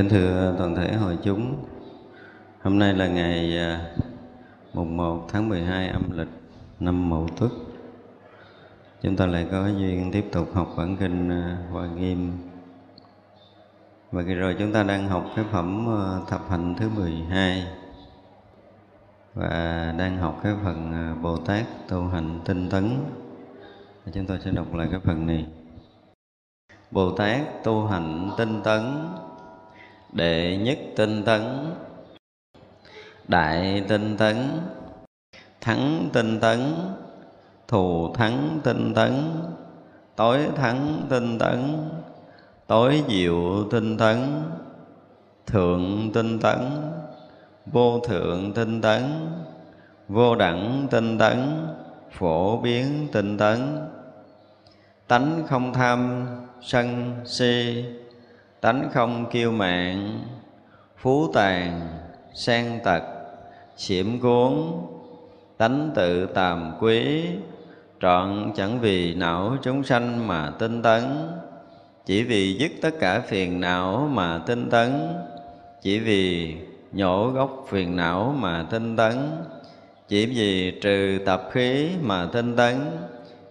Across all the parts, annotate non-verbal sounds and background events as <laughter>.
Kính thưa toàn thể hội chúng, hôm nay là ngày à, mùng 1 tháng 12 âm lịch năm Mậu Tuất. Chúng ta lại có duyên tiếp tục học bản kinh à, Hoa Nghiêm. Và kỳ rồi chúng ta đang học cái phẩm à, thập hạnh thứ 12 và đang học cái phần Bồ Tát tu hành tinh tấn. Chúng tôi sẽ đọc lại cái phần này. Bồ Tát tu hành tinh tấn Đệ nhất tinh tấn Đại tinh tấn Thắng tinh tấn Thù thắng tinh tấn Tối thắng tinh tấn Tối diệu tinh tấn Thượng tinh tấn Vô thượng tinh tấn Vô đẳng tinh tấn Phổ biến tinh tấn Tánh không tham sân si tánh không kiêu mạn, phú tàn, sang tật, xiểm cuốn tánh tự tàm quý, trọn chẳng vì não chúng sanh mà tinh tấn. Chỉ vì dứt tất cả phiền não mà tinh tấn, chỉ vì nhổ gốc phiền não mà tinh tấn. Chỉ vì trừ tập khí mà tinh tấn,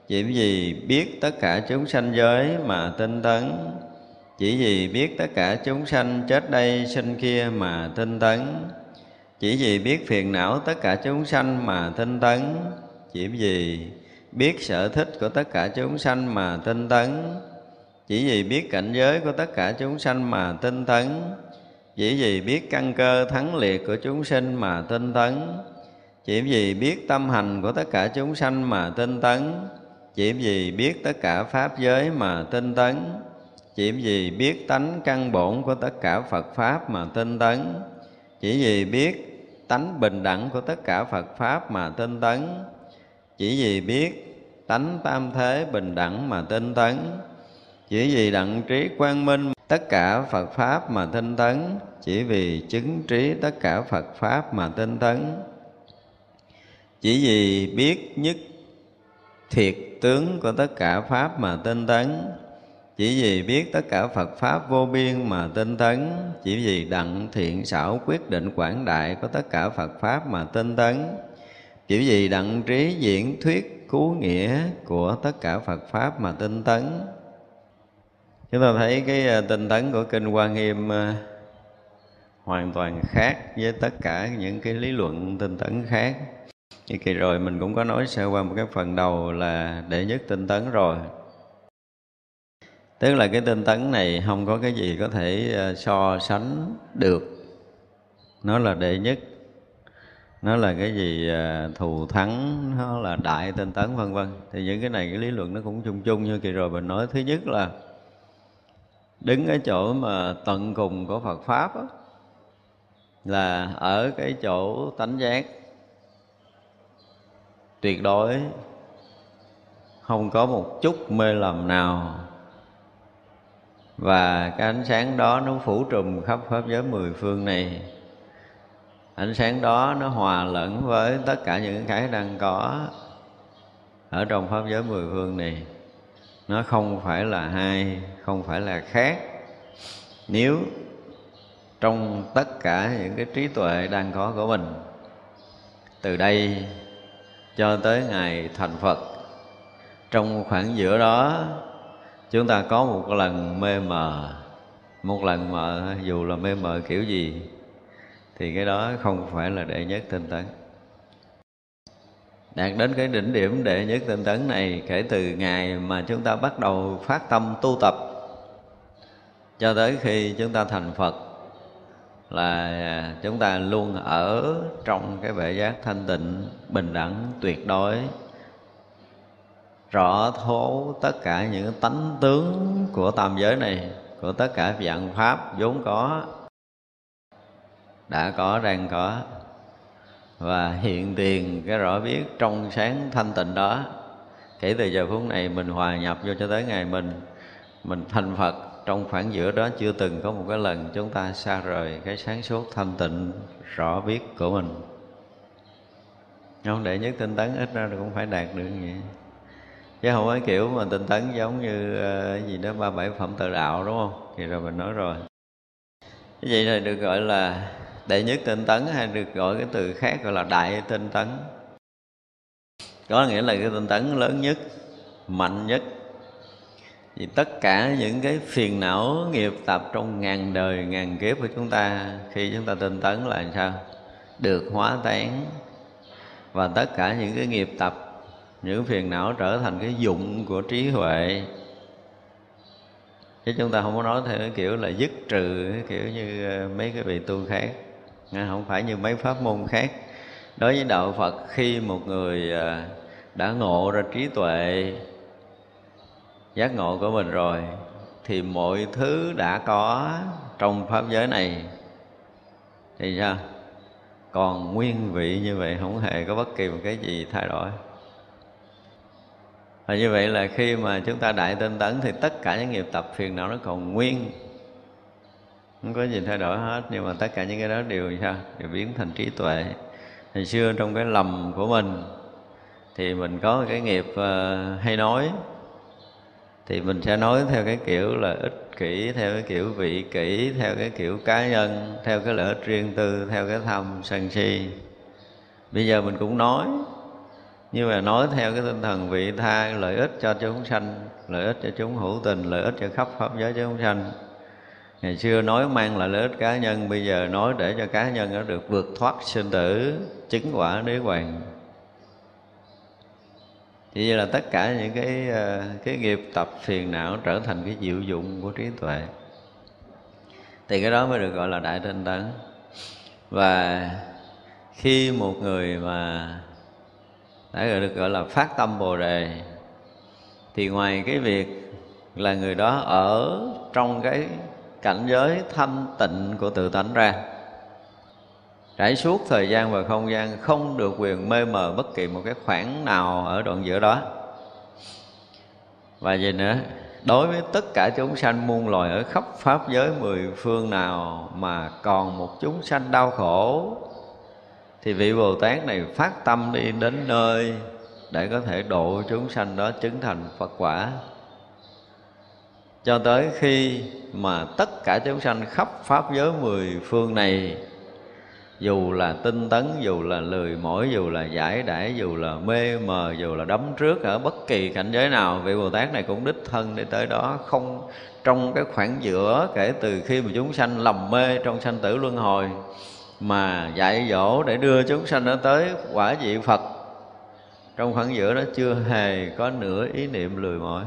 chỉ vì biết tất cả chúng sanh giới mà tinh tấn chỉ vì biết tất cả chúng sanh chết đây sinh kia mà tinh tấn. Chỉ vì biết phiền não tất cả chúng sanh mà tinh tấn. Chỉ vì biết sở thích của tất cả chúng sanh mà tinh tấn. Chỉ vì biết cảnh giới của tất cả chúng sanh mà tinh tấn. Chỉ vì biết căn cơ thắng liệt của chúng sinh mà tinh tấn. Chỉ vì biết tâm hành của tất cả chúng sanh mà tinh tấn. Chỉ vì biết tất cả pháp giới mà tinh tấn chỉ vì biết tánh căn bổn của tất cả phật pháp mà tinh tấn. Chỉ vì biết tánh bình đẳng của tất cả phật pháp mà tinh tấn. Chỉ vì biết tánh tam thế bình đẳng mà tinh tấn. Chỉ vì đặng trí quang minh tất cả phật pháp mà tinh tấn. Chỉ vì chứng trí tất cả phật pháp mà tinh tấn. Chỉ vì biết nhất thiệt tướng của tất cả pháp mà tinh tấn chỉ vì biết tất cả Phật Pháp vô biên mà tinh tấn, Chỉ vì đặng thiện xảo quyết định quảng đại của tất cả Phật Pháp mà tinh tấn, Chỉ vì đặng trí diễn thuyết cứu nghĩa của tất cả Phật Pháp mà tinh tấn. Chúng ta thấy cái à, tinh tấn của Kinh Hoa Nghiêm à, hoàn toàn khác với tất cả những cái lý luận tinh tấn khác. Như kỳ rồi mình cũng có nói sơ qua một cái phần đầu là đệ nhất tinh tấn rồi tức là cái tinh tấn này không có cái gì có thể ờ, so sánh được. Nó là đệ nhất. Nó là cái gì ờ, thù thắng nó là đại tinh tấn vân vân. Thì những cái này cái lý luận nó cũng chung chung như kỳ rồi mình nói. Thứ nhất là đứng ở chỗ mà tận cùng của Phật pháp đó, là ở cái chỗ tánh giác. Tuyệt đối không có một chút mê lầm nào và cái ánh sáng đó nó phủ trùm khắp pháp giới mười phương này. Ánh sáng đó nó hòa lẫn với tất cả những cái đang có ở trong pháp giới mười phương này. Nó không phải là hai, không phải là khác. Nếu trong tất cả những cái trí tuệ đang có của mình, từ đây cho tới ngày thành phật, trong khoảng giữa đó chúng ta có một lần mê mờ. Một lần mờ dù là mê mờ kiểu gì, thì cái đó không phải là đệ nhất tinh tấn. Đạt đến cái đỉnh điểm đệ nhất tinh tấn này kể từ ngày mà chúng ta bắt đầu phát tâm tu tập, cho tới khi chúng ta thành phật, là chúng ta luôn ở trong cái bệ giác thanh tịnh, bình đẳng, tuyệt đối rõ thấu tất cả những tánh tướng của tam giới này, của tất cả dạng pháp vốn có, đã có, đang có. Và hiện tiền cái rõ biết trong sáng thanh tịnh đó, kể từ giờ phút này mình hòa nhập vô cho tới ngày mình mình thành phật trong khoảng giữa đó chưa từng có một cái lần chúng ta xa rời cái sáng suốt thanh tịnh rõ biết của mình. Không để nhất tinh tấn ít ra cũng phải đạt được vậy chứ không phải kiểu mà tinh tấn giống như uh, gì đó ba bảy phẩm tự đạo đúng không? Thì rồi mình nói rồi. Cái gì này được gọi là đệ nhất tinh tấn hay được gọi cái từ khác gọi là đại tinh tấn? Có nghĩa là cái tinh tấn lớn nhất mạnh nhất. Vì tất cả những cái phiền não nghiệp tập trong ngàn đời ngàn kiếp của chúng ta khi chúng ta tinh tấn là làm sao? Được hóa tán. Và tất cả những cái nghiệp tập những phiền não trở thành cái dụng của trí huệ. Chứ chúng ta không có nói theo cái kiểu là dứt trừ, cái kiểu như ờ, mấy cái vị tu khác. Không phải như mấy pháp môn khác. Đối với đạo phật, khi một người ờ, đã ngộ ra trí tuệ, giác ngộ của mình rồi, thì mọi thứ đã có trong pháp giới này. Thì sao? Còn nguyên vị như vậy không hề có bất kỳ một cái gì thay đổi và như vậy là khi mà chúng ta đại tinh tấn thì tất cả những nghiệp tập phiền não nó còn nguyên. Không có gì thay đổi hết nhưng mà tất cả những cái đó đều sao? Đều biến thành trí tuệ. Hồi xưa trong cái lầm của mình thì mình có cái nghiệp uh, hay nói. Thì mình sẽ nói theo cái kiểu là ích kỷ theo cái kiểu vị kỷ theo cái kiểu cá nhân theo cái lợi ích riêng tư theo cái tham sân si. Bây giờ mình cũng nói nhưng mà nói theo cái tinh thần vị tha, lợi ích cho chúng sanh, lợi ích cho chúng hữu tình, lợi ích cho khắp pháp giới chúng sanh. Ngày xưa nói mang lại lợi ích cá nhân, bây giờ nói để cho cá nhân nó được vượt thoát sinh tử, chứng quả đế hoàng. Thì vậy là tất cả những cái ờ, cái nghiệp tập phiền não trở thành cái diệu dụng của trí tuệ. Thì cái đó mới được gọi là đại tinh tấn. Và khi một người mà đã được gọi là phát tâm bồ đề. Thì ngoài cái việc là người đó ở trong cái cảnh giới thanh tịnh của tự tánh ra, trải suốt thời gian và không gian không được quyền mê mờ bất kỳ một cái khoảng nào ở đoạn giữa đó. Và gì nữa? Đối với tất cả chúng sanh muôn loài ở khắp pháp giới mười phương nào mà còn một chúng sanh đau khổ thì vị bồ tát này phát tâm đi đến nơi để có thể độ chúng sanh đó chứng thành phật quả. Cho tới khi mà tất cả chúng sanh khắp pháp giới mười phương này, dù là tinh tấn, dù là lười mỏi, dù là giải đãi dù là mê mờ, dù là đấm trước ở bất kỳ cảnh giới nào, vị bồ tát này cũng đích thân đi tới đó, không trong cái khoảng giữa kể từ khi mà chúng sanh lầm mê trong sanh tử luân hồi mà dạy dỗ để đưa chúng sanh nó tới quả vị phật. Trong khoảng giữa đó chưa hề có nửa ý niệm lười mỏi.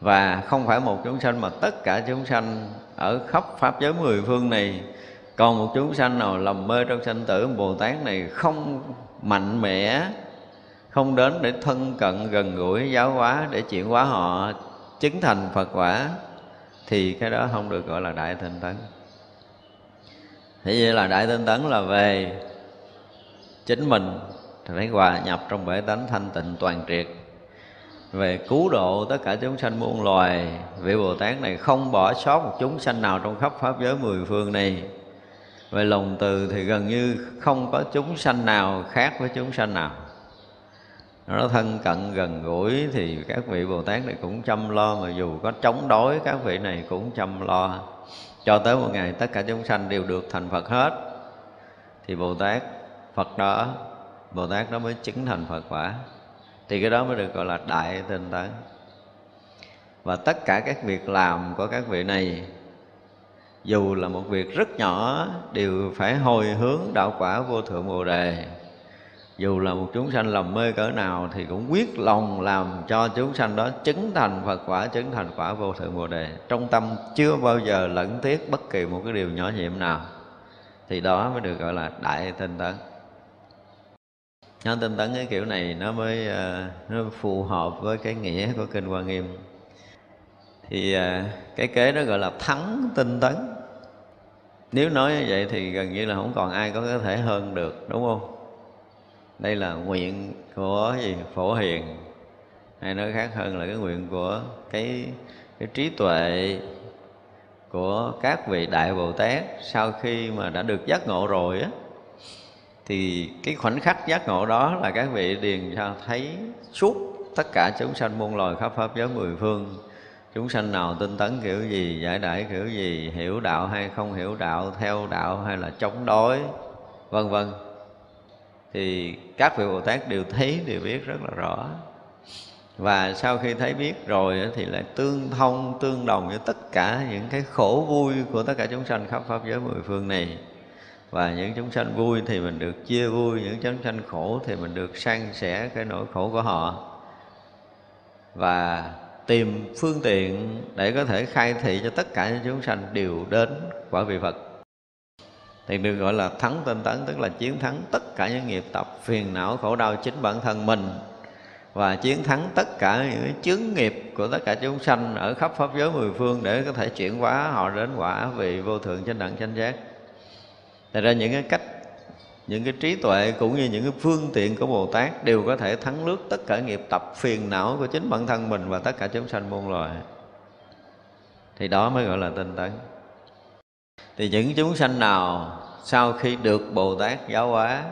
Và không phải một chúng sanh mà tất cả chúng sanh ở khắp pháp giới mười phương này, còn một chúng sanh nào lầm mê trong sanh tử bồ tát này không mạnh mẽ, không đến để thân cận, gần gũi, giáo hóa, để chuyển hóa họ, chứng thành phật quả, thì cái đó không được gọi là đại thành tấn thế vậy là đại tinh tấn là về chính mình, thì phải hòa nhập trong bể tánh thanh tịnh toàn triệt. Về cứu độ tất cả chúng sanh muôn loài, vị bồ tát này không bỏ sót một chúng sanh nào trong khắp pháp giới mười phương này. Về lòng từ thì gần như không có chúng sanh nào khác với chúng sanh nào. Nó thân cận gần gũi thì các vị bồ tát này cũng chăm lo, mà dù có chống đối các vị này cũng chăm lo cho tới một ngày tất cả chúng sanh đều được thành phật hết. Thì bồ tát, phật đó, bồ tát đó mới chứng thành phật quả. Thì cái đó mới được gọi là đại tinh tấn. Và tất cả các việc làm của các vị này, dù là một việc rất nhỏ, đều phải hồi hướng đạo quả vô thượng bồ đề dù là một chúng sanh lầm mê cỡ nào thì cũng quyết lòng làm cho chúng sanh đó chứng thành Phật quả, chứng thành quả vô thượng Bồ đề. Trong tâm chưa bao giờ lẫn tiếc bất kỳ một cái điều nhỏ nhiệm nào. Thì đó mới được gọi là đại tinh tấn. Nó tinh tấn cái kiểu này nó mới ờ, nó phù hợp với cái nghĩa của kinh Hoa Nghiêm. Thì ờ, cái kế đó gọi là thắng tinh tấn. Nếu nói như vậy thì gần như là không còn ai có thể hơn được, đúng không? Đây là nguyện của gì? Phổ hiền. Hay nói khác hơn là cái nguyện của cái cái trí tuệ của các vị đại bồ tát. Sau khi mà đã được giác ngộ rồi á, thì cái khoảnh khắc giác ngộ đó là các vị điền sao thấy suốt tất cả chúng sanh muôn loài khắp pháp giới mười phương. Chúng sanh nào tinh tấn kiểu gì, giải đãi kiểu gì, hiểu đạo hay không hiểu đạo, theo đạo hay là chống đối, vân vân thì các vị bồ tát đều thấy, đều biết rất là rõ. Và sau khi thấy biết rồi thì lại tương thông, tương đồng với tất cả những cái khổ vui của tất cả chúng sanh khắp pháp giới mười phương này. Và những chúng sanh vui thì mình được chia vui, những chúng sanh khổ thì mình được san sẻ cái nỗi khổ của họ. Và tìm phương tiện để có thể khai thị cho tất cả những chúng sanh đều đến quả vị Phật thì được gọi là thắng tinh tấn, tức là chiến thắng tất cả những nghiệp tập phiền não, khổ đau chính bản thân mình và chiến thắng tất cả những chướng nghiệp của tất cả chúng sanh ở khắp pháp giới mười phương để có thể chuyển hóa họ đến quả vị vô thượng chánh đẳng chánh giác. Thật ra những cái cách, những cái trí tuệ cũng như những cái phương tiện của Bồ Tát đều có thể thắng lướt tất cả nghiệp tập phiền não của chính bản thân mình và tất cả chúng sanh muôn loài. Thì đó mới gọi là tinh tấn. Thì những chúng sanh nào sau khi được Bồ Tát giáo hóa,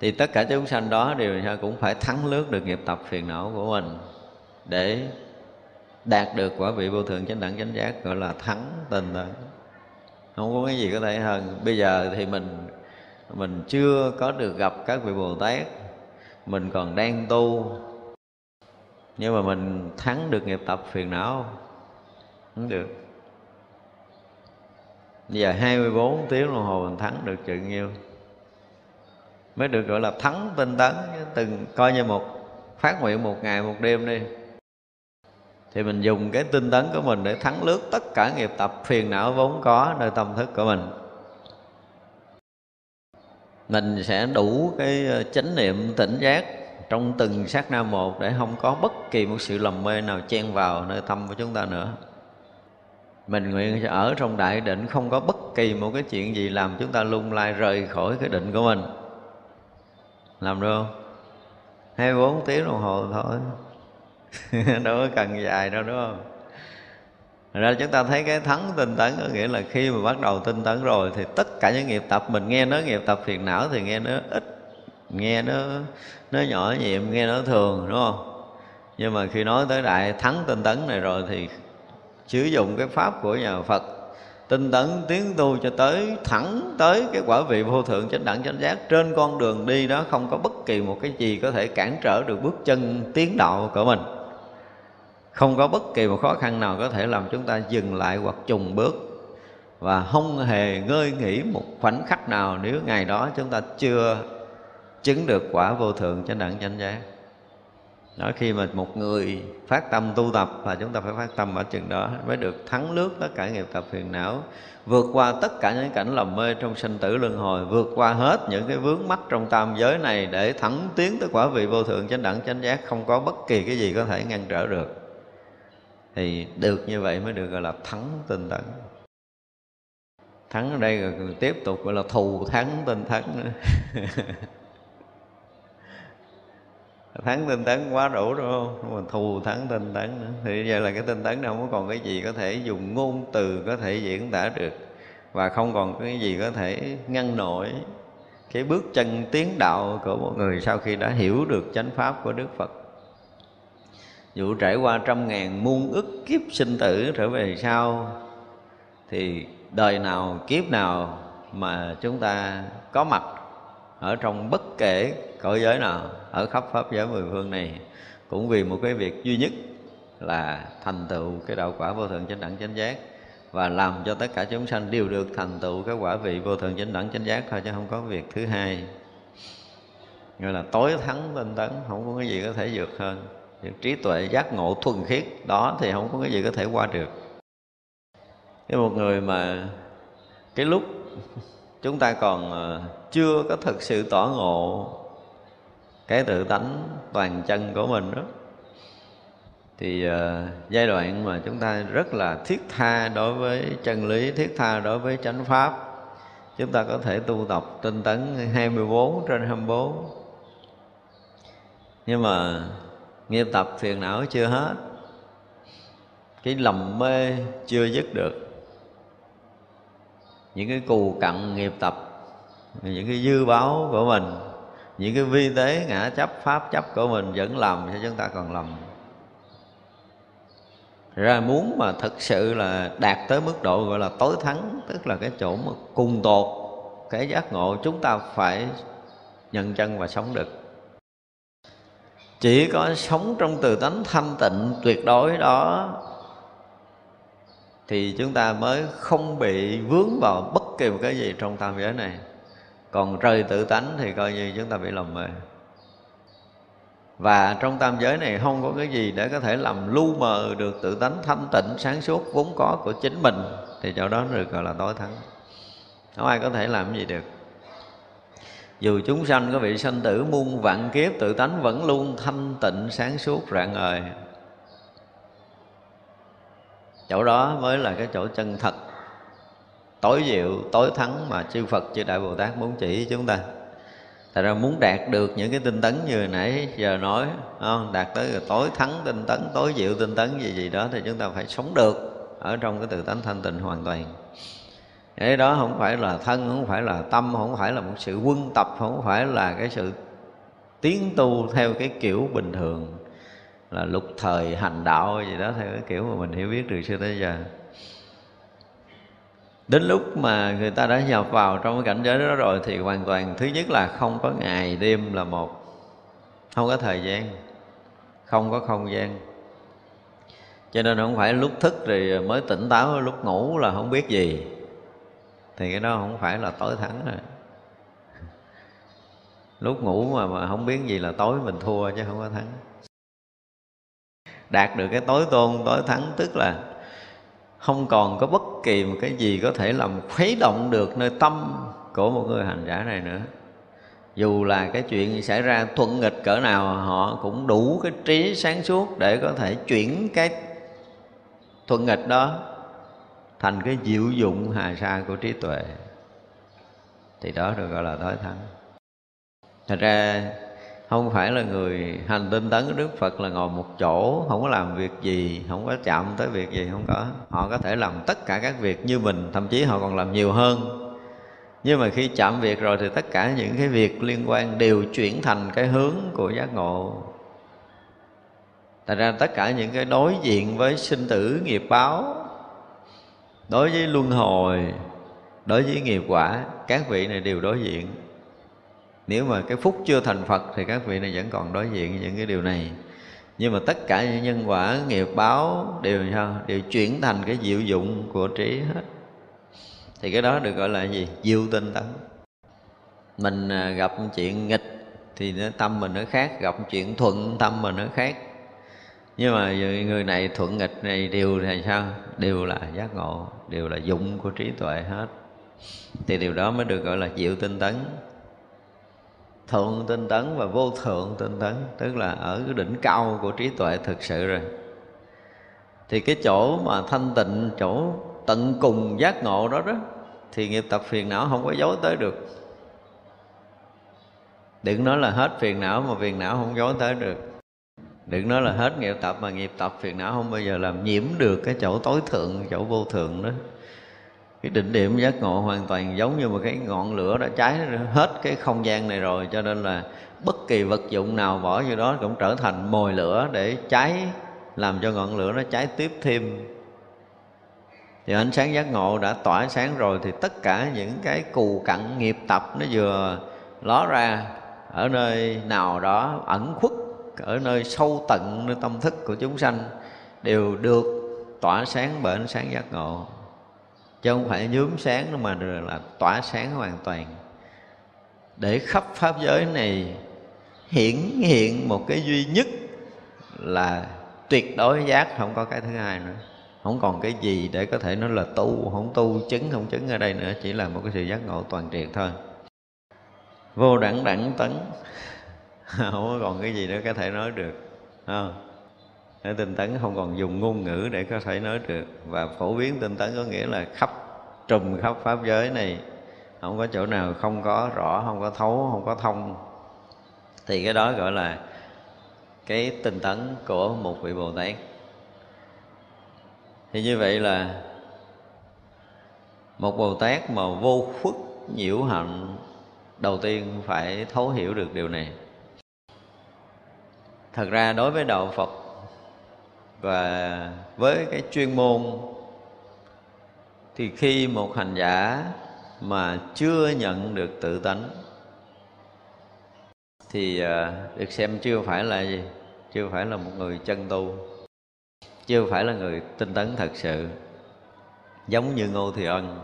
thì tất cả chúng sanh đó đều cũng phải thắng lướt được nghiệp tập phiền não của mình để đạt được quả vị vô thượng chánh đẳng chánh giác, gọi là thắng tình tấn. Không có cái gì có thể hơn. Bây giờ thì mình mình chưa có được gặp các vị bồ tát. Mình còn đang tu. Nhưng mà mình thắng được nghiệp tập phiền não không được giờ 24 tiếng đồng hồ mình thắng được chuyện nhiêu mới được gọi là thắng tinh tấn từng coi như một, phát nguyện một ngày, một đêm đi. Thì mình dùng cái tinh tấn của mình để thắng lướt tất cả nghiệp tập, phiền não vốn có nơi tâm thức của mình. Mình sẽ đủ cái ờ, chánh niệm tỉnh giác trong từng sát na một để không có bất kỳ một sự lầm mê nào chen vào nơi tâm của chúng ta nữa mình nguyện ở trong đại định không có bất kỳ một cái chuyện gì làm chúng ta lung lai rời khỏi cái định của mình. Làm được không? 24 tiếng đồng hồ thôi. <laughs> Đâu có cần dài đâu, đúng không? Ra chúng ta thấy cái thắng tinh tấn có nghĩa là khi mà bắt đầu tinh tấn rồi thì tất cả những nghiệp tập, mình nghe nó nghiệp tập phiền não thì nghe nó ít, nghe nó nó nhỏ nhiệm, nghe nó thường, đúng không? Nhưng mà khi nói tới đại thắng tinh tấn này rồi thì sử dụng cái pháp của nhà Phật, tinh tấn tiến tu cho tới, thẳng tới cái quả vị vô thượng chánh đẳng chánh giác. Trên con đường đi đó không có bất kỳ một cái gì có thể cản trở được bước chân tiến đạo của mình. Không có bất kỳ một khó khăn nào có thể làm chúng ta dừng lại hoặc trùng bước. Và không hề ngơi nghỉ một khoảnh khắc nào nếu ngày đó chúng ta chưa chứng được quả vô thượng chánh đẳng chánh giác đó, khi mà một người phát tâm tu tập và chúng ta phải phát tâm ở chừng đó mới được thắng lướt tất cả nghiệp tập phiền não, vượt qua tất cả những cảnh lầm mê trong sinh tử luân hồi, vượt qua hết những cái vướng mắc trong tam giới này để thẳng tiến tới quả vị vô thượng chánh đẳng, chánh giác, không có bất kỳ cái gì có thể ngăn trở được. Thì được như vậy mới được gọi là thắng tinh tấn. Thắng ở đây rồi tiếp tục gọi là thù thắng tinh thắng nữa. <laughs> thắng tinh tấn quá đủ đúng không mà thù thắng tinh tấn nữa. Thì vậy là cái tinh tấn đâu không có còn cái gì có thể dùng ngôn từ có thể diễn tả được. Và không còn cái gì có thể ngăn nổi cái bước chân tiến đạo của một người sau khi đã hiểu được chánh pháp của đức phật. Dù trải qua trăm ngàn muôn ức kiếp sinh tử trở về sau, thì đời nào, kiếp nào mà chúng ta có mặt ở trong bất kể cõi giới nào ở khắp pháp giới mười phương này cũng vì một cái việc duy nhất là thành tựu cái đạo quả vô thượng chánh đẳng chánh giác và làm cho tất cả chúng sanh đều được thành tựu cái quả vị vô thượng chánh đẳng chánh giác thôi chứ không có việc thứ hai. Gọi là tối thắng tinh tấn, không có cái gì có thể vượt hơn. Những trí tuệ giác ngộ thuần khiết, đó thì không có cái gì có thể qua được. Cái một người mà cái lúc <laughs> chúng ta còn ờ, chưa có thực sự tỏ ngộ cái tự tánh toàn chân của mình đó. Thì uh, giai đoạn mà chúng ta rất là thiết tha đối với chân lý thiết tha đối với chánh pháp chúng ta có thể tu tập tinh tấn 24 trên 24 nhưng mà nghiệp tập phiền não chưa hết. Cái lầm mê chưa dứt được. Những cái cù cặn nghiệp tập những cái dư báo của mình những cái vi tế ngã chấp, pháp chấp của mình vẫn làm cho chúng ta còn lầm. Ra muốn mà thực sự là đạt tới mức độ gọi là tối thắng, tức là cái chỗ mà cùng tột, cái giác ngộ, chúng ta phải nhận chân và sống được. Chỉ có sống trong từ tánh thanh tịnh tuyệt đối đó, thì chúng ta mới không bị vướng vào bất kỳ một cái gì trong tam giới này còn rời tự tánh thì coi như chúng ta bị lầm mê và trong tam giới này không có cái gì để có thể làm lu mờ được tự tánh thanh tịnh sáng suốt vốn có của chính mình, thì chỗ đó được gọi là tối thắng. Không ai có thể làm gì được. Dù chúng sanh có bị sanh tử muôn vạn kiếp, tự tánh vẫn luôn thanh tịnh sáng suốt rạng ngời. Chỗ đó mới là cái chỗ chân thật tối diệu tối thắng mà chư Phật chư Đại Bồ Tát muốn chỉ chúng ta. Thật ra muốn đạt được những cái tinh tấn như nãy giờ nói không? Đạt tới tối thắng tinh tấn, tối diệu tinh tấn gì gì đó Thì chúng ta phải sống được ở trong cái tự tánh thanh tịnh hoàn toàn. Cái đó không phải là thân không phải là tâm không phải là một sự quân tập không phải là cái sự tiến tu theo cái kiểu bình thường là lục thời hành đạo gì đó theo cái kiểu mà mình hiểu biết từ xưa tới giờ đến lúc mà người ta đã nhập vào trong cái cảnh giới đó rồi thì hoàn toàn, thứ nhất là không có ngày đêm là một. Không có thời gian. Không có không gian. Cho nên không phải lúc thức rồi mới tỉnh táo, lúc ngủ là không biết gì. Thì cái đó không phải là tối thắng rồi. Lúc ngủ mà mà không biết gì là tối mình thua chứ không có thắng. Đạt được cái tối tôn, tối thắng, tức là không còn có bất kỳ một cái gì có thể làm khuấy động được nơi tâm của một người hành giả này nữa. Dù là cái chuyện xảy ra thuận nghịch cỡ nào, họ cũng đủ cái trí sáng suốt để có thể chuyển cái thuận nghịch đó thành cái diệu dụng hà sa của trí tuệ. Thì đó được gọi là tối thắng. Thật ra không phải là người hành tinh tấn Đức Phật là ngồi một chỗ, không có làm việc gì, không có chạm tới việc gì, không có. Họ có thể làm tất cả các việc như mình, thậm chí họ còn làm nhiều hơn. Nhưng mà khi chạm việc rồi thì tất cả những cái việc liên quan đều chuyển thành cái hướng của giác ngộ. Tại ra tất cả những cái đối diện với sinh tử nghiệp báo, Đối với luân hồi, Đối với nghiệp quả, Các vị này đều đối diện nếu mà cái phúc chưa thành phật thì các vị này vẫn còn đối diện với những cái điều này. Nhưng mà tất cả những nhân quả, nghiệp báo đều sao? Đều chuyển thành cái diệu dụng của trí hết. Thì cái đó được gọi là gì? Diệu tinh tấn. Mình à, gặp chuyện nghịch thì tâm mình nó khác, gặp chuyện thuận tâm mình nó khác. Nhưng mà người này thuận nghịch này đều là sao? Đều là giác ngộ, đều là dụng của trí tuệ hết. Thì điều đó mới được gọi là diệu tinh tấn thượng tinh tấn và vô thượng tinh tấn, tức là ở cái đỉnh cao của trí tuệ thực sự rồi. Thì cái chỗ mà thanh tịnh, chỗ tận cùng giác ngộ đó đó, thì nghiệp tập phiền não không có dối tới được. Đừng nói là hết phiền não mà phiền não không dối tới được. Đừng nói là hết nghiệp tập mà nghiệp tập phiền não không bao giờ làm nhiễm được cái chỗ tối thượng, chỗ vô thượng đó cái định điểm giác ngộ hoàn toàn giống như một cái ngọn lửa đã cháy hết cái không gian này rồi, cho nên là bất kỳ vật dụng nào bỏ vô đó cũng trở thành mồi lửa để cháy, làm cho ngọn lửa nó cháy tiếp thêm. Thì ánh sáng giác ngộ đã tỏa sáng rồi thì tất cả những cái cù cặn nghiệp tập nó vừa ló ra ở nơi nào đó, ẩn khuất ở nơi sâu tận nơi tâm thức của chúng sanh, đều được tỏa sáng bởi ánh sáng giác ngộ chứ không phải nhuốm sáng mà là tỏa sáng hoàn toàn. Để khắp pháp giới này hiển hiện một cái duy nhất là tuyệt đối giác, không có cái thứ hai nữa. Không còn cái gì để có thể nói là tu, không tu chứng, không chứng ở đây nữa, chỉ là một cái sự giác ngộ toàn triệt thôi. Vô đẳng đẳng tấn. <laughs> Không còn cái gì nữa có thể nói được không? Nói tinh tấn không còn dùng ngôn ngữ để có thể nói được. Và phổ biến tinh tấn có nghĩa là khắp, trùm khắp pháp giới này. Không có chỗ nào không có rõ, không có thấu, không có thông. Thì cái đó gọi là cái tinh tấn của một vị bồ tát. Thì như vậy là một bồ tát mà vô khuất, nhiễu hạnh đầu tiên phải thấu hiểu được điều này. Thật ra đối với đạo phật và với cái chuyên môn, thì khi một hành giả mà chưa nhận được tự tánh, thì à, được xem chưa phải là gì? Chưa phải là một người chân tu, chưa phải là người tinh tấn thật sự, giống như ngô thị ân,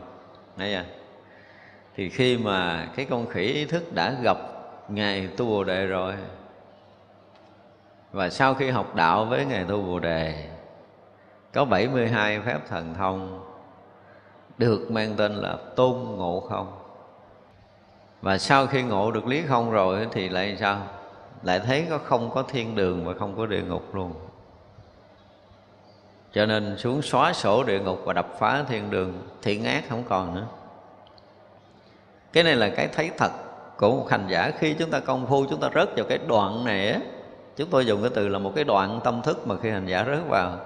thấy à thì khi mà cái con khỉ ý thức đã gặp ngài tu bồ đề rồi và sau khi học đạo với ngài tu bồ đề, có 72 phép thần thông được mang tên là tôn ngộ không. Và sau khi ngộ được lý không rồi thì lại sao? Lại thấy có không có thiên đường và không có địa ngục luôn. Cho nên xuống xóa sổ địa ngục và đập phá thiên đường thiện ác không còn nữa. Cái này là cái thấy thật của một hành giả. Khi chúng ta công phu, chúng ta rớt vào cái đoạn này á chúng tôi dùng cái từ là một cái đoạn tâm thức mà khi hành giả rớt vào,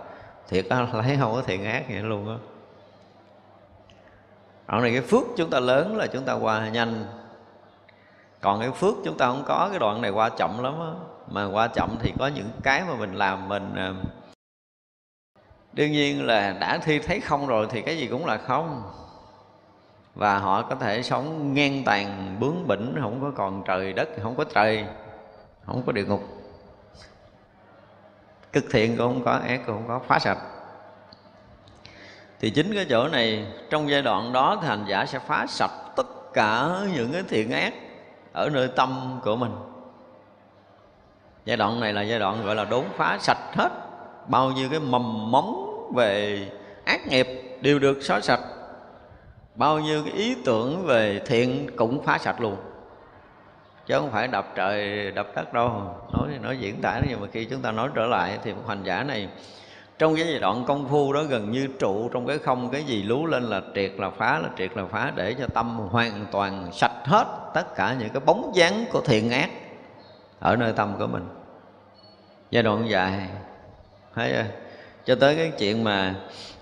thiệt á, lấy không có thiện ác vậy luôn á. Đoạn này cái phước chúng ta lớn là chúng ta qua nhanh còn cái phước chúng ta không có, cái đoạn này qua chậm lắm á. Mà qua chậm thì có những cái mà mình làm mình ờ, đương nhiên là đã thi thấy không rồi thì cái gì cũng là không. Và họ có thể sống ngang tàn, bướng bỉnh, không có còn trời đất, không có trời, không có địa ngục cực thiện cũng không có, ác cũng không có, phá sạch. Thì chính cái chỗ này, trong giai đoạn đó thì hành giả sẽ phá sạch tất cả những cái thiện ác ở nơi tâm của mình. Giai đoạn này là giai đoạn gọi là đốn phá sạch hết bao nhiêu cái mầm móng về ác nghiệp đều được xóa sạch. Bao nhiêu cái ý tưởng về thiện cũng phá sạch luôn chứ không phải đập trời, đập đất đâu. Nói nói diễn tả nhưng mà khi chúng ta nói trở lại thì một hành giả này, trong cái giai đoạn công phu đó gần như trụ trong cái không, cái gì lú lên là triệt là phá, là triệt là phá, để cho tâm hoàn toàn sạch hết tất cả những cái bóng dáng của thiện ác ở nơi tâm của mình. Giai đoạn dài, thấy chưa? cho tới cái chuyện mà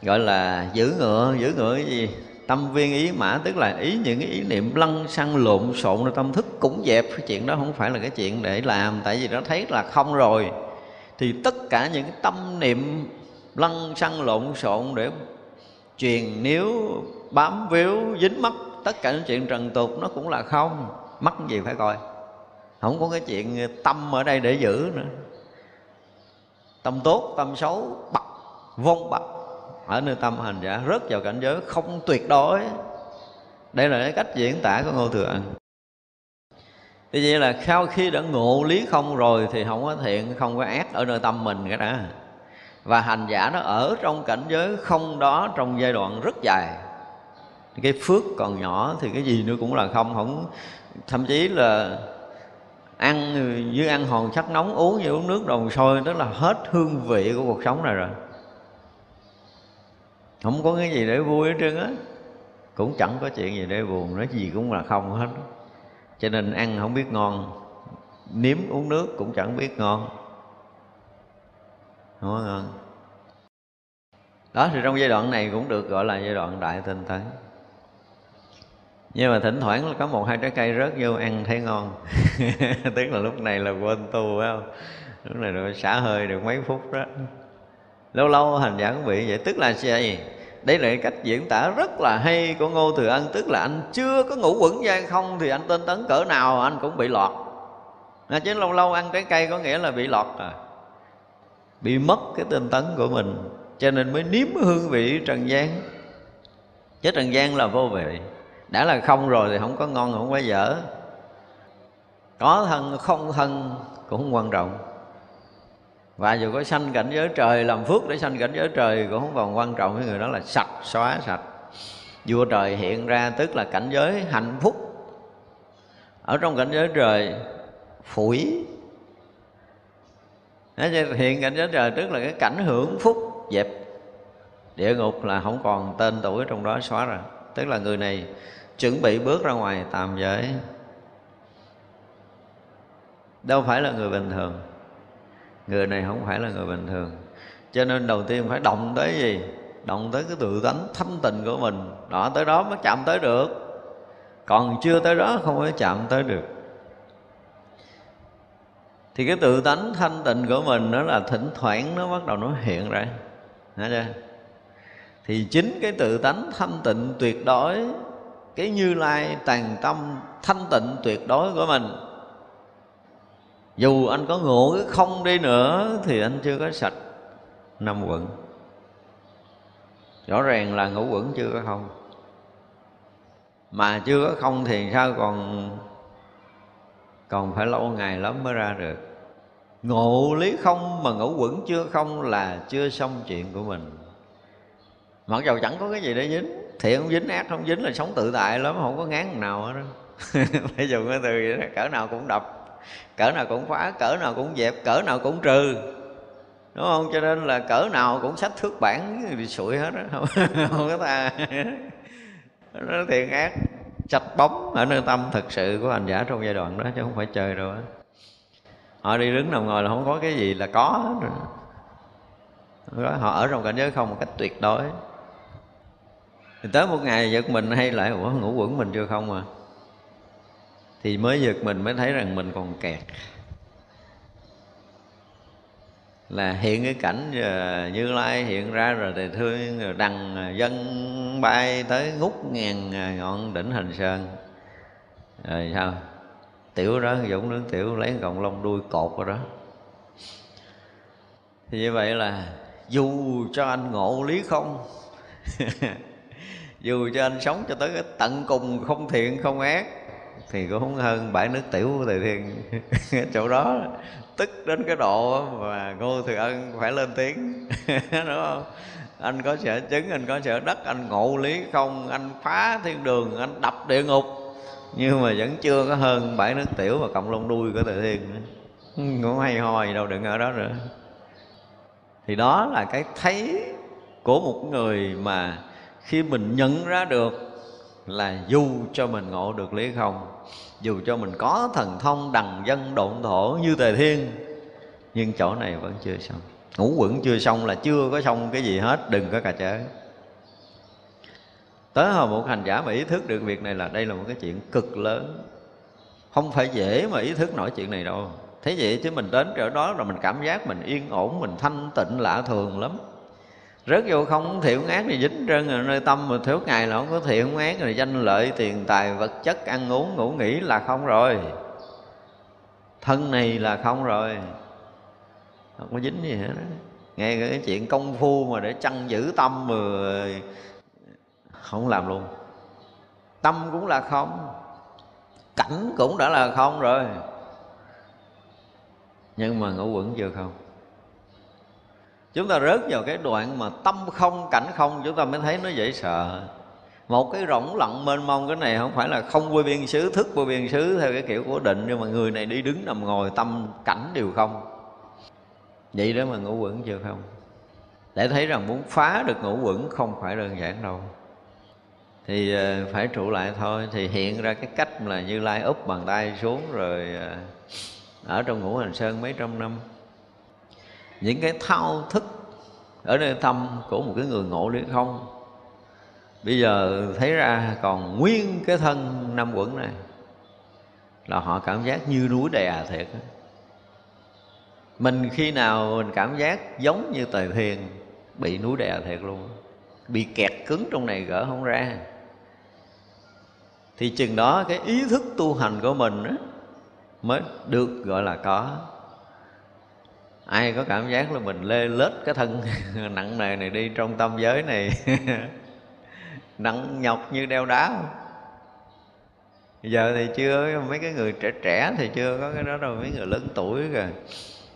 gọi là giữ ngựa giữ ngựa cái gì? Tâm viên ý mã, tức là ý những cái ý niệm lăn xăng lộn xộn trong tâm thức cũng dẹp. Cái chuyện đó không phải là cái chuyện để làm, tại vì nó thấy là không rồi. Thì tất cả những cái tâm niệm lăn xăng lộn xộn để truyền nếu bám víu, dính mắt, tất cả những chuyện trần tục nó cũng là không. Mắc gì phải coi? Không có cái chuyện tâm ở đây để giữ nữa. Tâm tốt, tâm xấu bật vong bật ở nơi tâm hành giả rớt vào cảnh giới không tuyệt đối. Đây là cái cách diễn tả của ngô thừa ân Như vậy là sau khi đã ngộ lý không rồi Thì không có thiện, không có ác ở nơi tâm mình cái đó Và hành giả nó ở trong cảnh giới không đó Trong giai đoạn rất dài. Cái phước còn nhỏ thì cái gì nữa cũng là không không Thậm chí là ăn như ăn hòn sắt nóng uống như uống nước đồng sôi tức là hết hương vị của cuộc sống này rồi không có cái gì để vui hết trơn á. Cũng chẳng có chuyện gì để buồn, nói gì cũng là không hết. Cho nên ăn không biết ngon, nếm uống nước cũng chẳng biết ngon. Không có ngon. Đó, thì trong giai đoạn này cũng được gọi là giai đoạn đại tinh tấn nhưng mà thỉnh thoảng có một hai trái cây rớt vô ăn thấy ngon. <laughs> Tức là lúc này là quên tu, phải không? Lúc này rồi xả hơi được mấy phút đó lâu lâu hành giả cũng bị vậy. Tức là gì? Đây là cách diễn tả rất là hay của ngô thừa ân. Tức là anh chưa có ngủ quẩn gian không thì anh tên tấn cỡ nào anh cũng bị lọt. À, chứ lâu lâu ăn trái cây có nghĩa là bị lọt à. Bị mất cái tinh tấn của mình. Cho nên mới nếm hương vị trần gian. Chứ trần gian là vô vị. Đã là không rồi thì không có ngon không có dở. Có thân không thân cũng không quan trọng và dù có sanh cảnh giới trời, làm phước để sanh cảnh giới trời cũng không còn quan trọng với người đó là sạch, xóa, sạch. Vua trời hiện ra tức là cảnh giới hạnh phúc. Ở trong cảnh giới trời, phủi. Hiện cảnh giới trời tức là cái cảnh hưởng phúc, dẹp. Địa ngục là không còn tên tuổi trong đó xóa rồi tức là người này chuẩn bị bước ra ngoài tạm giới. Đâu phải là người bình thường người này không phải là người bình thường. Cho nên đầu tiên phải động tới gì? Động tới cái tự tánh thanh tịnh của mình. Đó, tới đó mới chạm tới được. Còn chưa tới đó không có chạm tới được. Thì cái tự tánh thanh tịnh của mình nó là thỉnh thoảng nó bắt đầu nó hiện ra. Thấy chưa? thì chính cái tự tánh thanh tịnh tuyệt đối, cái như lai tàn tâm thanh tịnh tuyệt đối của mình dù anh có ngộ cái không đi nữa, thì anh chưa có sạch năm quận. Rõ ràng là ngũ quẩn chưa có không. Mà chưa có không thì sao còn còn phải lâu ngày lắm mới ra được. Ngộ lý không mà ngũ quẩn chưa không là chưa xong chuyện của mình. Mặc dầu chẳng có cái gì để dính thiện không dính ác, không dính là sống tự tại lắm, không có ngán nào hết đó phải dùng cái từ vậy đó, cỡ nào cũng đập cỡ nào cũng phá cỡ nào cũng dẹp cỡ nào cũng trừ. Đúng không? Cho nên là cỡ nào cũng sách thước bản bị sụi hết đó không, <laughs> không có ta nó thiện ác. Sạch bóng ở nơi tâm thực sự của hành giả trong giai đoạn đó chứ không phải chơi đâu á. Họ đi đứng nằm ngồi là không có cái gì là có rồi. Họ ở trong cảnh giới không một cách tuyệt đối. Thì tới một ngày giật mình hay lại ủa ngủ quẩn mình chưa? Không à thì mới giật mình mới thấy rằng mình còn kẹt. Là hiện cái cảnh ờ, như lai hiện ra rồi thì thương rồi đằng ờ, dân bay tới ngút ngàn ờ, ngọn đỉnh hình sơn. Rồi sao? Tiểu đó, dũng nướng tiểu lấy cọng lông đuôi cột rồi đó. Thì như vậy là dù cho anh ngộ lý không, <laughs> dù cho anh sống cho tới cái tận cùng không thiện không ác thì cũng không hơn bãi nước tiểu của thầy thiên. <laughs> Chỗ đó tức đến cái độ mà ngô thừa ân phải lên tiếng, <laughs> đúng không? Anh có sợ chứng, anh có sợ đất, anh ngộ lý không? Anh phá thiên đường, anh đập địa ngục. Nhưng mà vẫn chưa có hơn bãi nước tiểu và cộng lông đuôi của thầy thiên nữa. Cũng hay ho gì đâu, đừng ở đó nữa. Thì đó là cái thấy của một người mà khi mình nhận ra được là dù cho mình ngộ được lý không dù cho mình có thần thông đằng dân độn thổ như tề thiên, nhưng chỗ này vẫn chưa xong. Ngũ quẩn chưa xong là chưa có xong cái gì hết, đừng có cà chớ tới hồi một hành giả mà ý thức được việc này là đây là một cái chuyện cực lớn. Không phải dễ mà ý thức nổi chuyện này đâu. Thế vậy chứ mình đến chỗ đó rồi mình cảm giác mình yên ổn, mình thanh tịnh lạ thường lắm rất vô không thiện ác thì dính trơn rồi nơi tâm mà thiếu ngày là không có thiện ác rồi danh lợi, tiền tài, vật chất, ăn uống, ngủ nghỉ là không rồi. Thân này là không rồi. Không có dính gì hết đó nghe cái chuyện công phu mà để chăn giữ tâm mà không làm luôn. Tâm cũng là không, cảnh cũng đã là không rồi. Nhưng mà ngũ quẩn chưa không? Chúng ta rớt vào cái đoạn mà tâm không, cảnh không, chúng ta mới thấy nó dễ sợ. Một cái rỗng lặng mênh mông, cái này không phải là không vô biên xứ, thức vô biên xứ theo cái kiểu cố định, nhưng mà người này đi đứng nằm ngồi, tâm, cảnh đều không. Vậy đó mà ngũ quẩn chưa không? Để thấy rằng muốn phá được ngũ quẩn không phải đơn giản đâu. Thì ờ, phải trụ lại thôi. Thì hiện ra cái cách là như lai úp bàn tay xuống rồi ờ, ở trong ngũ hành sơn mấy trăm năm những cái thao thức ở nơi tâm của một cái người ngộ lý không? Bây giờ thấy ra còn nguyên cái thân năm quẩn này là họ cảm giác như núi đè à thiệt mình khi nào mình cảm giác giống như tề thiền bị núi đè à thiệt luôn bị kẹt cứng trong này gỡ không ra. Thì chừng đó cái ý thức tu hành của mình mới được gọi là có ai có cảm giác là mình lê lết cái thân <laughs> nặng nề này đi trong tâm giới này? <laughs> Nặng nhọc như đeo đá. Không? giờ thì chưa, mấy cái người trẻ trẻ thì chưa có cái đó đâu. Mấy người lớn tuổi kìa.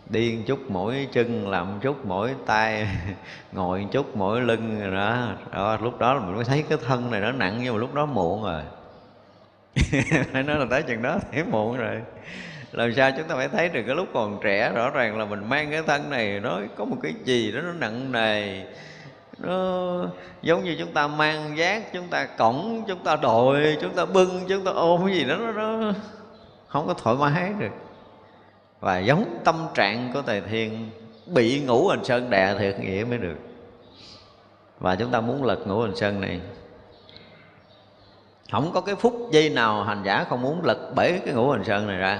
Đi một chút mỗi chân, làm một chút mỗi tay, <laughs> ngồi một chút mỗi lưng rồi đó. đó, lúc đó mình mới thấy cái thân này nó nặng, nhưng mà lúc đó muộn rồi. Phải nói là tới chừng đó thấy muộn rồi làm sao chúng ta phải thấy được cái lúc còn trẻ rõ ràng là mình mang cái thân này nó có một cái gì đó nó nặng nề. Nó giống như chúng ta mang giác chúng ta cổng chúng ta đội chúng ta bưng chúng ta ôm cái gì đó nó, nó không có thoải mái được. Và giống tâm trạng của thầy thiên bị ngủ hành sơn đè thiệt nghĩa mới được. Và chúng ta muốn lật ngũ hành sơn này. Không có cái phút giây nào hành giả không muốn lật bể cái ngũ hành sơn này ra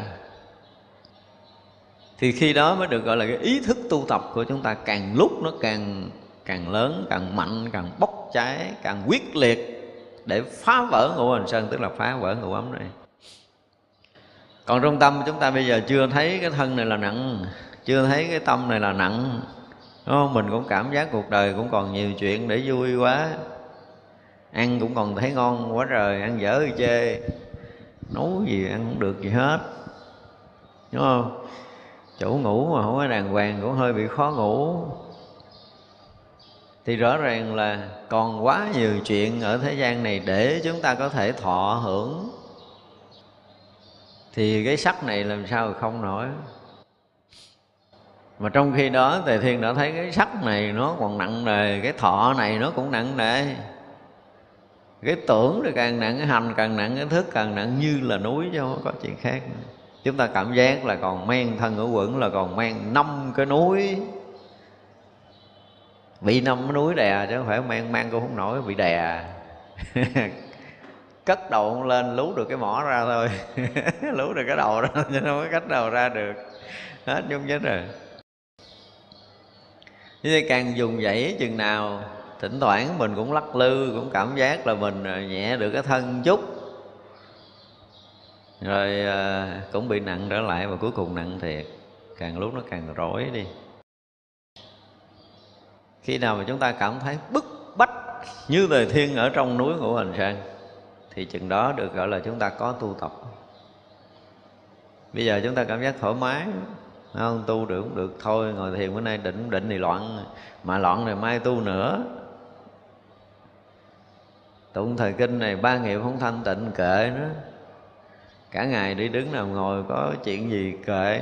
thì khi đó mới được gọi là cái ý thức tu tập của chúng ta càng lúc nó càng càng lớn, càng mạnh, càng bốc cháy, càng quyết liệt để phá vỡ ngũ hành sơn, tức là phá vỡ ngũ ấm này. Còn trong tâm chúng ta bây giờ chưa thấy cái thân này là nặng, chưa thấy cái tâm này là nặng, đúng không? mình cũng cảm giác cuộc đời cũng còn nhiều chuyện để vui quá. Ăn cũng còn thấy ngon quá trời, ăn dở thì chê. Nấu gì ăn không được gì hết, đúng không? Chỗ ngủ mà không có đàng hoàng cũng hơi bị khó ngủ. Thì rõ ràng là còn quá nhiều chuyện ở thế gian này để chúng ta có thể thọ hưởng. Thì cái sắc này làm sao không nổi? Mà trong khi đó, tề thiên đã thấy cái sắc này nó còn nặng nề, cái thọ này nó cũng nặng nề. Cái tưởng thì càng nặng, cái hành càng nặng, cái thức càng nặng, như là núi chứ không có chuyện khác chúng ta cảm giác là còn mang thân ở quẩn, là còn mang năm cái núi. Bị năm cái núi đè chứ không phải mang mang cũng không nổi, bị đè. <laughs> Cất đầu lên, lú được cái mỏ ra thôi. <laughs> Lú được cái đầu ra, chứ không có cách đầu ra được. Hết chung chết rồi. Như càng dùng dãy chừng nào, thỉnh thoảng mình cũng lắc lư, cũng cảm giác là mình à, nhẹ được cái thân chút rồi à, cũng bị nặng trở lại và cuối cùng nặng thiệt. Càng lúc nó càng rối đi. Khi nào mà chúng ta cảm thấy bức bách như đời thiên ở trong núi ngũ hành sơn thì chừng đó được gọi là chúng ta có tu tập. Bây giờ chúng ta cảm giác thoải mái không? Tu được cũng được. Thôi ngồi thiền bữa nay định định thì loạn. Mà loạn thì mai tu nữa. Tụng thời kinh này ba nghiệp không thanh tịnh kệ nữa cả ngày đi đứng nằm ngồi có chuyện gì kệ.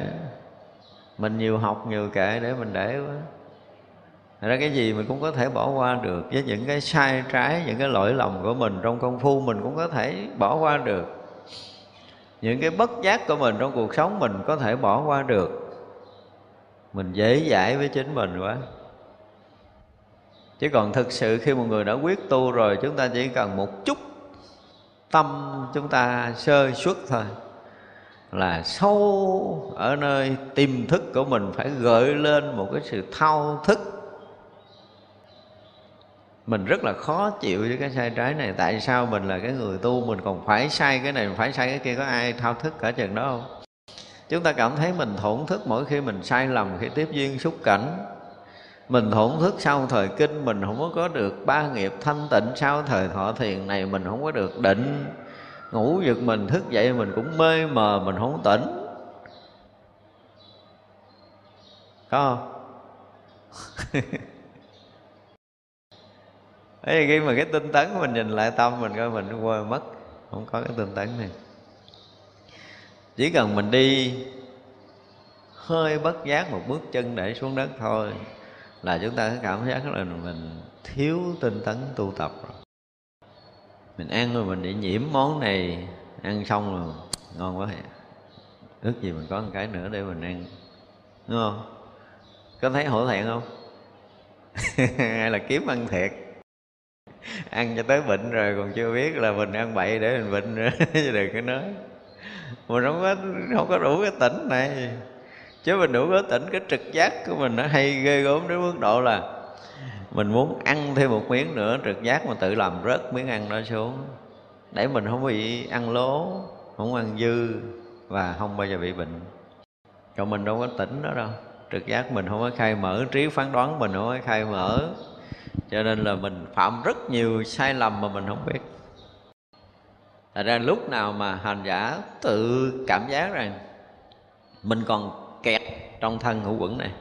Mình nhiều học nhiều kệ để mình để quá. Thật ra cái gì mình cũng có thể bỏ qua được. Với những cái sai trái, những cái lỗi lầm của mình trong công phu Mình cũng có thể bỏ qua được. Những cái bất giác của mình trong cuộc sống Mình có thể bỏ qua được. Mình dễ dãi với chính mình quá. Chứ còn thực sự khi một người đã quyết tu rồi Chúng ta chỉ cần một chút Tâm chúng ta sơ xuất thôi. Là sâu ở nơi tiềm thức của mình phải gợi lên một cái sự thao thức. Mình rất là khó chịu với cái sai trái này. Tại sao mình là cái người tu, mình còn phải sai cái này, phải sai cái kia? Có ai thao thức cả chừng đó không? Chúng ta cảm thấy mình thổn thức mỗi khi mình sai lầm, khi tiếp duyên xúc cảnh mình thổn thức sau thời kinh, mình không có được ba nghiệp thanh tịnh sau thời thọ thiền này, mình không có được định. Ngủ giật mình, thức dậy mình cũng mê mờ, mình không tỉnh có không? <laughs> Ấy khi mà cái tinh tấn mình nhìn lại tâm mình coi, mình quên mất, Không có cái tinh tấn này. Chỉ cần mình đi, hơi bất giác một bước chân để xuống đất thôi. Là chúng ta có cảm giác là mình thiếu tinh tấn tu tập rồi. Mình ăn rồi mình bị nhiễm món này, Ăn xong rồi ngon quá Ước gì mình có một cái nữa để mình ăn, Đúng không? Có thấy hổ thẹn không? <laughs> Hay là kiếm ăn thiệt? Ăn cho tới bệnh rồi còn chưa biết là mình ăn bậy để mình bệnh nữa, <laughs> chứ đừng có nói. Mình không có không có đủ cái tỉnh này chứ mình đủ có tỉnh, cái trực giác của mình nó hay ghê gớm đến mức độ là mình muốn ăn thêm một miếng nữa, trực giác mà tự làm rớt miếng ăn đó xuống. Để mình không bị ăn lố, không ăn dư và không bao giờ bị bệnh. Còn mình đâu có tỉnh đó đâu. Trực giác mình không có khai mở, trí phán đoán mình không có khai mở. Cho nên là mình phạm rất nhiều sai lầm mà mình không biết. Thật ra lúc nào mà hành giả tự cảm giác rằng mình còn kẹt trong thân hữu quẩn này.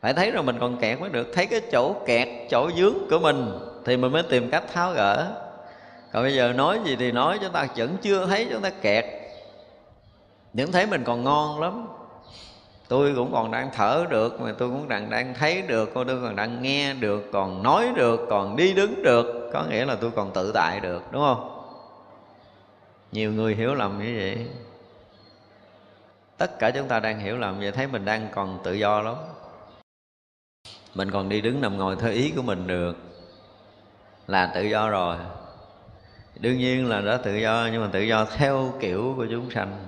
Phải thấy rồi mình còn kẹt mới được. Thấy cái chỗ kẹt, chỗ dướng của mình thì mình mới tìm cách tháo gỡ. Còn bây giờ nói gì thì nói, chúng ta vẫn chưa thấy chúng ta kẹt. Những thấy mình còn ngon lắm. Tôi cũng còn đang thở được, mà tôi cũng đang đang thấy được tôi còn đang nghe được, còn nói được, còn đi đứng được. Có nghĩa là tôi còn tự tại được, đúng không? Nhiều người hiểu lầm như vậy tất cả chúng ta đang hiểu lầm vậy, thấy mình đang còn tự do lắm. Mình còn đi đứng nằm ngồi theo ý của mình được. Là tự do rồi. Đương nhiên là đã tự do, nhưng mà tự do theo kiểu của chúng sanh.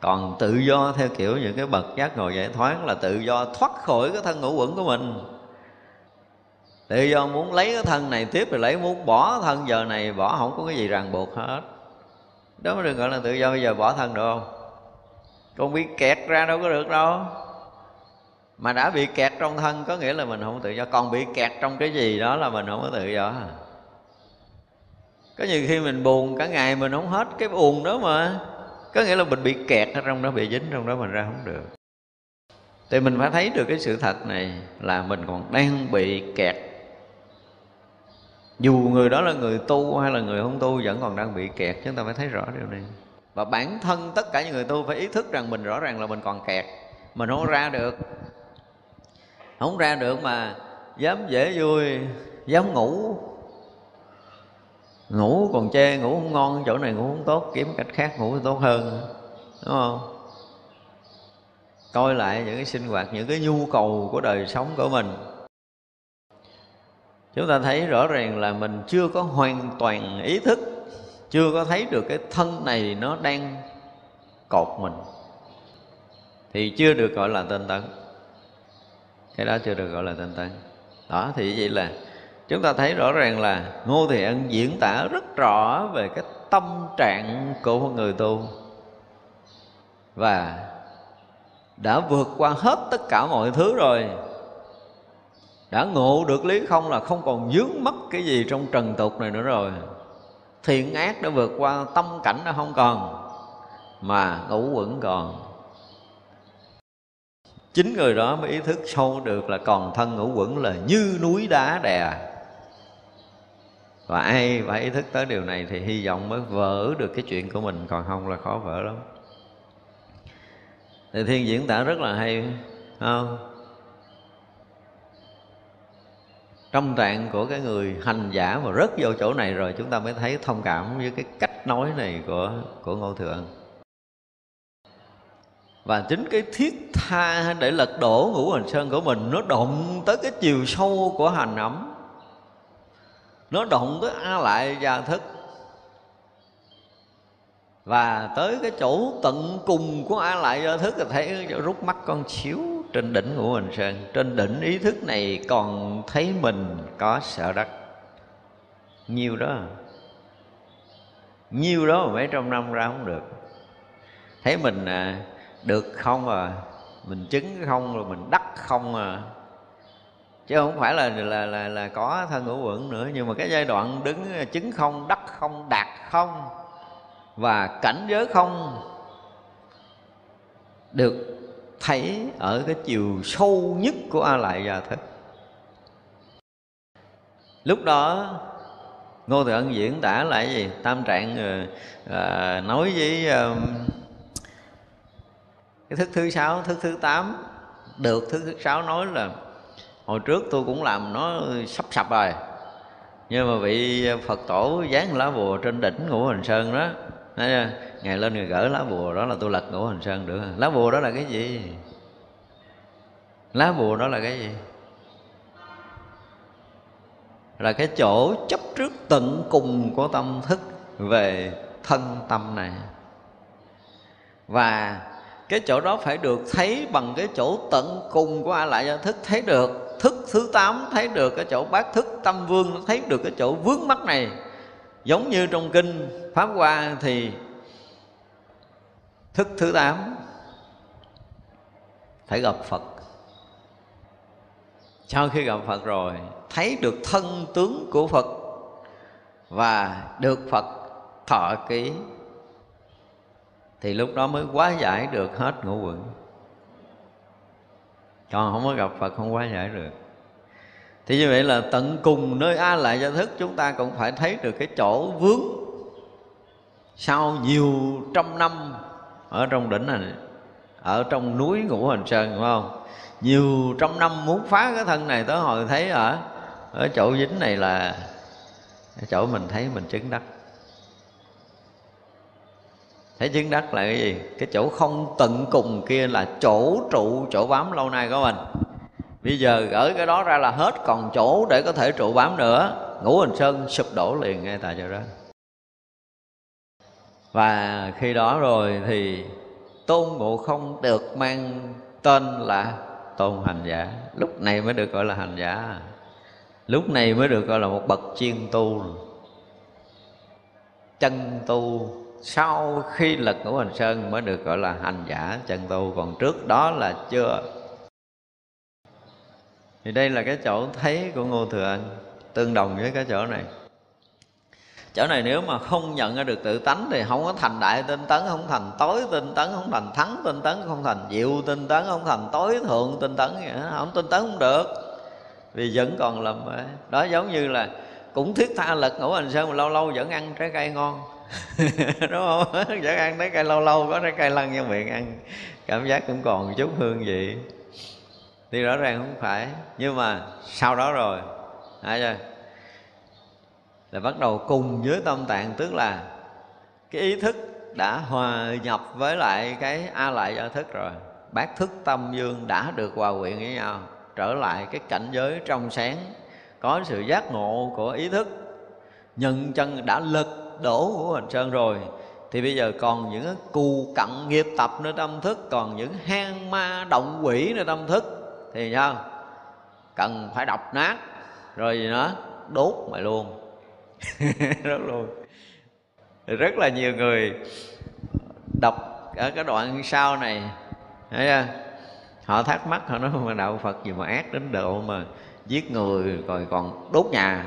Còn tự do theo kiểu những cái bậc giác ngồi giải thoát là tự do thoát khỏi cái thân ngũ quẩn của mình. Tự do muốn lấy cái thân này tiếp rồi lấy, muốn bỏ thân giờ này bỏ, không có cái gì ràng buộc hết. Đó mới được gọi là tự do, bây giờ bỏ thân được không? Còn bị kẹt ra đâu có được đâu. Mà đã bị kẹt trong thân có nghĩa là mình không tự do. Còn bị kẹt trong cái gì đó là mình không có tự do. Có nhiều khi mình buồn, cả ngày mình không hết cái buồn đó mà. Có nghĩa là mình bị kẹt ở trong đó, bị dính trong đó, mình ra không được. Thì mình phải thấy được cái sự thật này là mình còn đang bị kẹt. Dù người đó là người tu hay là người không tu, vẫn còn đang bị kẹt. Chúng ta phải thấy rõ điều này và bản thân tất cả những người tu phải ý thức rằng mình rõ ràng là mình còn kẹt. Mình không ra được. Không ra được mà dám dễ vui, dám ngủ. Ngủ còn chê, ngủ không ngon, chỗ này ngủ không tốt, kiếm cách khác ngủ tốt hơn, đúng không? Coi lại những cái sinh hoạt, những cái nhu cầu của đời sống của mình. Chúng ta thấy rõ ràng là mình chưa có hoàn toàn ý thức chưa có thấy được cái thân này nó đang cột mình. Thì chưa được gọi là tinh tấn. Cái đó chưa được gọi là tinh tấn. Đó, thì vậy là chúng ta thấy rõ ràng là ngô thị ân diễn tả rất rõ về cái tâm trạng của một người tu. Và đã vượt qua hết tất cả mọi thứ rồi. Đã ngộ được lý không là không còn dướng mất cái gì trong trần tục này nữa rồi thiện ác đã vượt qua, tâm cảnh đã không còn, mà ngũ quẩn còn. Chính người đó mới ý thức sâu được là còn thân ngũ quẩn là như núi đá đè. Và ai phải ý thức tới điều này thì hy vọng mới vỡ được cái chuyện của mình, còn không là khó vỡ lắm. Thì thiên diễn tả rất là hay không? Trong trạng của cái người hành giả mà rớt vô chỗ này rồi, chúng ta mới thấy thông cảm với cái cách nói này của của ngô thượng và chính cái thiết tha để lật đổ ngũ hành sơn của mình, nó động tới cái chiều sâu của hành ẩm. Nó động tới a lại gia thức. Và tới cái chỗ tận cùng của a lại gia thức thì thấy rút mắt con xíu trên đỉnh ngũ hành sơn trên đỉnh ý thức này còn thấy mình có sợ đất. Nhiêu đó. Nhiêu đó mà mấy trăm năm ra không được. Thấy mình à, được không à? Mình chứng không rồi mình đắc không à? Chứ không phải là là là, là có thân ngũ quẩn nữa nhưng mà cái giai đoạn đứng à, chứng không đắc không đạt không và cảnh giới không được thấy ở cái chiều sâu nhất của a lại già thức lúc đó ngô thừa ân diễn tả lại gì? Tam trạng à, nói với à, cái thức thứ sáu thức thứ tám. Được thức thứ sáu nói là hồi trước tôi cũng làm nó sắp sập rồi nhưng mà bị phật tổ dán lá bùa trên đỉnh ngũ hành sơn đó ngày lên người gỡ lá bùa đó là tôi lật ngũ hành sơn được. Lá bùa đó là cái gì? Lá bùa đó là cái gì? Là cái chỗ chấp trước tận cùng của tâm thức về thân tâm này. Và cái chỗ đó phải được thấy bằng cái chỗ tận cùng của a lại do thức thấy được. Thức thứ tám thấy được, cái chỗ bát thức tâm vương thấy được cái chỗ vướng mắt này giống như trong kinh pháp hoa thì thức thứ tám, phải gặp phật. Sau khi gặp phật rồi, thấy được thân tướng của phật và được phật thọ ký, thì lúc đó mới quá giải được hết ngũ quẩn. Còn không có gặp phật, không quá giải được thì như vậy là tận cùng nơi a lại gia thức chúng ta cũng phải thấy được cái chỗ vướng. Sau nhiều trăm năm ở trong đỉnh này, ở trong núi ngũ hành sơn, đúng không? Nhiều trăm năm muốn phá cái thân này tới hồi thấy ở ở chỗ dính này là chỗ mình thấy mình chứng đắc. Thấy chứng đắc là cái gì? Cái chỗ không tận cùng kia là chỗ trụ, chỗ bám lâu nay của mình bây giờ gỡ cái đó ra là hết, còn chỗ để có thể trụ bám nữa. Ngũ hành sơn sụp đổ liền ngay tại chỗ đó. Và khi đó rồi thì tôn ngộ không được mang tên là tôn hành giả. Lúc này mới được gọi là hành giả. Lúc này mới được gọi là một bậc chuyên tu. Chân tu. Sau khi lật ngũ hành sơn mới được gọi là hành giả chân tu. Còn trước đó là chưa thì đây là cái chỗ thấy của ngô thừa ân tương đồng với cái chỗ này. Chỗ này nếu mà không nhận ra được tự tánh thì không có thành đại tinh tấn, không thành tối tinh tấn, không thành thắng tinh tấn, không thành diệu tinh tấn, không thành tối thượng tinh tấn không tinh tấn không được. Vì vẫn còn lầm đó giống như là cũng thiết tha lật ngủ hành sơn mà lâu lâu vẫn ăn trái cây ngon. <laughs> Đúng không? <laughs> Vẫn ăn trái cây lâu lâu, có trái cây lăn vô miệng ăn. Cảm giác cũng còn chút hương vị thì rõ ràng không phải. Nhưng mà sau đó rồi thấy chưa? Là bắt đầu cùng với tâm tạng, tức là cái ý thức đã hòa nhập với lại cái a lại do thức rồi. Bát thức tâm dương đã được hòa quyện với nhau, trở lại cái cảnh giới trong sáng. Có sự giác ngộ của ý thức, nhân chân đã lật đổ của hành sơn rồi. Thì bây giờ còn những cù cặn nghiệp tập nơi tâm thức, còn những hang ma động quỷ nơi tâm thức thì sao? Cần phải đập nát, rồi gì nữa đốt mày luôn. <laughs> Đốt luôn. Rất là nhiều người đọc ở cái đoạn sau này, thấy chưa? họ thắc mắc, họ nói, mà đạo phật gì mà ác đến độ mà giết người rồi còn đốt nhà?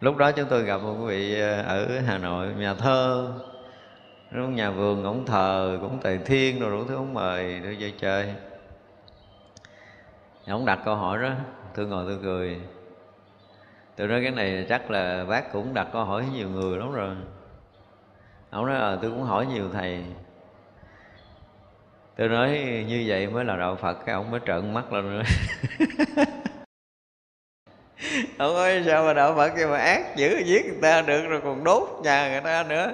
Lúc đó chúng tôi gặp một quý vị ờ, ở hà nội, nhà thơ nhà vườn ổng thờ, cũng tề thiên rồi đủ thứ ổng mời đi chơi chơi ông đặt câu hỏi đó. Tôi ngồi tôi cười. Tôi nói cái này chắc là bác cũng đặt câu hỏi nhiều người lắm rồi. Ông nói ờ tôi cũng hỏi nhiều thầy. Tôi nói, như vậy mới là đạo phật. Cái ông mới trợn mắt lên nữa. <laughs> Ông ơi sao mà đạo phật kia mà ác dữ giết người ta được rồi còn đốt nhà người ta nữa?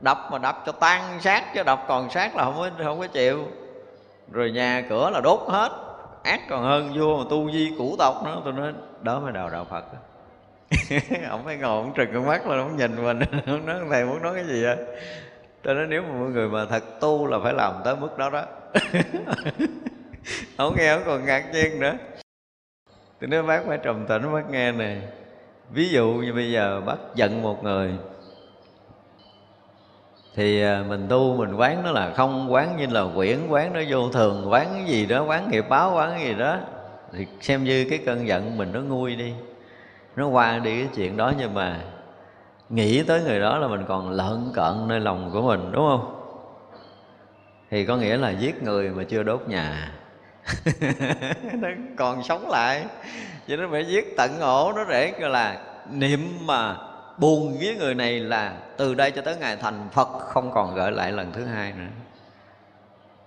Đập mà đập cho tan xác, chứ đập còn xác là không có không có chịu. Rồi nhà cửa là đốt hết ác còn hơn vua mà tu di cũ tộc nữa, tôi nói, đó mới đào đạo phật. <laughs> Ông phải ngồi ông trừng con mắt lên, ông nhìn mình, <laughs> ông nói, thầy muốn nói cái gì vậy? Tôi nói, nếu mà mọi người mà thật tu là phải làm tới mức đó đó. <laughs> Ông nghe ông còn ngạc nhiên nữa. Tôi nói, bác phải trầm tĩnh, bác nghe nè. Ví dụ như bây giờ bác giận một người thì à, mình tu mình quán nó là không quán như là quyển, quán nó vô thường, quán cái gì đó, quán nghiệp báo, quán cái gì đó. Thì xem như cái cơn giận mình nó nguôi đi, nó qua đi cái chuyện đó. Nhưng mà nghĩ tới người đó là mình còn lợn cận nơi lòng của mình, đúng không? Thì có nghĩa là giết người mà chưa đốt nhà. <laughs> Nó còn sống lại. Cho nó phải giết tận ổ nó rễ gọi là niệm mà buồn với người này là từ đây cho tới ngày thành phật không còn gợi lại lần thứ hai nữa.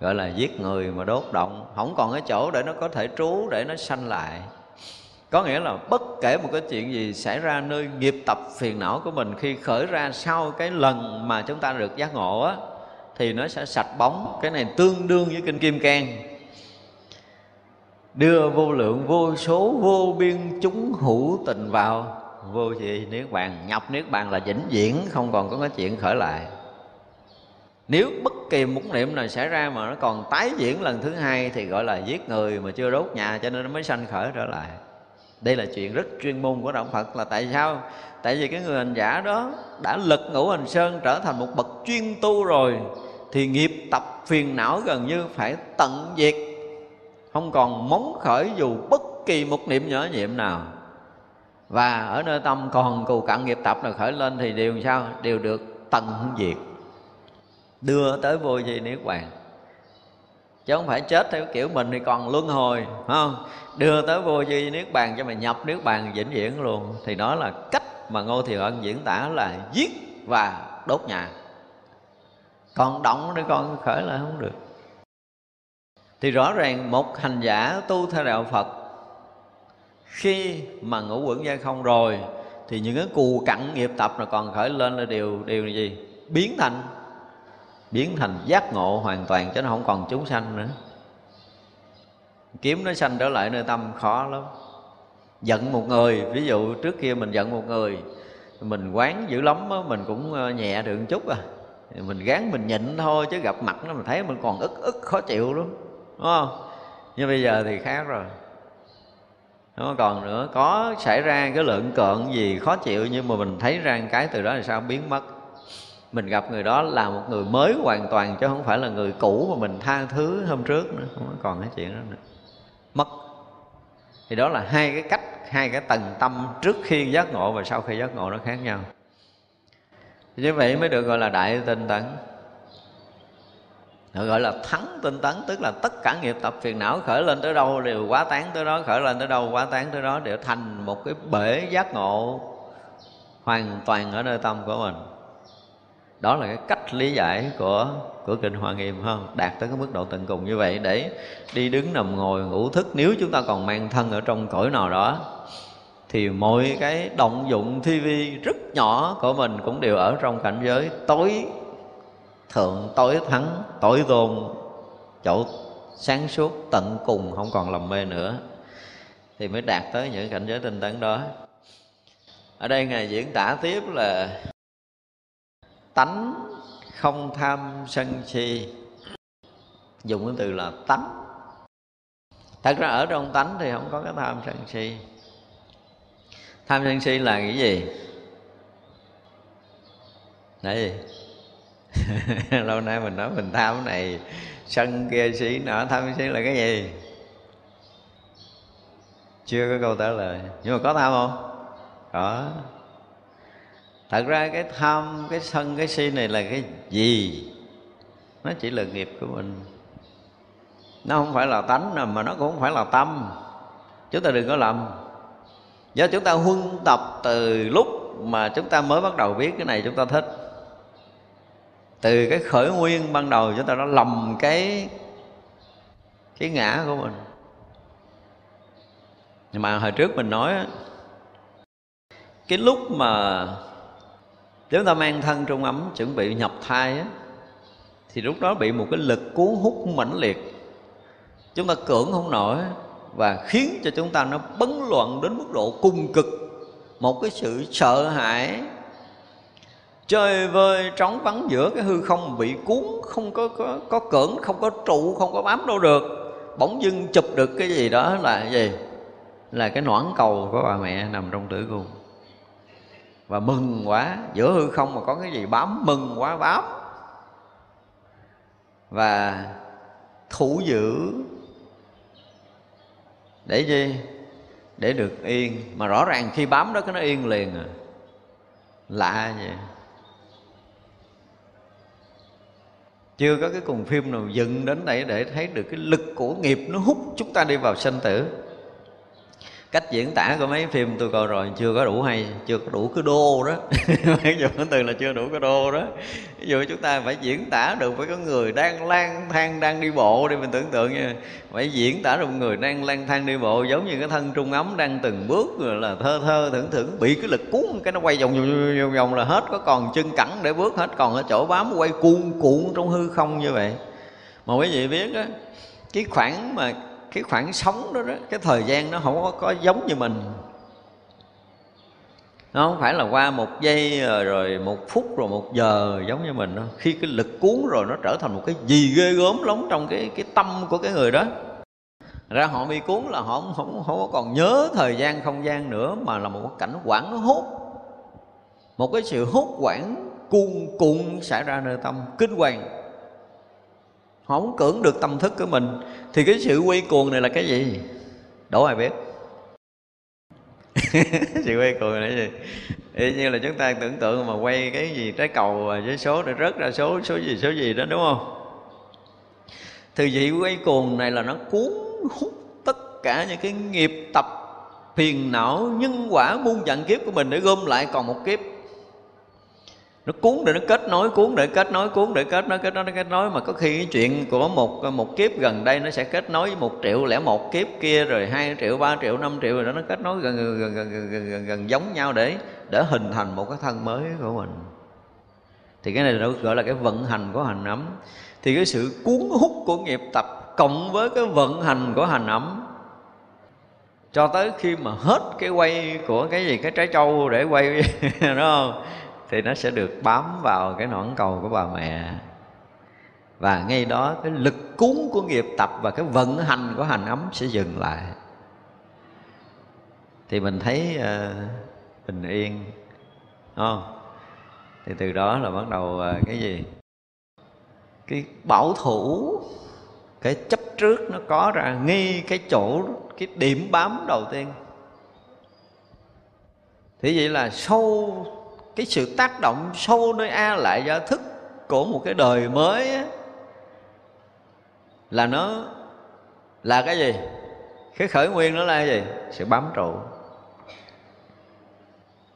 Gọi là giết người mà đốt động không còn cái chỗ để nó có thể trú, để nó sanh lại. Có nghĩa là bất kể một cái chuyện gì xảy ra nơi nghiệp tập phiền não của mình, khi khởi ra sau cái lần mà chúng ta được giác ngộ á, thì nó sẽ sạch bóng. Cái này tương đương với kinh kim cang. Đưa vô lượng vô số vô biên chúng hữu tình vào vô gì niết bàn, nhập niết bàn là vĩnh viễn, không còn có cái chuyện khởi lại. Nếu bất kỳ một niệm nào xảy ra mà nó còn tái diễn lần thứ hai thì gọi là giết người mà chưa đốt nhà, cho nên nó mới sanh khởi trở lại. Đây là chuyện rất chuyên môn của đạo phật là tại sao? Tại vì cái người hành giả đó đã lật ngũ hành sơn trở thành một bậc chuyên tu rồi, thì nghiệp tập phiền não gần như phải tận diệt. Không còn móng khởi dù bất kỳ một niệm nhỏ nhiệm nào và ở nơi tâm còn cù cặn nghiệp tập nào khởi lên thì đều sao? Đều được tận diệt. Đưa tới vô vi niết bàn. Chứ không phải chết theo kiểu mình thì còn luân hồi không? Đưa tới vô vi niết bàn cho mình nhập niết bàn vĩnh viễn luôn. Thì đó là cách mà ngô thiều ân diễn tả là giết và đốt nhà. Còn động để con khởi lại không được. Thì rõ ràng một hành giả tu theo đạo phật khi mà ngũ quẩn gian không rồi thì những cái cù cặn nghiệp tập là còn khởi lên là điều điều gì? Biến thành biến thành giác ngộ hoàn toàn chứ nó không còn chúng sanh nữa. Kiếm nó sanh trở lại nơi tâm khó lắm. Giận một người ví dụ trước kia mình giận một người mình quán dữ lắm đó, mình cũng ờ, nhẹ được một chút à. Mình gán mình nhịn thôi chứ gặp mặt nó mình thấy mình còn ức ức khó chịu lắm đúng không? Nhưng bây giờ thì khác rồi không? Còn nữa, có xảy ra cái lượng cợn gì khó chịu nhưng mà mình thấy ra cái từ đó là sao? Biến mất. Mình gặp người đó là một người mới hoàn toàn chứ không phải là người cũ mà mình tha thứ hôm trước nữa. Không còn cái chuyện đó nữa. Mất. Thì đó là hai cái cách, hai cái tầng tâm trước khi giác ngộ và sau khi giác ngộ nó khác nhau. Như vậy mới được gọi là đại tinh tấn gọi là thắng tinh tấn, tức là tất cả nghiệp tập phiền não khởi lên tới đâu đều quá tán tới đó, khởi lên tới đâu quá tán tới đó đều thành một cái bể giác ngộ hoàn toàn ở nơi tâm của mình. Đó là cái cách lý giải của của kinh hoa nghiêm không? Đạt tới cái mức độ tận cùng như vậy để đi đứng nằm ngồi ngủ thức. Nếu chúng ta còn mang thân ở trong cõi nào đó, thì mọi cái động dụng thi vi rất nhỏ của mình cũng đều ở trong cảnh giới tối thượng tối thắng, tối tôn chỗ sáng suốt, tận cùng, không còn lầm mê nữa. Thì mới đạt tới những cảnh giới tinh tấn đó. Ở đây ngài diễn tả tiếp là tánh không tham sân si. Dùng cái từ là tánh. Thật ra ở trong tánh thì không có cái tham sân si. Tham sân si là cái gì? Là gì? <laughs> lâu nay mình nói mình tham cái này, sân kia sĩ nọ, tham sĩ là cái gì? Chưa có câu trả lời. Nhưng mà có tham không? Có. Thật ra cái tham, cái sân, cái si này là cái gì? Nó chỉ là nghiệp của mình. Nó không phải là tánh mà nó cũng không phải là tâm. Chúng ta đừng có lầm. Do chúng ta huân tập từ lúc mà chúng ta mới bắt đầu biết cái này, chúng ta thích từ cái khởi nguyên ban đầu chúng ta đã lầm cái cái ngã của mình. Nhưng mà hồi trước mình nói cái lúc mà chúng ta mang thân trong ấm chuẩn bị nhập thai á, thì lúc đó bị một cái lực cuốn hút mãnh liệt. Chúng ta cưỡng không nổi và khiến cho chúng ta nó bấn loạn đến mức độ cung cực. Một cái sự sợ hãi chơi vơi trống vắng giữa cái hư không bị cuốn, không có có có cưỡng không có trụ, không có bám đâu được. Bỗng dưng chụp được cái gì đó là gì? Là cái noãn cầu của bà mẹ nằm trong tử cung. Và mừng quá, giữa hư không mà có cái gì bám, mừng quá, bám. Và thủ giữ để gì? Để được yên. Mà rõ ràng khi bám đó, cái nó yên liền à. Lạ vậy. Chưa có cái cùng phim nào dựng đến đây để thấy được cái lực của nghiệp nó hút chúng ta đi vào sanh tử cách diễn tả của mấy phim tôi coi rồi chưa có đủ hay chưa có đủ cái đô đó. <laughs> Ví dụ từ là chưa đủ cái đô đó. Ví dụ chúng ta phải diễn tả được với cái người đang lang thang đang đi bộ đi mình tưởng tượng nha phải diễn tả được một người đang lang thang đi bộ giống như cái thân trung ấm đang từng bước rồi là thơ thơ thưởng thưởng bị cái lực cuốn cái nó quay vòng vòng vòng, vòng là hết có còn chân cẳng để bước hết còn ở chỗ bám quay cuộn cuộn trong hư không như vậy. Mà quý vị biết á cái khoảng mà cái khoảng sống đó, đó cái thời gian nó không có, có giống như mình. Nó không phải là qua một giây ờ, rồi một phút rồi một giờ giống như mình đâu. Khi cái lực cuốn rồi nó trở thành một cái gì ghê gớm lắm trong cái cái tâm của cái người đó. Ra họ bị cuốn là họ không, không, không còn nhớ thời gian không gian nữa mà là một cái cảnh quảng nó hút một cái sự hút quảng cuồn cuộn xảy ra nơi tâm kinh hoàng họ không cưỡng được tâm thức của mình. Thì cái sự quay cuồng này là cái gì? Đổ ai biết? <laughs> Sự quay cuồng là gì? Y như là chúng ta tưởng tượng mà quay cái gì, trái cầu với số để rớt ra số số gì số gì đó, đúng không? Thì vị quay cuồng này là nó cuốn hút tất cả những cái nghiệp tập phiền não, nhân quả muôn vạn kiếp của mình để gom lại còn một kiếp nó cuốn để nó kết nối cuốn để kết nối cuốn để kết nối kết nối kết nối. Mà có khi cái chuyện của một một kiếp gần đây nó sẽ kết nối với một triệu lẻ một kiếp kia rồi hai triệu ba triệu năm triệu rồi đó nó kết nối gần gần gần gần, gần, gần, gần, giống nhau để để hình thành một cái thân mới của mình. Thì cái này nó gọi là cái vận hành của hành ấm. Thì cái sự cuốn hút của nghiệp tập cộng với cái vận hành của hành ấm cho tới khi mà hết cái quay của cái gì cái trái trâu để quay <laughs> đúng không? Thì nó sẽ được bám vào cái nõn cầu của bà mẹ. Và ngay đó cái lực cuốn của nghiệp tập và cái vận hành của hành ấm sẽ dừng lại. Thì mình thấy uh, bình yên không? Thì từ đó là bắt đầu uh, cái gì? Cái bảo thủ cái chấp trước nó có ra ngay cái chỗ cái điểm bám đầu tiên. Thì vậy là sâu cái sự tác động sâu nơi a lại do thức của một cái đời mới á, là nó là cái gì? Cái khởi nguyên nó là cái gì? Sự bám trụ.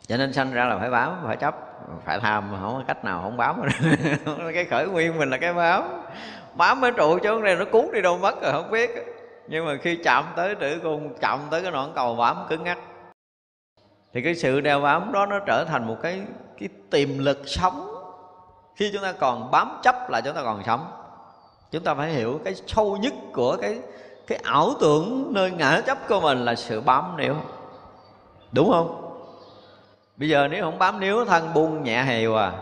Cho nên sanh ra là phải bám phải chấp phải tham không có cách nào không bám <laughs> cái khởi nguyên mình là cái bám. Bám mới trụ chứ này nó cuốn đi đâu mất rồi không biết nhưng mà khi chạm tới tử cung chạm tới cái nõn cầu bám cứng ngắc thì cái sự đeo bám đó nó trở thành một cái cái tiềm lực sống. Khi chúng ta còn bám chấp là chúng ta còn sống. Chúng ta phải hiểu cái sâu nhất của cái cái ảo tưởng nơi ngã chấp của mình là sự bám níu. Đúng không? Bây giờ nếu không bám níu, thân buông nhẹ hều à.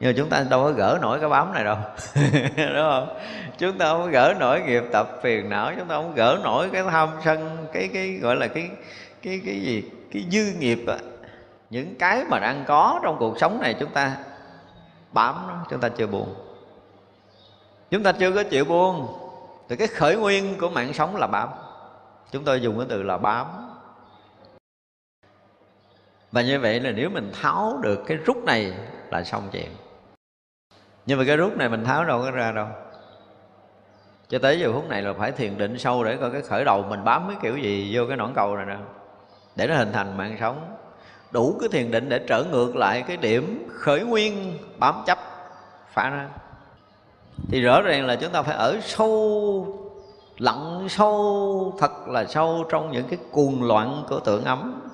Nhưng mà chúng ta đâu có gỡ nổi cái bám này đâu. <laughs> Đúng không? Chúng ta không có gỡ nổi nghiệp tập phiền não, chúng ta không gỡ nổi cái tham sân, cái cái gọi là cái cái cái gì? Cái dư nghiệp á, những cái mà đang có trong cuộc sống này chúng ta bám nó, chúng ta chưa buồn. Chúng ta chưa có chịu buông thì cái khởi nguyên của mạng sống là bám. Chúng tôi dùng cái từ là bám. Và như vậy là nếu mình tháo được cái rút này là xong chuyện. Nhưng mà cái rút này mình tháo đâu có ra đâu. Cho tới giờ phút này là phải thiền định sâu để coi cái khởi đầu mình bám cái kiểu gì vô cái nõn cầu này nè để nó hình thành mạng sống. Đủ cái thiền định để trở ngược lại cái điểm khởi nguyên, bám chấp, phá ra. Thì rõ ràng là chúng ta phải ở sâu, lặn sâu, thật là sâu trong những cái cuồng loạn của tượng ấm.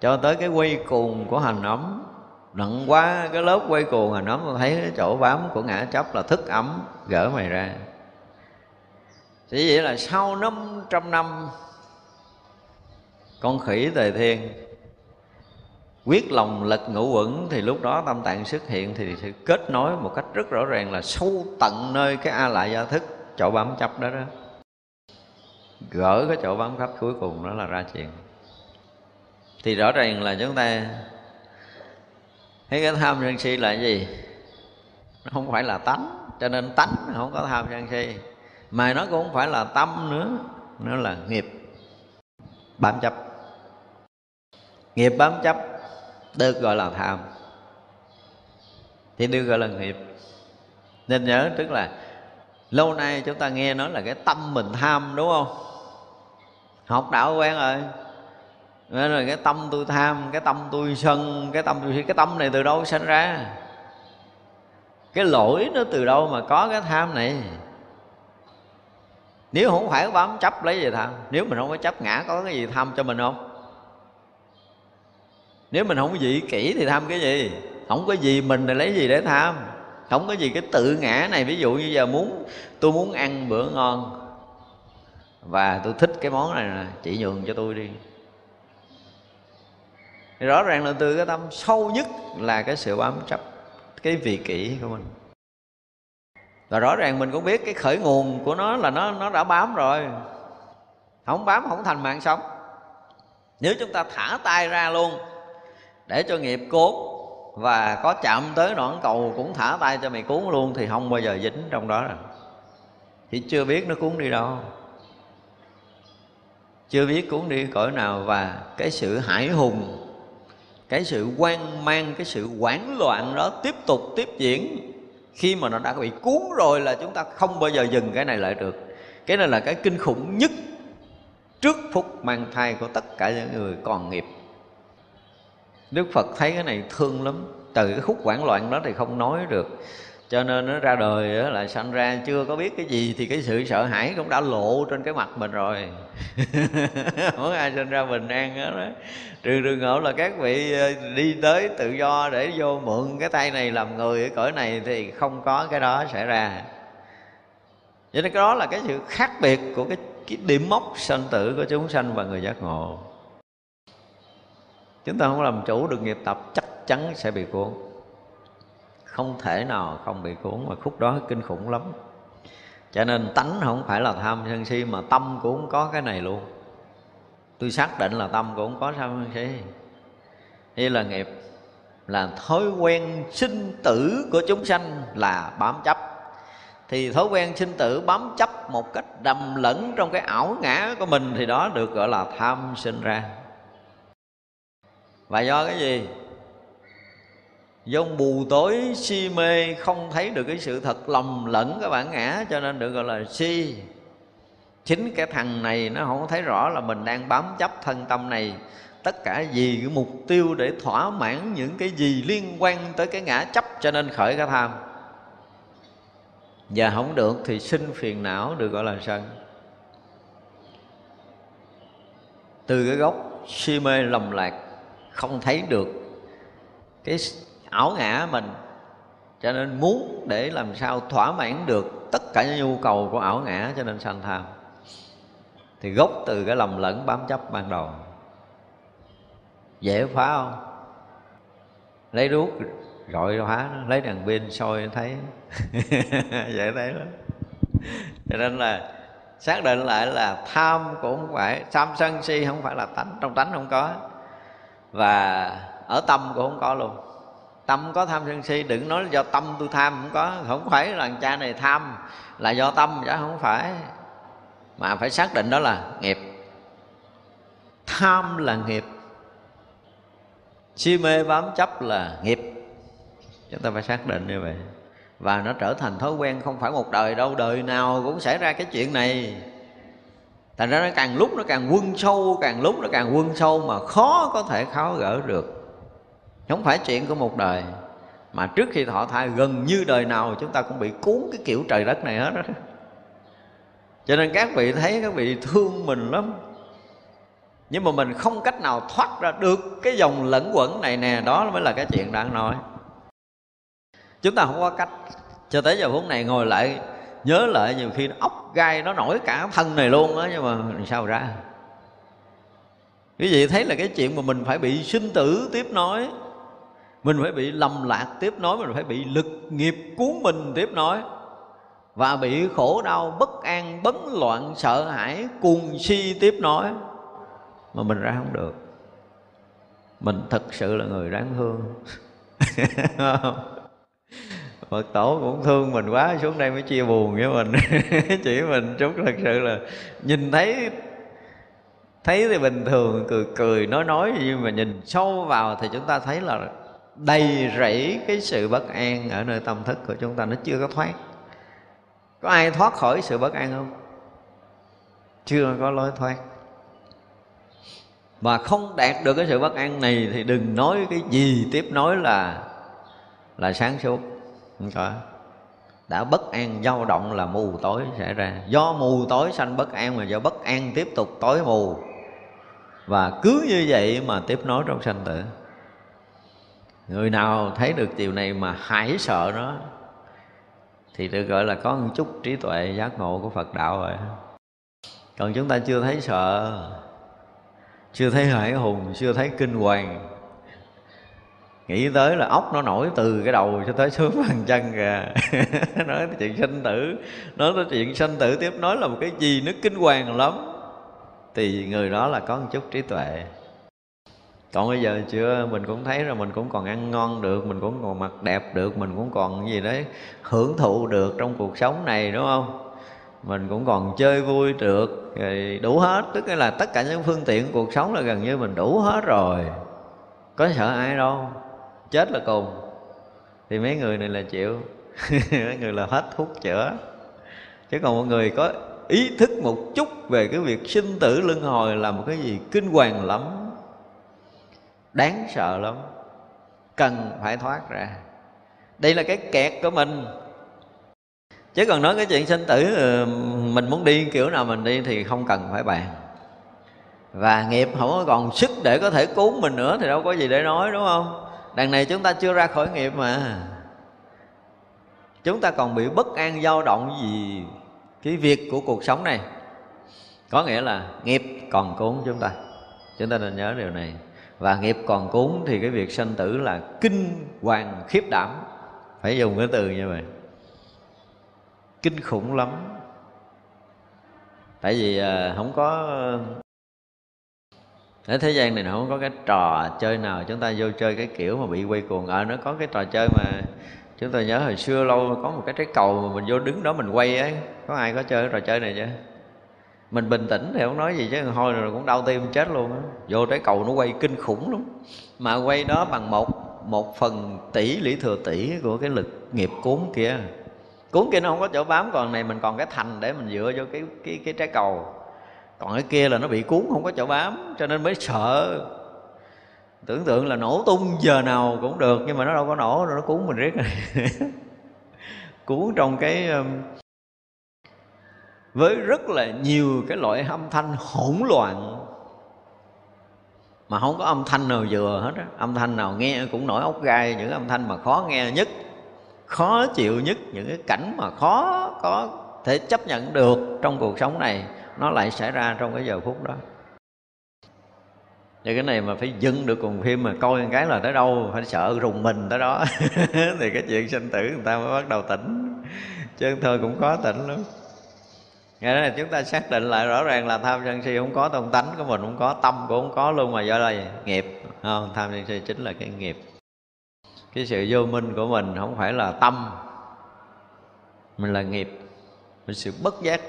Cho tới cái quay cuồng của hành ấm. Nặng quá, cái lớp quay cuồng hành ấm thấy cái chỗ bám của ngã chấp là thức ấm, gỡ mày ra. Chỉ vậy là sau 500 năm con khỉ tề thiên. Quyết lòng lật ngũ quẩn thì lúc đó tâm tạng xuất hiện thì sự kết nối một cách rất rõ ràng là sâu tận nơi cái a lại gia thức, chỗ bám chấp đó đó. Gỡ cái chỗ bám chấp cuối cùng đó là ra chuyện. Thì rõ ràng là chúng ta thấy cái tham sân si là gì? Nó không phải là tánh, cho nên tánh không có tham sân si. Mà nó cũng không phải là tâm nữa, nó là nghiệp. Bám chấp nghiệp bám chấp, được gọi là tham. Thì được gọi là nghiệp. Nên nhớ, tức là lâu nay chúng ta nghe nói là cái tâm mình tham, đúng không? Học đạo quen rồi. Nên rồi cái tâm tôi tham, cái tâm tôi sân, cái tâm tôi cái tâm này từ đâu sinh ra? Cái lỗi nó từ đâu mà có cái tham này? Nếu không phải bám chấp lấy gì tham? Nếu mình không có chấp ngã, có cái gì tham cho mình không? Nếu mình không vị kỹ thì tham cái gì? Không có gì mình thì lấy gì để tham? Không có gì cái tự ngã này, ví dụ như giờ muốn, tôi muốn ăn bữa ngon và tôi thích cái món này nè, chị nhường cho tôi đi. Thì rõ ràng là từ cái tâm sâu nhất là cái sự bám chấp, cái vị kỷ của mình. Và rõ ràng mình cũng biết cái khởi nguồn của nó là nó nó đã bám rồi. Không bám không thành mạng sống. Nếu chúng ta thả tay ra luôn để cho nghiệp cuốn và có chạm tới đoạn cầu cũng thả tay cho mày cuốn luôn thì không bao giờ dính trong đó rồi. Chỉ chưa biết nó cuốn đi đâu. Chưa biết cuốn đi cõi nào và cái sự hải hùng, cái sự quan mang, cái sự hoảng loạn đó tiếp tục tiếp diễn. Khi mà nó đã bị cuốn rồi là chúng ta không bao giờ dừng cái này lại được. Cái này là cái kinh khủng nhất trước phút mang thai của tất cả những người còn nghiệp. Đức Phật thấy cái này thương lắm. Từ cái khúc hoảng loạn đó thì không nói được. Cho nên nó ra đời là sanh ra chưa có biết cái gì thì cái sự sợ hãi cũng đã lộ trên cái mặt mình rồi. <laughs> Không ai sinh ra bình an hết đó trừ trường hợp là các vị ờ, đi tới tự do để vô mượn cái tay này làm người ở cõi này thì không có cái đó xảy ra. Vậy nên cái đó là cái sự khác biệt của cái cái điểm mốc sanh tử của chúng sanh và người giác ngộ chúng ta không làm chủ được nghiệp tập, chắc chắn sẽ bị cuốn. Không thể nào không bị cuốn, mà khúc đó kinh khủng lắm. Cho nên tánh không phải là tham sân si, mà tâm cũng có cái này luôn. Tôi xác định là tâm cũng có tham sân si. Đây là nghiệp là thói quen sinh tử của chúng sanh là bám chấp. Thì thói quen sinh tử bám chấp một cách đầm lẫn trong cái ảo ngã của mình thì đó được gọi là tham sinh ra và do cái gì? Do mù tối si mê không thấy được cái sự thật lầm lẫn cái bản ngã, cho nên được gọi là si. Chính cái thằng này nó không thấy rõ là mình đang bám chấp thân tâm này. Tất cả vì cái mục tiêu để thỏa mãn những cái gì liên quan tới cái ngã chấp, cho nên khởi cái tham. Và không được thì sinh phiền não, được gọi là sân. Từ cái gốc si mê lầm lạc không thấy được cái ảo ngã mình. Cho nên muốn để làm sao thỏa mãn được tất cả những nhu cầu của ảo ngã, cho nên sanh tham. Thì gốc từ cái lầm lẫn bám chấp ban đầu. Dễ phá không? Lấy đuốc gọi hóa nó lấy đèn pin soi thấy. <laughs> Dễ thấy lắm. Cho nên là xác định lại là tham cũng không phải, tham sân si không phải là tánh, trong tánh không có và ở tâm cũng không có luôn. Tâm có tham sân si, đừng nói là do tâm tôi tham không có. Không phải là cha này tham, là do tâm chứ không phải. Mà phải xác định đó là nghiệp. Tham là nghiệp. Si mê bám chấp là nghiệp. Chúng ta phải xác định như vậy. Và nó trở thành thói quen không phải một đời đâu. Đời nào cũng xảy ra cái chuyện này thành ra nó càng lúc nó càng quân sâu, càng lúc nó càng quân sâu mà khó có thể tháo gỡ được. Không phải chuyện của một đời, mà trước khi thọ thai gần như đời nào chúng ta cũng bị cuốn cái kiểu trời đất này hết đó cho nên các vị thấy các vị thương mình lắm. Nhưng mà mình không cách nào thoát ra được cái dòng lẫn quẩn này nè, đó mới là cái chuyện đang nói. Chúng ta không có cách. Cho tới giờ phút này ngồi lại nhớ lại nhiều khi nó ốc gai, nó nổi cả thân này luôn á, nhưng mà sao ra? Quý vị thấy là cái chuyện mà mình phải bị sinh tử tiếp nối, mình phải bị lầm lạc tiếp nối, mình phải bị lực nghiệp cuốn mình tiếp nối, và bị khổ đau, bất an, bấn loạn, sợ hãi, cuồng si tiếp nối, mà mình ra không được. Mình thật sự là người đáng thương. <laughs> Phật tổ cũng thương mình quá, xuống đây mới chia buồn với mình. <laughs> Chỉ mình chút thật sự là nhìn thấy thấy thì bình thường, cười cười, nói nói, nhưng mà nhìn sâu vào thì chúng ta thấy là đầy rẫy cái sự bất an ở nơi tâm thức của chúng ta, nó chưa có thoát. Có ai thoát khỏi sự bất an không? Chưa có lối thoát. Mà không đạt được cái sự bất an này thì đừng nói cái gì, tiếp nối là là sáng suốt không có. Đã bất an, dao động là mù tối xảy ra. Do mù tối sanh bất an mà do bất an tiếp tục tối mù. Và cứ như vậy mà tiếp nối trong sanh tử. Người nào thấy được điều này mà hãi sợ nó, thì được gọi là có một chút trí tuệ giác ngộ của phật đạo rồi. Còn chúng ta chưa thấy sợ, chưa thấy hải hùng, chưa thấy kinh hoàng nghĩ tới là ốc nó nổi từ cái đầu cho tới xuống <laughs> bàn chân kìa. <laughs> Nói tới chuyện sinh tử, nói tới chuyện sinh tử tiếp, nói là một cái gì nó kinh hoàng lắm. Thì người đó là có một chút trí tuệ. Còn bây giờ chưa, mình cũng thấy rồi, mình cũng còn ăn ngon được, mình cũng còn mặc đẹp được, mình cũng còn gì đấy, hưởng thụ được trong cuộc sống này, đúng không? Mình cũng còn chơi vui được, rồi đủ hết. Tức là tất cả những phương tiện cuộc sống là gần như mình đủ hết rồi. Có sợ ai đâu chết là cùng. Thì mấy người này là chịu. <laughs> Mấy người là hết thuốc chữa. Chứ còn một người có ý thức một chút về cái việc sinh tử luân hồi là một cái gì kinh hoàng lắm. Đáng sợ lắm. Cần phải thoát ra. Đây là cái kẹt của mình. Chứ còn nói cái chuyện sinh tử ừ, mình muốn đi kiểu nào mình đi thì không cần phải bàn. Và nghiệp không còn sức để có thể cứu mình nữa thì đâu có gì để nói, đúng không? Đằng này chúng ta chưa ra khỏi nghiệp mà. Chúng ta còn bị bất an, dao động gì cái việc của cuộc sống này. Có nghĩa là nghiệp còn cuốn chúng ta. Chúng ta nên nhớ điều này. Và nghiệp còn cuốn thì cái việc sanh tử là kinh hoàng khiếp đảm. Phải dùng cái từ như vậy. Kinh khủng lắm. Tại vì à, không có ở thế gian này không có cái trò chơi nào chúng ta vô chơi cái kiểu mà bị quay cuồng. Ở à, nó có cái trò chơi mà chúng ta nhớ hồi xưa lâu có một cái trái cầu mà mình vô đứng đó mình quay ấy. Có ai có chơi cái trò chơi này chưa? Mình bình tĩnh thì không nói gì chứ thôi rồi cũng đau tim chết luôn á. Vô trái cầu nó quay kinh khủng lắm. Mà quay đó bằng một một phần tỷ lý thừa tỷ của cái lực nghiệp cuốn kia. Cuốn kia nó không có chỗ bám còn này mình còn cái thành để mình dựa vô cái cái cái trái cầu còn cái kia là nó bị cuốn, không có chỗ bám, cho nên mới sợ. Tưởng tượng là nổ tung giờ nào cũng được, nhưng mà nó đâu có nổ rồi nó cuốn mình riết. <laughs> Cuốn trong cái um, với rất là nhiều cái loại âm thanh hỗn loạn, mà không có âm thanh nào vừa hết á. Âm thanh nào nghe cũng nổi ốc gai, những âm thanh mà khó nghe nhất, khó chịu nhất, những cái cảnh mà khó có thể chấp nhận được trong cuộc sống này nó lại xảy ra trong cái giờ phút đó. Thì cái này mà phải dừng được cùng phim mà coi một cái là tới đâu, phải sợ rùng mình tới đó. <laughs> Thì cái chuyện sinh tử người ta mới bắt đầu tỉnh. Chứ thôi cũng có tỉnh lắm. Nghĩa là chúng ta xác định lại rõ ràng là tham sân si không có tông tánh của mình, không có tâm cũng không có luôn mà do đây, nghiệp. Không, tham sân si chính là cái nghiệp. Cái sự vô minh của mình không phải là tâm, mình là nghiệp. Mình sự bất giác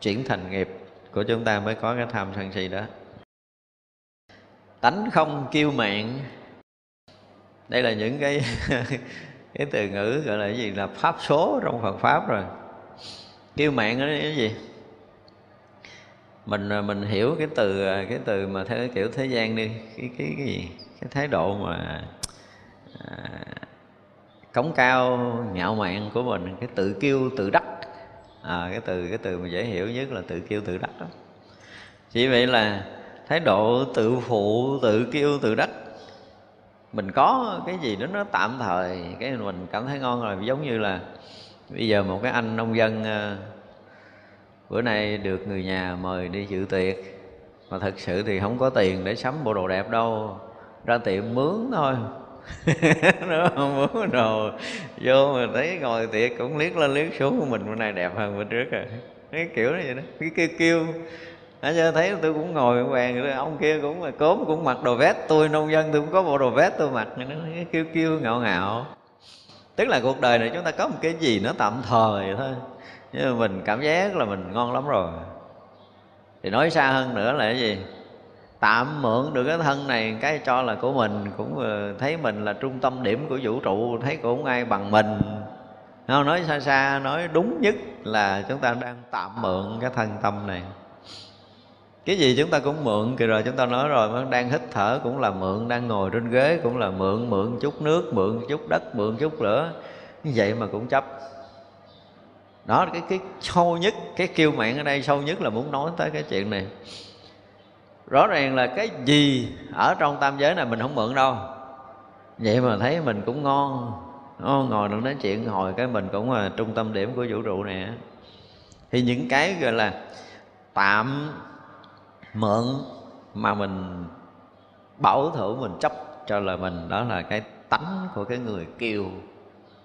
chuyển thành nghiệp của chúng ta mới có cái tham sân si đó. Tánh không kiêu mạng đây là những cái <laughs> cái từ ngữ gọi là cái gì? Là pháp số trong Phật pháp rồi. Kiêu mạng đó là cái gì? Mình mình hiểu cái từ cái từ mà theo cái kiểu thế gian đi. Cái cái cái gì? Cái thái độ mà à, cống cao ngạo mạn của mình. Cái tự kiêu tự đắc à, cái từ cái từ mà dễ hiểu nhất là tự kiêu tự đắc đó. Chỉ vậy là thái độ tự phụ tự kiêu tự đắc mình có cái gì đó nó tạm thời cái mình cảm thấy ngon rồi. Giống như là bây giờ một cái anh nông dân ờ, bữa nay được người nhà mời đi dự tiệc mà thật sự thì không có tiền để sắm bộ đồ đẹp đâu ra tiệm mướn thôi. <laughs> nó không muốn đồ. Vô mà thấy ngồi tiệc cũng liếc lên liếc xuống của mình, bữa nay đẹp hơn bữa trước rồi. Cái kiểu như vậy đó. Cái kêu kêu. Hả chưa thấy tôi cũng ngồi bàn ông kia cũng mà cốm cũng mặc đồ vest. Tôi, nông dân tôi cũng có bộ đồ vest tôi mặc. Nó kêu kêu, ngạo ngạo. Tức là cuộc đời này chúng ta có một cái gì nó tạm thời thôi. Nhưng mà mình cảm giác là mình ngon lắm rồi. Thì nói xa hơn nữa là cái gì? Tạm mượn được cái thân này, cái cho là của mình, cũng ờ, thấy mình là trung tâm điểm của vũ trụ, thấy cũng không ai bằng mình. Không nói xa xa, nói đúng nhất là chúng ta đang tạm mượn cái thân tâm này. Cái gì chúng ta cũng mượn, kìa rồi chúng ta nói rồi đang hít thở cũng là mượn, đang ngồi trên ghế cũng là mượn mượn chút nước, mượn chút đất, mượn chút lửa. Như vậy mà cũng chấp. Đó cái cái sâu nhất, cái kêu mạng ở đây sâu nhất là muốn nói tới cái chuyện này rõ ràng là cái gì ở trong tam giới này mình không mượn đâu. Vậy mà thấy mình cũng ngon. Ngon ngồi được nói chuyện hồi cái mình cũng là trung tâm điểm của vũ trụ này thì những cái gọi là tạm mượn mà mình bảo thủ mình chấp cho là mình đó là cái tánh của cái người kêu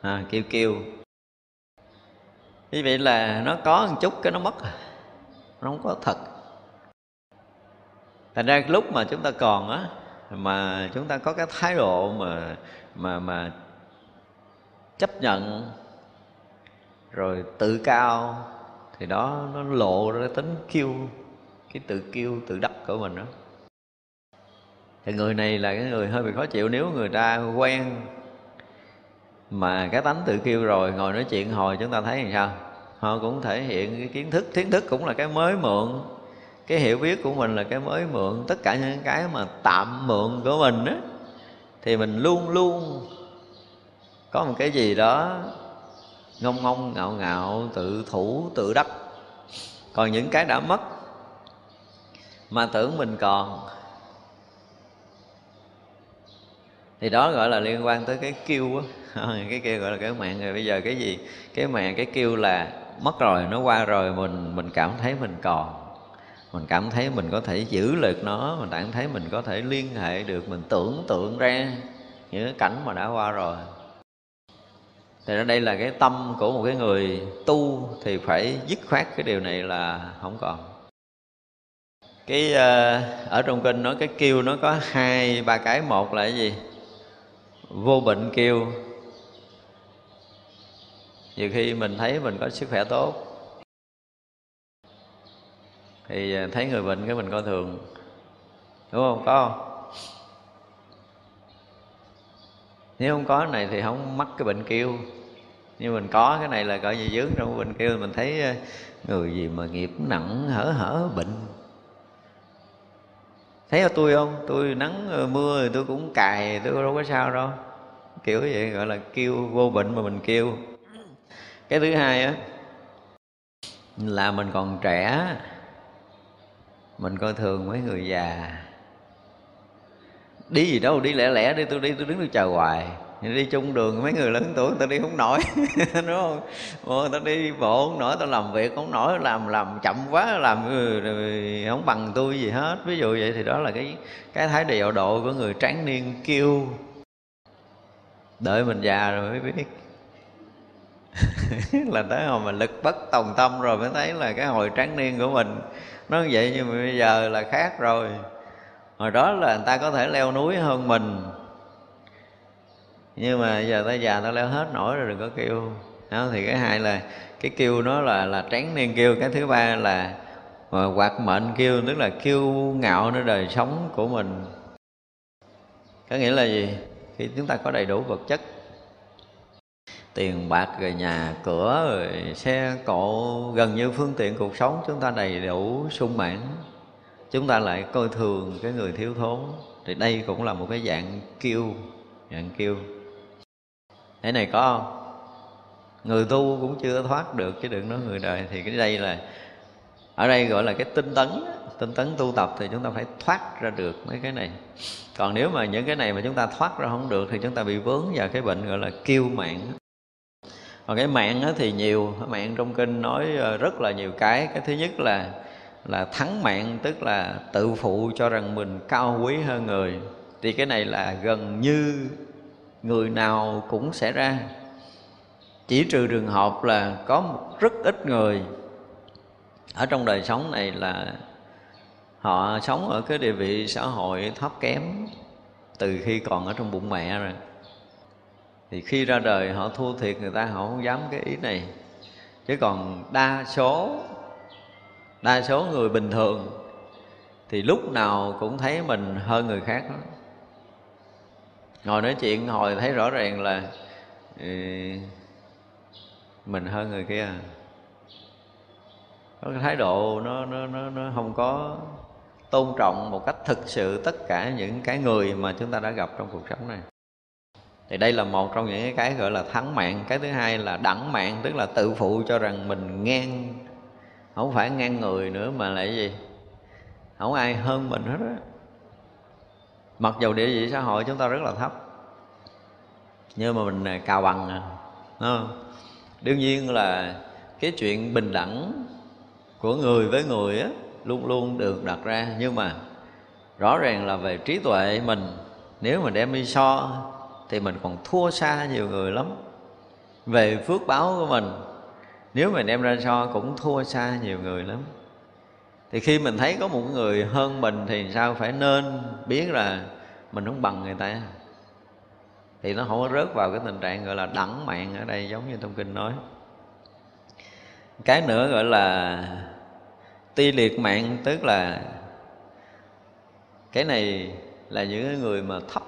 à, kêu kêu như vậy là nó có một chút cái nó mất. Nó không có thật thành ra lúc mà chúng ta còn á, mà chúng ta có cái thái độ mà mà mà chấp nhận, rồi tự cao, thì đó nó lộ ra tính kiêu, cái tự kiêu, tự đắc của mình đó. Thì người này là cái người hơi bị khó chịu nếu người ta quen mà cái tánh tự kiêu rồi, ngồi nói chuyện hồi chúng ta thấy làm sao? Họ cũng thể hiện cái kiến thức kiến thức cũng là cái mới mượn cái hiểu biết của mình là cái mới mượn. Tất cả những cái mà tạm mượn của mình á, thì mình luôn luôn có một cái gì đó ngông ngông, ngạo ngạo, tự thủ, tự đắc. Còn những cái đã mất mà tưởng mình còn, thì đó gọi là liên quan tới cái kêu á. <laughs> Cái kêu gọi là cái mạng. Rồi bây giờ cái gì? Cái mạng, cái kêu là mất rồi, nó qua rồi, mình mình cảm thấy mình còn mình cảm thấy mình có thể giữ được nó, mình cảm thấy mình có thể liên hệ được, mình tưởng tượng ra những cái cảnh mà đã qua rồi. Thì ra đây là cái tâm của một cái người tu thì phải dứt khoát cái điều này là không còn. Cái ờ, ở trong kinh nói cái kêu nó có hai, ba cái. Một là cái gì? Vô bệnh kêu. Nhiều khi mình thấy mình có sức khỏe tốt thì ờ, thấy người bệnh cái mình coi thường. Đúng không? Có không? Nếu không có cái này thì không mắc cái bệnh kêu. Nhưng mình có cái này là coi như dướng trong bệnh kêu mình thấy ờ, người gì mà nghiệp nặng hở hở bệnh. Thấy ở tôi không? Tôi nắng ờ, mưa thì tôi cũng cài tôi đâu có sao đâu. Kiểu vậy gọi là kêu vô bệnh mà mình kêu. Cái thứ hai á là mình còn trẻ mình coi thường mấy người già. Đi gì đâu đi lẻ lẻ đi tôi đi tôi đứng tôi chờ hoài. Đi chung đường mấy người lớn tuổi người ta đi không nổi <laughs> đúng không? Ồ, người ta đi bộ không nổi ta làm việc không nổi làm làm chậm quá làm ừ, không bằng tôi gì hết. Ví dụ vậy thì đó là cái cái thái độ độ của người tráng niên kêu đợi mình già rồi mới biết. <laughs> Là tới hồi mà lực bất tòng tâm rồi mới thấy là cái hồi tráng niên của mình nó vậy nhưng mà bây giờ là khác rồi. Hồi đó là người ta có thể leo núi hơn mình. Nhưng mà giờ ta già ta leo hết nổi rồi đừng có kêu. Đó, thì cái hai là cái kêu nó là là tráng niên kêu. Cái thứ ba là hoạt mệnh kêu tức là kêu ngạo nơi đời sống của mình. Có nghĩa là gì? Khi chúng ta có đầy đủ vật chất tiền bạc rồi nhà cửa rồi xe cộ, gần như phương tiện cuộc sống chúng ta đầy đủ sung mãn. Chúng ta lại coi thường cái người thiếu thốn. Thì đây cũng là một cái dạng kêu dạng kêu thế này có không? Người tu cũng chưa thoát được chứ đừng nói người đời. Thì cái đây là, ở đây gọi là cái tinh tấn tinh tấn tu tập thì chúng ta phải thoát ra được mấy cái này. Còn nếu mà những cái này mà chúng ta thoát ra không được thì chúng ta bị vướng vào cái bệnh gọi là kiêu mạng còn cái mạng thì nhiều mạng trong kinh nói ờ, rất là nhiều cái. Cái thứ nhất là là thắng mạng, tức là tự phụ cho rằng mình cao quý hơn người. Thì cái này là gần như người nào cũng sẽ ra. Chỉ trừ trường hợp là có một rất ít người ở trong đời sống này là họ sống ở cái địa vị xã hội thấp kém từ khi còn ở trong bụng mẹ rồi thì khi ra đời họ thua thiệt người ta họ không dám cái ý này. Chứ còn đa số đa số người bình thường thì lúc nào cũng thấy mình hơn người khác đó. ngồi nói chuyện hồi thấy rõ ràng là ừ, mình hơn người kia. Có cái thái độ nó nó nó nó không có tôn trọng một cách thực sự tất cả những cái người mà chúng ta đã gặp trong cuộc sống này thì đây là một trong những cái gọi là thắng mạng. Cái thứ hai là đẳng mạng, tức là tự phụ cho rằng mình ngang, không phải ngang người nữa mà lại gì? Không ai hơn mình hết á. Mặc dù địa vị xã hội chúng ta rất là thấp, nhưng mà mình cao bằng à đương nhiên là cái chuyện bình đẳng của người với người á, luôn luôn được đặt ra. Nhưng mà rõ ràng là về trí tuệ mình, nếu mà đem đi so thì mình còn thua xa nhiều người lắm. Về phước báo của mình, nếu mình đem ra so cũng thua xa nhiều người lắm. Thì khi mình thấy có một người hơn mình thì sao phải nên biết là mình không bằng người ta? Thì nó không có rớt vào cái tình trạng gọi là đẳng mạng ở đây, giống như thông kinh nói. Cái nữa gọi là ti liệt mạng, tức là cái này là những người mà thấp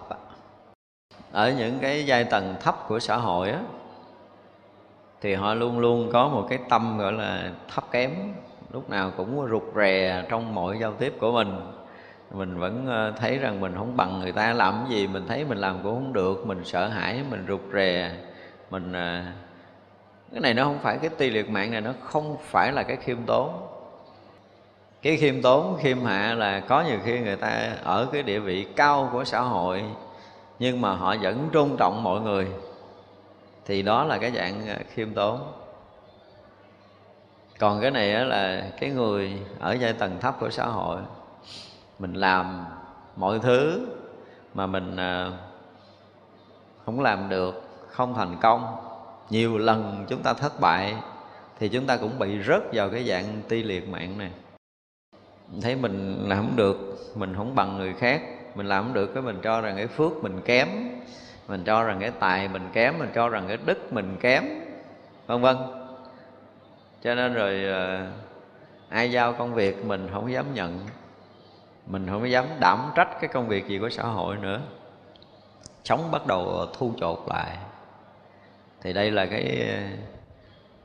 ở những cái giai tầng thấp của xã hội á, thì họ luôn luôn có một cái tâm gọi là thấp kém. Lúc nào cũng rụt rè trong mọi giao tiếp của mình. Mình vẫn ờ, thấy rằng mình không bằng người ta làm cái gì, mình thấy mình làm cũng không được, mình sợ hãi, mình rụt rè, mình ờ, cái này nó không phải cái ti liệt mạng này, nó không phải là cái khiêm tốn. Cái khiêm tốn, khiêm hạ là có nhiều khi người ta ở cái địa vị cao của xã hội nhưng mà họ vẫn tôn trọng mọi người. Thì đó là cái dạng ờ, khiêm tốn. Còn cái này là cái người ở giai tầng thấp của xã hội, mình làm mọi thứ mà mình ờ, không làm được, không thành công. Nhiều lần chúng ta thất bại thì chúng ta cũng bị rớt vào cái dạng ti liệt mạng này. Thấy mình làm không được, mình không bằng người khác mình làm không được cái mình cho rằng cái phước mình kém, mình cho rằng cái tài mình kém, mình cho rằng cái đức mình kém, vân vân. Cho nên rồi ờ, ai giao công việc mình không dám nhận, mình không dám đảm trách cái công việc gì của xã hội nữa. Sống bắt đầu thu chột lại. Thì đây là cái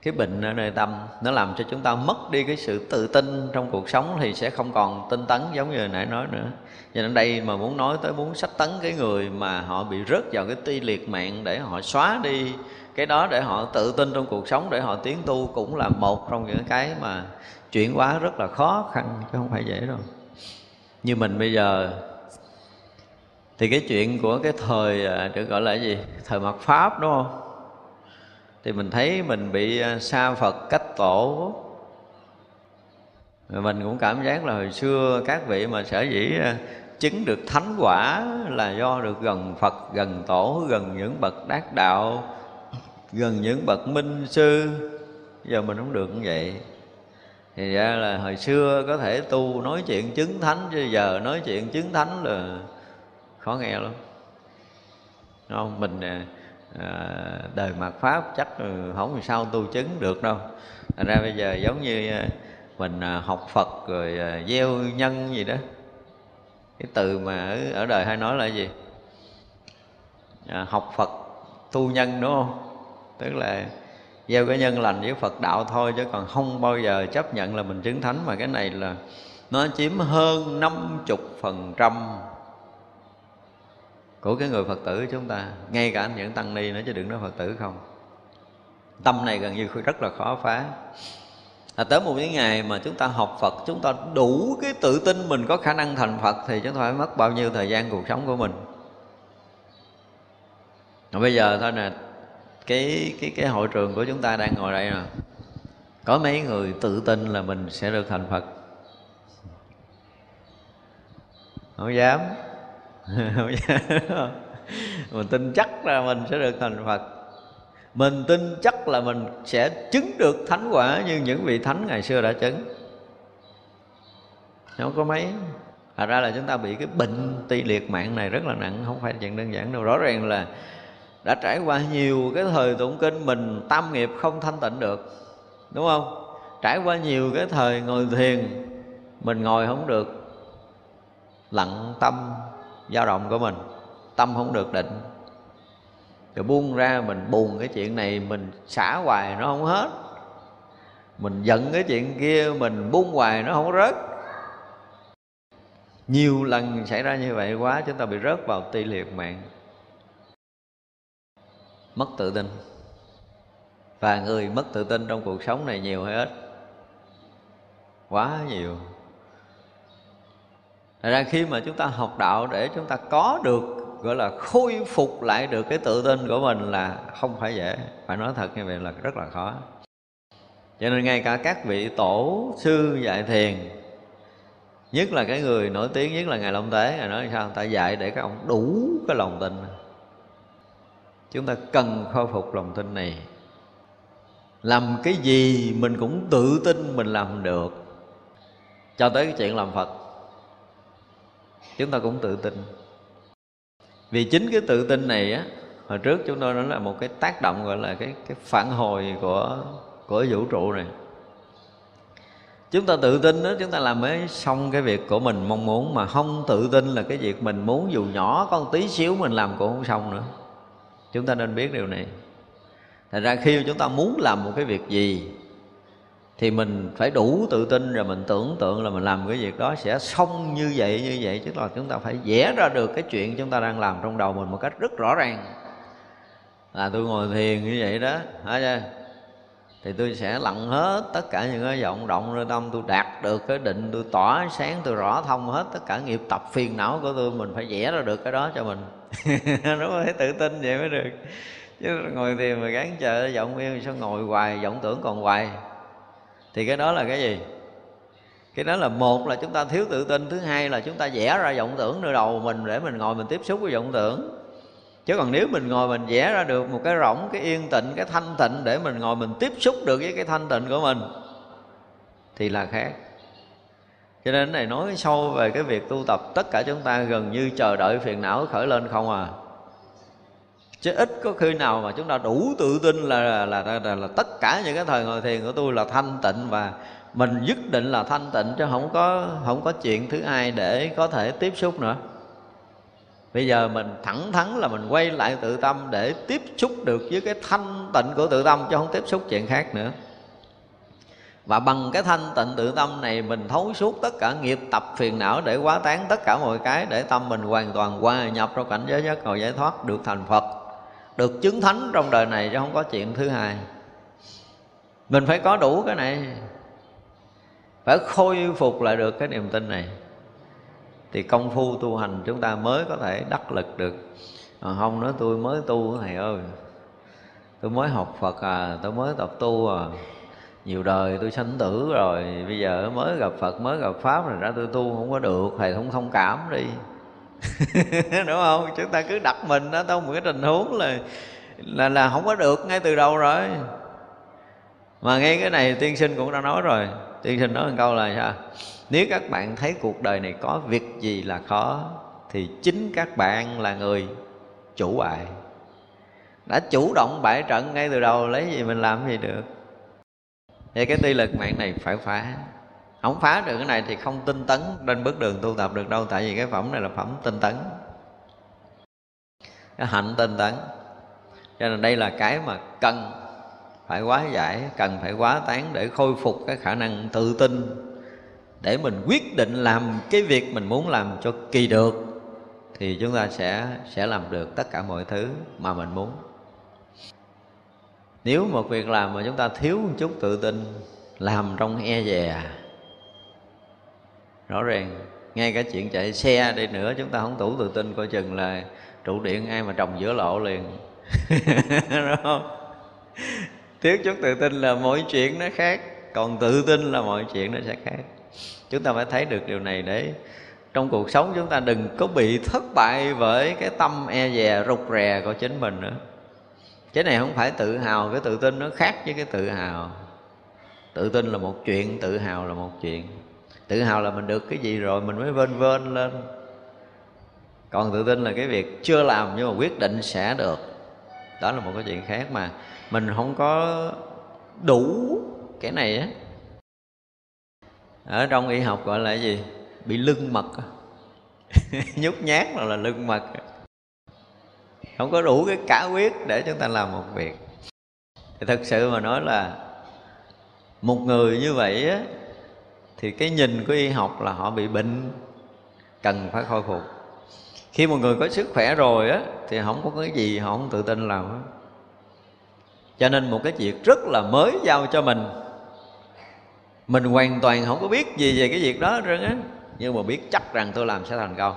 cái bệnh ở nơi tâm, nó làm cho chúng ta mất đi cái sự tự tin trong cuộc sống thì sẽ không còn tinh tấn giống như nãy nói nữa. Cho nên đây mà muốn nói tới muốn sách tấn cái người mà họ bị rớt vào cái ti liệt mạng để họ xóa đi cái đó, để họ tự tin trong cuộc sống, để họ tiến tu cũng là một trong những cái mà chuyển hóa rất là khó khăn, chứ không phải dễ đâu. Như mình bây giờ, thì cái chuyện của cái thời à, được gọi là gì? Thời mặt pháp, đúng không? Thì mình thấy mình bị à, xa phật cách tổ. Mình cũng cảm giác là hồi xưa các vị mà sở dĩ à, chứng được thánh quả là do được gần phật, gần tổ, gần những bậc đắc đạo, gần những bậc minh sư. Giờ mình không được như vậy. Thì ra là hồi xưa có thể tu nói chuyện chứng thánh, chứ giờ nói chuyện chứng thánh là khó nghe lắm. Đúng không? Mình à, à, đời mạt pháp chắc không làm sao tu chứng được đâu. Thành ra bây giờ giống như ờ, mình ờ, học phật rồi gieo nhân gì đó. Cái từ mà ở, ở đời hay nói là gì? À, học phật tu nhân đúng không? Tức là gieo cái nhân lành với Phật đạo thôi chứ còn không bao giờ chấp nhận là mình chứng thánh. Mà cái này là nó chiếm hơn 50 phần trăm của cái người Phật tử chúng ta ngay cả những tăng ni nữa chứ đừng nói Phật tử không. Tâm này gần như rất là khó phá. À, tới một cái ngày mà chúng ta học Phật chúng ta đủ cái tự tin mình có khả năng thành Phật thì chúng ta phải mất bao nhiêu thời gian cuộc sống của mình. À, bây giờ thôi nè cái cái cái hội trường của chúng ta đang ngồi đây nè. Có mấy người tự tin là mình sẽ được thành Phật. Không dám mình tin chắc là mình sẽ được thành Phật. Mình tin chắc là mình sẽ chứng được thánh quả như những vị thánh ngày xưa đã chứng. Không có mấy. Thật ra là chúng ta bị cái bệnh ti liệt mạng này rất là nặng, Không phải chuyện đơn giản đâu. Rõ ràng là đã trải qua nhiều cái thời tụng kinh mình tam nghiệp không thanh tịnh được, đúng không? Trải qua nhiều cái thời ngồi thiền, mình ngồi không được lặng tâm dao động của mình, tâm không được định. Rồi buông ra mình buồn cái chuyện này, mình xả hoài nó không hết. Mình giận cái chuyện kia, mình buông hoài nó không rớt. Nhiều lần xảy ra như vậy quá, chúng ta bị rớt vào ti liệt mạng. Mất tự tin. Và người mất tự tin trong cuộc sống này nhiều hay ít? Quá nhiều. Thật ra khi mà chúng ta học đạo để chúng ta có được, gọi là, khôi phục lại được cái tự tin của mình là không phải dễ. Phải nói thật như vậy là rất là khó. Cho nên ngay cả các vị tổ sư dạy thiền, nhất là cái người nổi tiếng, nhất là ngài long tế, ngài nói sao? Ta dạy để các ông đủ cái lòng tin. Chúng ta cần khôi phục lòng tin này. Làm cái gì mình cũng tự tin mình làm được. Cho tới cái chuyện làm phật chúng ta cũng tự tin. Vì chính cái tự tin này á, hồi trước chúng tôi nói là một cái tác động, gọi là cái cái phản hồi của của vũ trụ này. Chúng ta tự tin đó chúng ta làm mới xong cái việc của mình mong muốn, mà không tự tin là cái việc mình muốn dù nhỏ con tí xíu mình làm cũng không xong nữa. Chúng ta nên biết điều này. Thành ra khi chúng ta muốn làm một cái việc gì thì mình phải đủ tự tin rồi mình tưởng tượng là mình làm cái việc đó sẽ xong như vậy như vậy. Tức là chúng ta phải vẽ ra được cái chuyện chúng ta đang làm trong đầu mình một cách rất rõ ràng. Là tôi ngồi thiền như vậy đó, hả chưa thì tôi sẽ lặng hết tất cả những cái vọng động nơi tâm. Tôi đạt được cái định, tôi tỏa sáng, tôi rõ thông hết tất cả nghiệp tập phiền não của tôi. Mình phải vẽ ra được cái đó cho mình. <laughs> Nó phải tự tin vậy mới được. Chứ ngồi thiền mà gắn chờ giọng yên, sao ngồi hoài vọng tưởng còn hoài? Thì cái đó là cái gì? Cái đó là một là chúng ta thiếu tự tin, thứ hai là chúng ta vẽ ra vọng tưởng nơi đầu mình để mình ngồi mình tiếp xúc với vọng tưởng. Chứ còn nếu mình ngồi mình vẽ ra được một cái rỗng, cái yên tịnh, cái thanh tịnh để mình ngồi mình tiếp xúc được với cái thanh tịnh của mình, thì là khác. Cho nên này nói sâu về cái việc tu tập, tất cả chúng ta gần như chờ đợi phiền não khởi lên không à chứ ít có khi nào mà chúng ta đủ tự tin là là, là, là, là, là tất cả những cái thời ngồi thiền của tôi là thanh tịnh và mình nhất định là thanh tịnh chứ không có không có chuyện thứ hai để có thể tiếp xúc nữa. Bây giờ mình thẳng thắn là mình quay lại tự tâm để tiếp xúc được với cái thanh tịnh của tự tâm chứ không tiếp xúc chuyện khác nữa. Và bằng cái thanh tịnh tự tâm này mình thấu suốt tất cả nghiệp tập phiền não để quá tán tất cả mọi cái để tâm mình hoàn toàn hòa nhập trong cảnh giới giác ngộ giải thoát được thành phật được chứng thánh trong đời này chứ không có chuyện thứ hai. Mình phải có đủ cái này phải khôi phục lại được cái niềm tin này. Thì công phu tu hành chúng ta mới có thể đắc lực được. À, không nói tôi mới tu thầy ơi tôi mới học phật à tôi mới tập tu à. Nhiều đời tôi sanh tử rồi bây giờ mới gặp phật mới gặp pháp rồi ra tôi tu không có được thầy không thông cảm đi. <laughs> đúng không? Chúng ta cứ đặt mình đó trong một cái tình huống là là là không có được ngay từ đầu rồi. Mà ngay cái này tiên sinh cũng đã nói rồi. Tiên sinh nói một câu là sao? Nếu các bạn thấy cuộc đời này có việc gì là khó, thì chính các bạn là người chủ bại. Đã chủ động bại trận ngay từ đầu, lấy gì mình làm gì được? Vậy cái ti lực mạng này phải phá không phá được cái này thì không tinh tấn trên bước đường tu tập được đâu, tại vì cái phẩm này là phẩm tinh tấn. Cái hạnh tinh tấn. Cho nên đây là cái mà cần phải quá giải, cần phải quá tán để khôi phục cái khả năng tự tin để mình quyết định làm cái việc mình muốn làm cho kỳ được, thì chúng ta sẽ sẽ làm được tất cả mọi thứ mà mình muốn. Nếu một việc làm mà chúng ta thiếu một chút tự tin, làm trong e dè rõ ràng, ngay cả chuyện chạy xe đi nữa, chúng ta không tủ tự tin coi chừng là trụ điện ai mà trồng giữa lộ liền. <laughs> Đúng không? Thiếu chút tự tin là mọi chuyện nó khác, còn tự tin là mọi chuyện nó sẽ khác. Chúng ta phải thấy được điều này để trong cuộc sống chúng ta đừng có bị thất bại với cái tâm e dè, rụt rè của chính mình nữa. Cái này không phải tự hào, cái tự tin nó khác với cái tự hào. Tự tin là một chuyện, tự hào là một chuyện tự hào là mình được cái gì rồi mình mới vên vên lên. Còn tự tin là cái việc chưa làm nhưng mà quyết định sẽ được. Đó là một cái chuyện khác mà mình không có đủ cái này á. Ở trong y học gọi là cái gì? Bị lưng mật <laughs> nhút nhát là, là lưng mật không có đủ cái cả quyết để chúng ta làm một việc. Thì thật sự mà nói là một người như vậy á thì cái nhìn của y học là họ bị bệnh, cần phải khôi phục. Khi một người có sức khỏe rồi á, thì không có cái gì, họ không tự tin làm á cho nên một cái việc rất là mới giao cho mình. Mình hoàn toàn không có biết gì về cái việc đó hết á. Nhưng mà biết chắc rằng tôi làm sẽ thành công.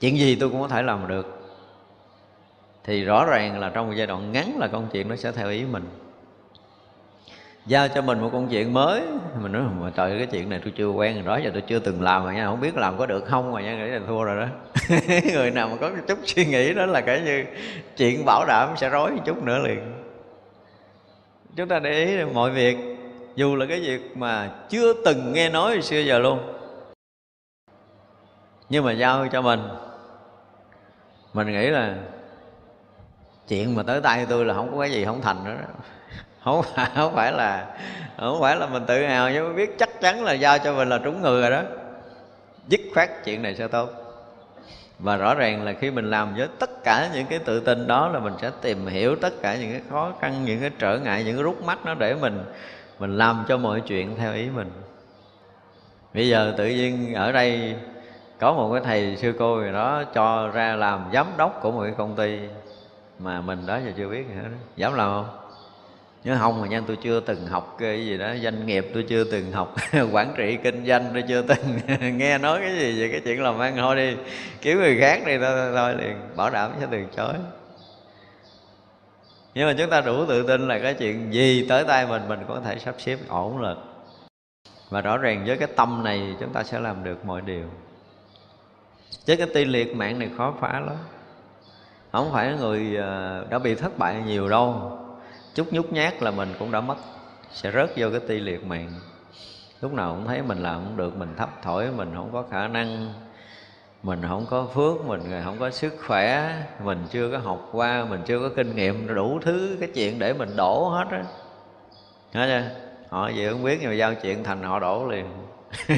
Chuyện gì tôi cũng có thể làm được. Thì rõ ràng là trong một giai đoạn ngắn là công chuyện nó sẽ theo ý mình giao cho mình một công chuyện mới. Mình nói, mà trời, cái chuyện này tôi chưa quen rồi đó, giờ tôi chưa từng làm mà nha, không biết làm có được không mà nha, nghĩ là thua rồi đó. <laughs> Người nào mà có chút suy nghĩ đó là cái như chuyện bảo đảm sẽ rối một chút nữa liền. Chúng ta để ý mọi việc, dù là cái việc mà chưa từng nghe nói xưa giờ luôn, nhưng mà giao cho mình. Mình nghĩ là chuyện mà tới tay tôi là không có cái gì không thành nữa đó không phải không phải là, không phải là mình tự hào, nhưng mà biết chắc chắn là giao cho mình là trúng người rồi đó. Dứt khoát chuyện này sẽ tốt. Và rõ ràng là khi mình làm với tất cả những cái tự tin đó là mình sẽ tìm hiểu tất cả những cái khó khăn, những cái trở ngại, những cái rút mắt nó để mình mình làm cho mọi chuyện theo ý mình. Bây giờ tự nhiên ở đây có một cái thầy sư cô gì đó cho ra làm giám đốc của một cái công ty mà mình đó giờ chưa biết nữa dám làm không? Nếu không mà nha tôi chưa từng học cái gì đó doanh nghiệp tôi chưa từng học. <laughs> Quản trị kinh doanh tôi chưa từng <laughs> nghe nói cái gì về cái chuyện làm ăn. Thôi đi kiếm người khác đi thôi, thôi, liền bảo đảm sẽ từ chối. Nhưng mà chúng ta đủ tự tin là cái chuyện gì tới tay mình mình có thể sắp xếp ổn lực. Và rõ ràng với cái tâm này chúng ta sẽ làm được mọi điều. Chứ cái ti liệt mạng này khó phá lắm. Không phải người à, đã bị thất bại nhiều đâu chút nhút nhát là mình cũng đã mất. Sẽ rớt vô cái ti liệt mạng. Lúc nào cũng thấy mình làm không được, mình thấp thổi mình không có khả năng, mình không có phước, mình không có sức khỏe, mình chưa có học qua, mình chưa có kinh nghiệm, đủ thứ cái chuyện để mình đổ hết á. Nghe chưa? họ gì không biết, nhưng mà giao chuyện thành họ đổ liền. <laughs>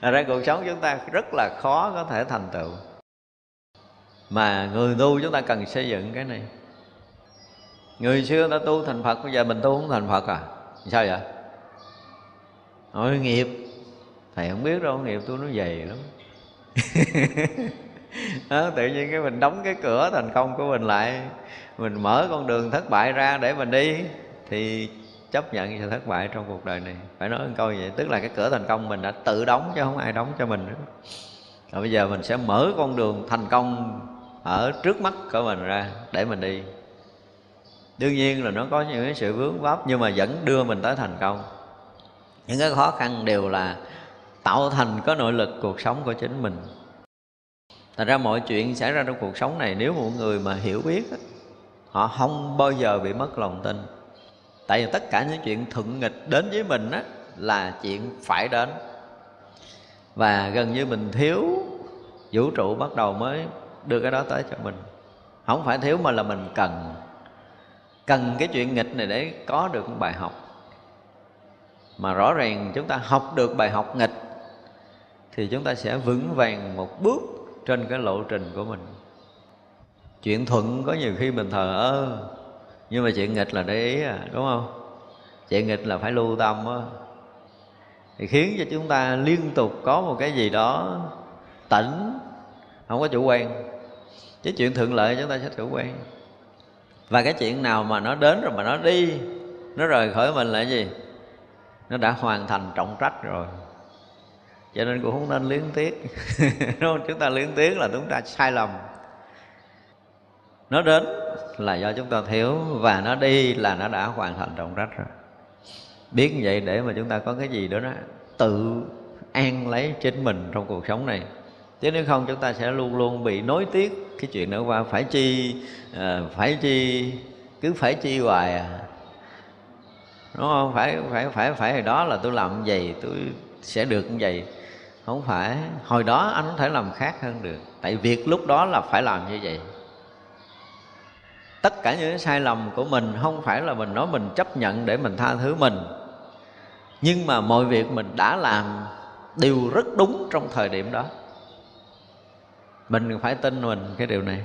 Ra cuộc sống chúng ta rất là khó có thể thành tựu. Mà người tu chúng ta cần xây dựng cái này người xưa ta tu thành phật bây giờ mình tu không thành phật à? Sao vậy? Hỏi nghiệp. Thầy không biết đâu nghiệp tôi nó dày lắm. <laughs> Đó, tự nhiên cái mình đóng cái cửa thành công của mình lại. Mình mở con đường thất bại ra để mình đi. Thì chấp nhận sự thất bại trong cuộc đời này. Phải nói một câu vậy tức là cái cửa thành công mình đã tự đóng chứ không ai đóng cho mình nữa. Rồi bây giờ mình sẽ mở con đường thành công ở trước mắt của mình ra để mình đi đương nhiên là nó có những cái sự vướng vấp nhưng mà vẫn đưa mình tới thành công. Những cái khó khăn đều là tạo thành có nội lực cuộc sống của chính mình. Thành ra mọi chuyện xảy ra trong cuộc sống này nếu một người mà hiểu biết họ không bao giờ bị mất lòng tin. Tại vì tất cả những chuyện thuận nghịch đến với mình á, là chuyện phải đến. Và gần như mình thiếu vũ trụ bắt đầu mới đưa cái đó tới cho mình. Không phải thiếu mà là mình cần cần cái chuyện nghịch này để có được một bài học. Mà rõ ràng chúng ta học được bài học nghịch, thì chúng ta sẽ vững vàng một bước trên cái lộ trình của mình. Chuyện thuận có nhiều khi mình thờ ơ, nhưng mà chuyện nghịch là để ý à đúng không? Chuyện nghịch là phải lưu tâm á. Thì khiến cho chúng ta liên tục có một cái gì đó tỉnh, không có chủ quan. Chứ chuyện thuận lợi chúng ta sẽ chủ quan và cái chuyện nào mà nó đến rồi mà nó đi, nó rời khỏi mình là gì? Nó đã hoàn thành trọng trách rồi. Cho nên cũng không nên luyến tiếc. <laughs> Đúng không? chúng ta luyến tiếc là chúng ta sai lầm. Nó đến là do chúng ta thiếu và nó đi là nó đã hoàn thành trọng trách rồi. Biết như vậy để mà chúng ta có cái gì đó nó tự an lấy chính mình trong cuộc sống này chứ nếu không chúng ta sẽ luôn luôn bị nối tiếc cái chuyện nữa. Qua phải chi à, phải chi cứ phải chi hoài à. Đúng không? Phải phải phải phải hồi đó là tôi làm vậy tôi sẽ được như vậy. Không phải. Hồi đó anh không thể làm khác hơn được. Tại việc lúc đó là phải làm như vậy. Tất cả những cái sai lầm của mình không phải là mình nói mình chấp nhận để mình tha thứ mình. Nhưng mà mọi việc mình đã làm đều rất đúng trong thời điểm đó mình phải tin mình, cái điều này.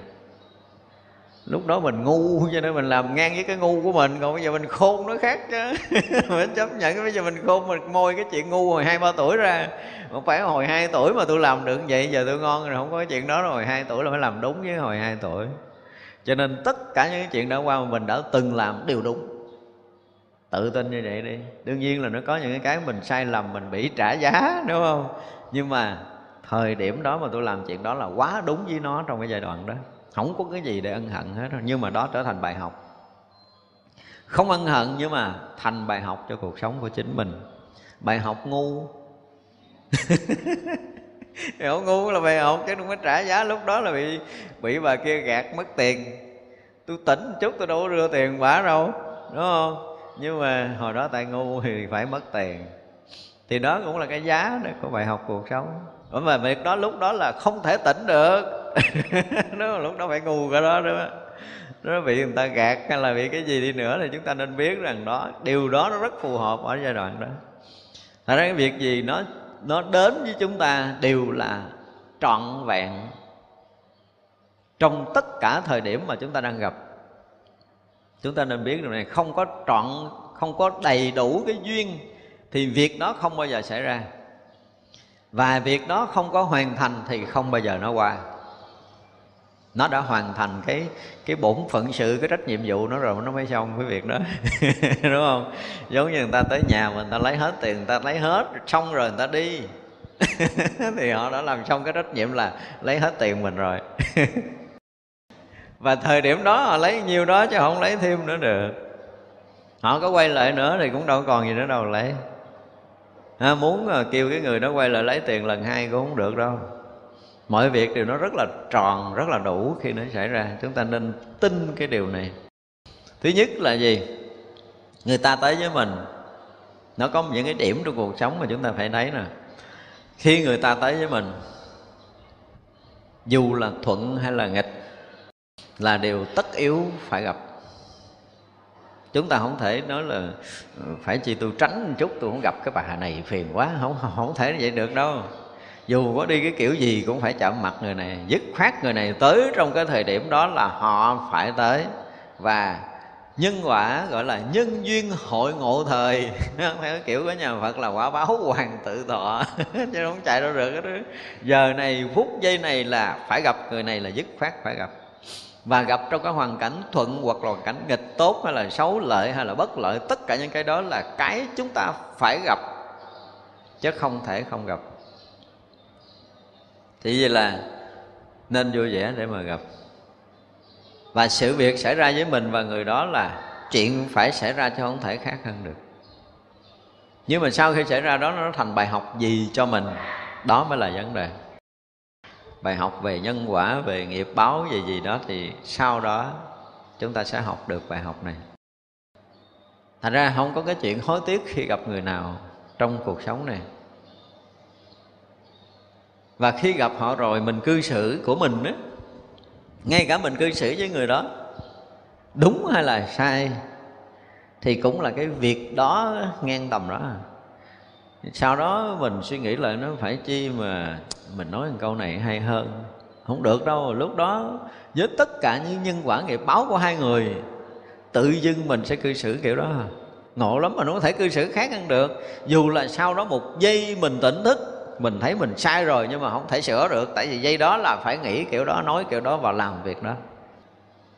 Lúc đó mình ngu, cho nên mình làm ngang với cái ngu của mình, còn bây giờ mình khôn nó khác chứ. <laughs> Mình chấp nhận bây giờ mình khôn, mình môi cái chuyện ngu hồi hai ba tuổi ra. Không phải hồi hai tuổi mà tôi làm được vậy, giờ tôi ngon rồi, không có cái chuyện đó rồi. Hai tuổi là phải làm đúng với hồi hai tuổi. Cho nên tất cả những cái chuyện đã qua mà mình đã từng làm đều đúng. Tự tin như vậy đi. Đương nhiên là nó có những cái mình sai lầm, mình bị trả giá, đúng không? Nhưng mà thời điểm đó mà tôi làm chuyện đó là quá đúng với nó trong cái giai đoạn đó. Không có cái gì để ân hận hết nhưng mà đó trở thành bài học. Không ân hận nhưng mà thành bài học cho cuộc sống của chính mình. Bài học ngu. <laughs> Hiểu ngu là bài học, chứ không có trả giá. Lúc đó là bị bị bà kia gạt mất tiền. Tôi tỉnh chút, tôi đâu có đưa tiền bả đâu, đúng không? Nhưng mà hồi đó tại ngu thì phải mất tiền. Thì đó cũng là cái giá đó của bài học cuộc sống mà việc đó lúc đó là không thể tỉnh được. <laughs> Nó lúc đó phải ngu cái đó đó nó bị người ta gạt hay là bị cái gì đi nữa thì chúng ta nên biết rằng đó, điều đó nó rất phù hợp ở giai đoạn đó. Thật ra cái việc gì nó nó đến với chúng ta đều là trọn vẹn trong tất cả thời điểm mà chúng ta đang gặp. Chúng ta nên biết điều này, không có trọn, không có đầy đủ cái duyên thì việc đó không bao giờ xảy ra và việc đó không có hoàn thành thì không bao giờ nó qua. Nó đã hoàn thành cái cái bổn phận sự, cái trách nhiệm vụ nó rồi, nó mới xong cái việc đó. <laughs> Đúng không? Giống như người ta tới nhà mình ta lấy hết tiền, người ta lấy hết, xong rồi người ta đi. <laughs> Thì họ đã làm xong cái trách nhiệm là lấy hết tiền mình rồi. <laughs> Và thời điểm đó họ lấy nhiêu đó chứ không lấy thêm nữa được. Họ có quay lại nữa thì cũng đâu còn gì nữa đâu, lấy à, muốn ờ, kêu cái người đó quay lại lấy tiền lần hai cũng không được đâu. Mọi việc đều nó rất là tròn rất là đủ khi nó xảy ra. Chúng ta nên tin cái điều này. Thứ nhất là gì? Người ta tới với mình nó có những cái điểm trong cuộc sống mà chúng ta phải thấy nè. Khi người ta tới với mình dù là thuận hay là nghịch là điều tất yếu phải gặp chúng ta không thể nói là ờ, phải chi tôi tránh một chút, tôi không gặp cái bà này phiền quá, không không thể vậy được đâu. Dù có đi cái kiểu gì cũng phải chạm mặt người này, dứt khoát người này tới trong cái thời điểm đó là họ phải tới. Và nhân quả, gọi là nhân duyên hội ngộ thời <laughs> theo kiểu của nhà phật là quả báo hoàng tự thọ, <laughs> chứ không chạy đâu được giờ này, phút giây này là phải gặp, người này là dứt khoát phải gặp và gặp trong cái hoàn cảnh thuận hoặc là hoàn cảnh nghịch tốt hay là xấu lợi hay là bất lợi, tất cả những cái đó là cái chúng ta phải gặp, chứ không thể không gặp. Thì vậy là nên vui vẻ để mà gặp. Và sự việc xảy ra với mình và người đó là chuyện phải xảy ra cho không thể khác hơn được. Nhưng mà sau khi xảy ra đó, nó thành bài học gì cho mình? Đó mới là vấn đề bài học về nhân quả, về nghiệp báo gì gì đó thì sau đó chúng ta sẽ học được bài học này. Thành ra không có cái chuyện hối tiếc khi gặp người nào trong cuộc sống này. Và khi gặp họ rồi, mình cư xử của mình ấy ngay cả mình cư xử với người đó, đúng hay là sai, thì cũng là cái việc đó ngang tầm đó à sau đó mình suy nghĩ lại, nó phải chi mà mình nói một câu này hay hơn. Không được đâu, lúc đó với tất cả những nhân quả nghiệp báo của hai người, tự dưng mình sẽ cư xử kiểu đó. Ngộ lắm mà nó có thể cư xử khác hơn được. Dù là sau đó một giây mình tỉnh thức, mình thấy mình sai rồi nhưng mà không thể sửa được, tại vì giây đó là phải nghĩ kiểu đó, nói kiểu đó và làm việc đó.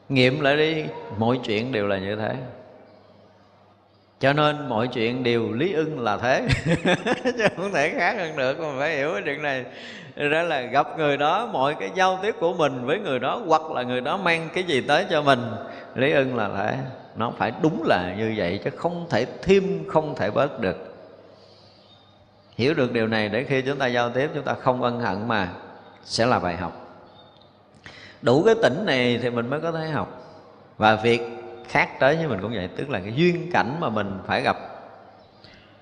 Nghiệm lại đi, mọi chuyện đều là như thế cho nên mọi chuyện đều lý ưng là thế. <laughs> Chứ không thể khác hơn được, mà phải hiểu cái chuyện này. Đó là gặp người đó, mọi cái giao tiếp của mình với người đó, hoặc là người đó mang cái gì tới cho mình, lý ưng là thế. Nó phải đúng là như vậy, chứ không thể thêm, không thể bớt được. Hiểu được điều này, để khi chúng ta giao tiếp, chúng ta không ân hận mà sẽ là bài học. Đủ cái tỉnh này thì mình mới có thể học. Và việc khác tới với mình cũng vậy, tức là cái duyên cảnh mà mình phải gặp.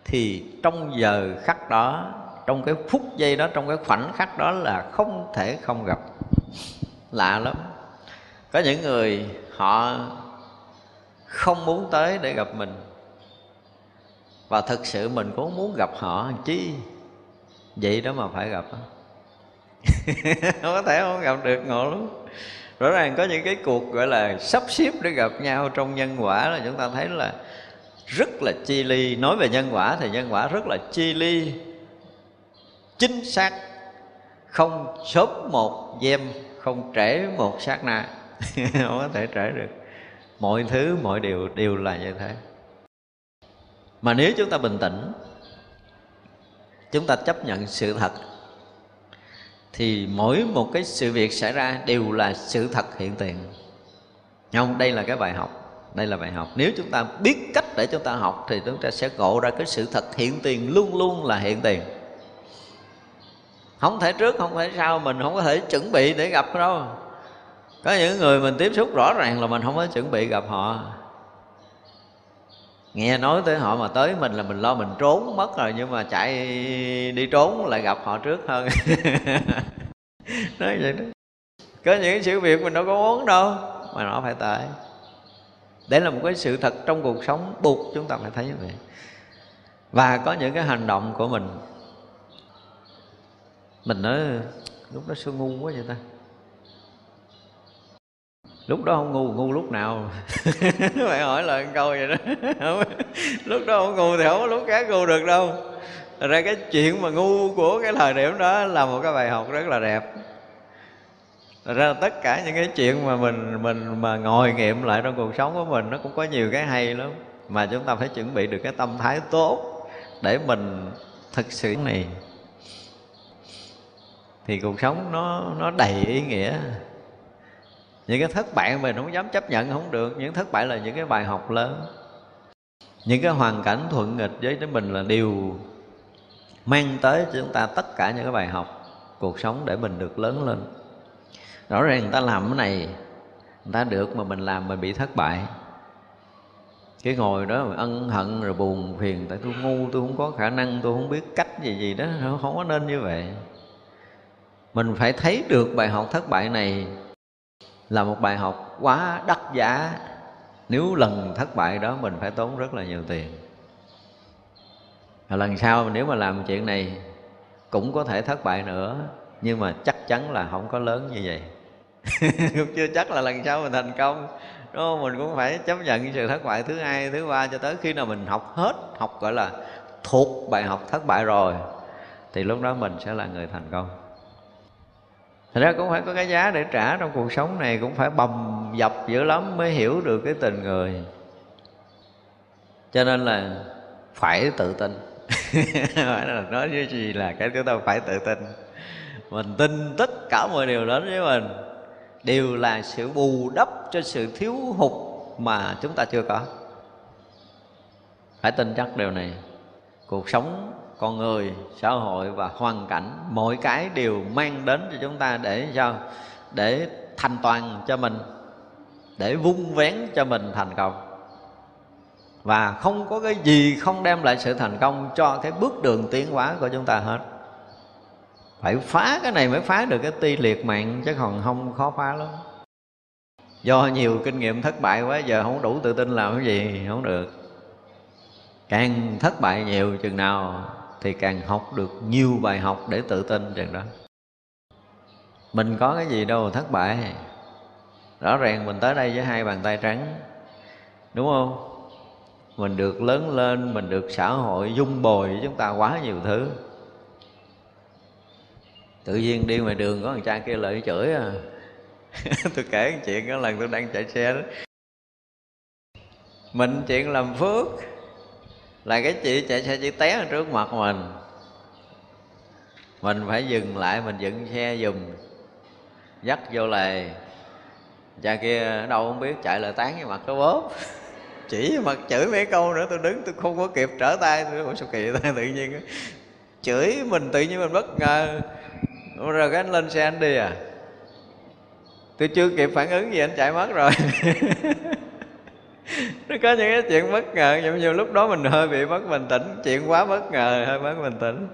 Thì trong giờ khắc đó, trong cái phút giây đó, trong cái khoảnh khắc đó là không thể không gặp. Lạ lắm. Có những người họ không muốn tới để gặp mình. Và thực sự mình cũng muốn gặp họ chi? Vậy đó mà phải gặp không <laughs> có thể không gặp được, ngộ lắm rõ ràng có những cái cuộc, gọi là, sắp xếp để gặp nhau trong nhân quả là chúng ta thấy là rất là chi ly. Nói về nhân quả thì nhân quả rất là chi ly. Chính xác, không sớm một gem không trễ một sát na. <laughs> Không có thể trễ được. Mọi thứ, mọi điều, đều là như thế. Mà nếu chúng ta bình tĩnh, chúng ta chấp nhận sự thật thì mỗi một cái sự việc xảy ra đều là sự thật hiện tiền. Không đây là cái bài học, đây là bài học. Nếu chúng ta biết cách để chúng ta học thì chúng ta sẽ ngộ ra cái sự thật hiện tiền, luôn luôn là hiện tiền. Không thể trước, không thể sau, mình không có thể chuẩn bị để gặp đâu. Có những người mình tiếp xúc rõ ràng là mình không có chuẩn bị gặp họ nghe nói tới họ mà tới mình là mình lo mình trốn mất rồi, nhưng mà chạy đi trốn lại gặp họ trước hơn. <laughs> Nói vậy đó. Có những sự việc mình đâu có muốn đâu, mà nó phải tới. Đấy là một cái sự thật trong cuộc sống buộc chúng ta phải thấy như vậy. Và có những cái hành động của mình mình nói, lúc đó sao ngu quá vậy ta lúc đó không ngu ngu lúc nào. <laughs> Mày hỏi lại câu vậy đó. <laughs> Lúc đó không ngu thì không có lúc khác ngu được đâu. Ra cái chuyện mà ngu của cái thời điểm đó là một cái bài học rất là đẹp. Thật ra tất cả những cái chuyện mà mình mình mà ngồi nghiệm lại trong cuộc sống của mình, nó cũng có nhiều cái hay lắm. Mà chúng ta phải chuẩn bị được cái tâm thái tốt để mình thực sự này. Thì cuộc sống nó nó đầy ý nghĩa những cái thất bại mình không dám chấp nhận không được. Những thất bại là những cái bài học lớn. Những cái hoàn cảnh thuận nghịch với đến mình là điều mang tới cho chúng ta tất cả những cái bài học, cuộc sống để mình được lớn lên. Rõ ràng người ta làm cái này, người ta được mà mình làm mình bị thất bại. Cái ngồi đó mà ân hận rồi buồn phiền, tại tôi ngu, tôi không có khả năng, tôi không biết cách gì gì đó, không có nên như vậy. Mình phải thấy được bài học thất bại này là một bài học quá đắt giá. Nếu lần thất bại đó mình phải tốn rất là nhiều tiền. Và lần sau nếu mà làm chuyện này cũng có thể thất bại nữa, nhưng mà chắc chắn là không có lớn như vậy. <laughs> Cũng chưa chắc là lần sau mình thành công, đúng không? mình cũng phải chấp nhận sự thất bại thứ hai, thứ ba cho tới khi nào mình học hết, học gọi là thuộc bài học thất bại rồi, thì lúc đó mình sẽ là người thành công. Thật ra cũng phải có cái giá để trả trong cuộc sống này, Cũng phải bầm dập dữ lắm mới hiểu được cái tình người. Cho nên là phải tự tin. <laughs> Phải là nói với gì là cái chúng ta phải tự tin. Mình tin tất cả mọi điều đến với mình. Đều là sự bù đắp cho sự thiếu hụt mà chúng ta chưa có. Phải tin chắc điều này. Cuộc sống con người, xã hội và hoàn cảnh mọi cái đều mang đến cho chúng ta để sao? Để thành toàn cho mình, để vung vén cho mình thành công. Và không có cái gì không đem lại sự thành công cho cái bước đường tiến hóa của chúng ta hết. Phải phá cái này mới phá được cái ti liệt mạng, chứ còn không khó phá lắm. Do nhiều kinh nghiệm thất bại quá, giờ không đủ tự tin làm cái gì, không được. Càng thất bại nhiều chừng nào thì càng học được nhiều bài học để tự tin chừng đó. Mình có cái gì đâu thất bại. Rõ ràng mình tới đây với hai bàn tay trắng, đúng không? Mình được lớn lên, mình được xã hội dung bồi với chúng ta quá nhiều thứ. Tự nhiên đi ngoài đường có thằng cha kia lợi chửi à. <laughs> Tôi kể chuyện có lần tôi đang chạy xe đó. Mình chuyện làm phước là cái chị chạy xe chỉ té trước mặt mình. Mình phải dừng lại, mình dựng xe dùm dắt vô lề. Cha kia, đâu không biết, chạy lại tán với mặt cái bóp. <laughs> Chỉ mặt chửi mấy câu nữa, tôi đứng, tôi không có kịp trở tay. Tôi ủa, sao kỳ ta <laughs> tự nhiên chửi mình, tự nhiên mình bất ngờ. Rồi cái anh lên xe anh đi à. Tôi chưa kịp phản ứng gì, anh chạy mất rồi. <laughs> <laughs> nó có những cái chuyện bất ngờ giống nhiều lúc đó mình hơi bị mất bình tĩnh, chuyện quá bất ngờ, hơi mất bình tĩnh.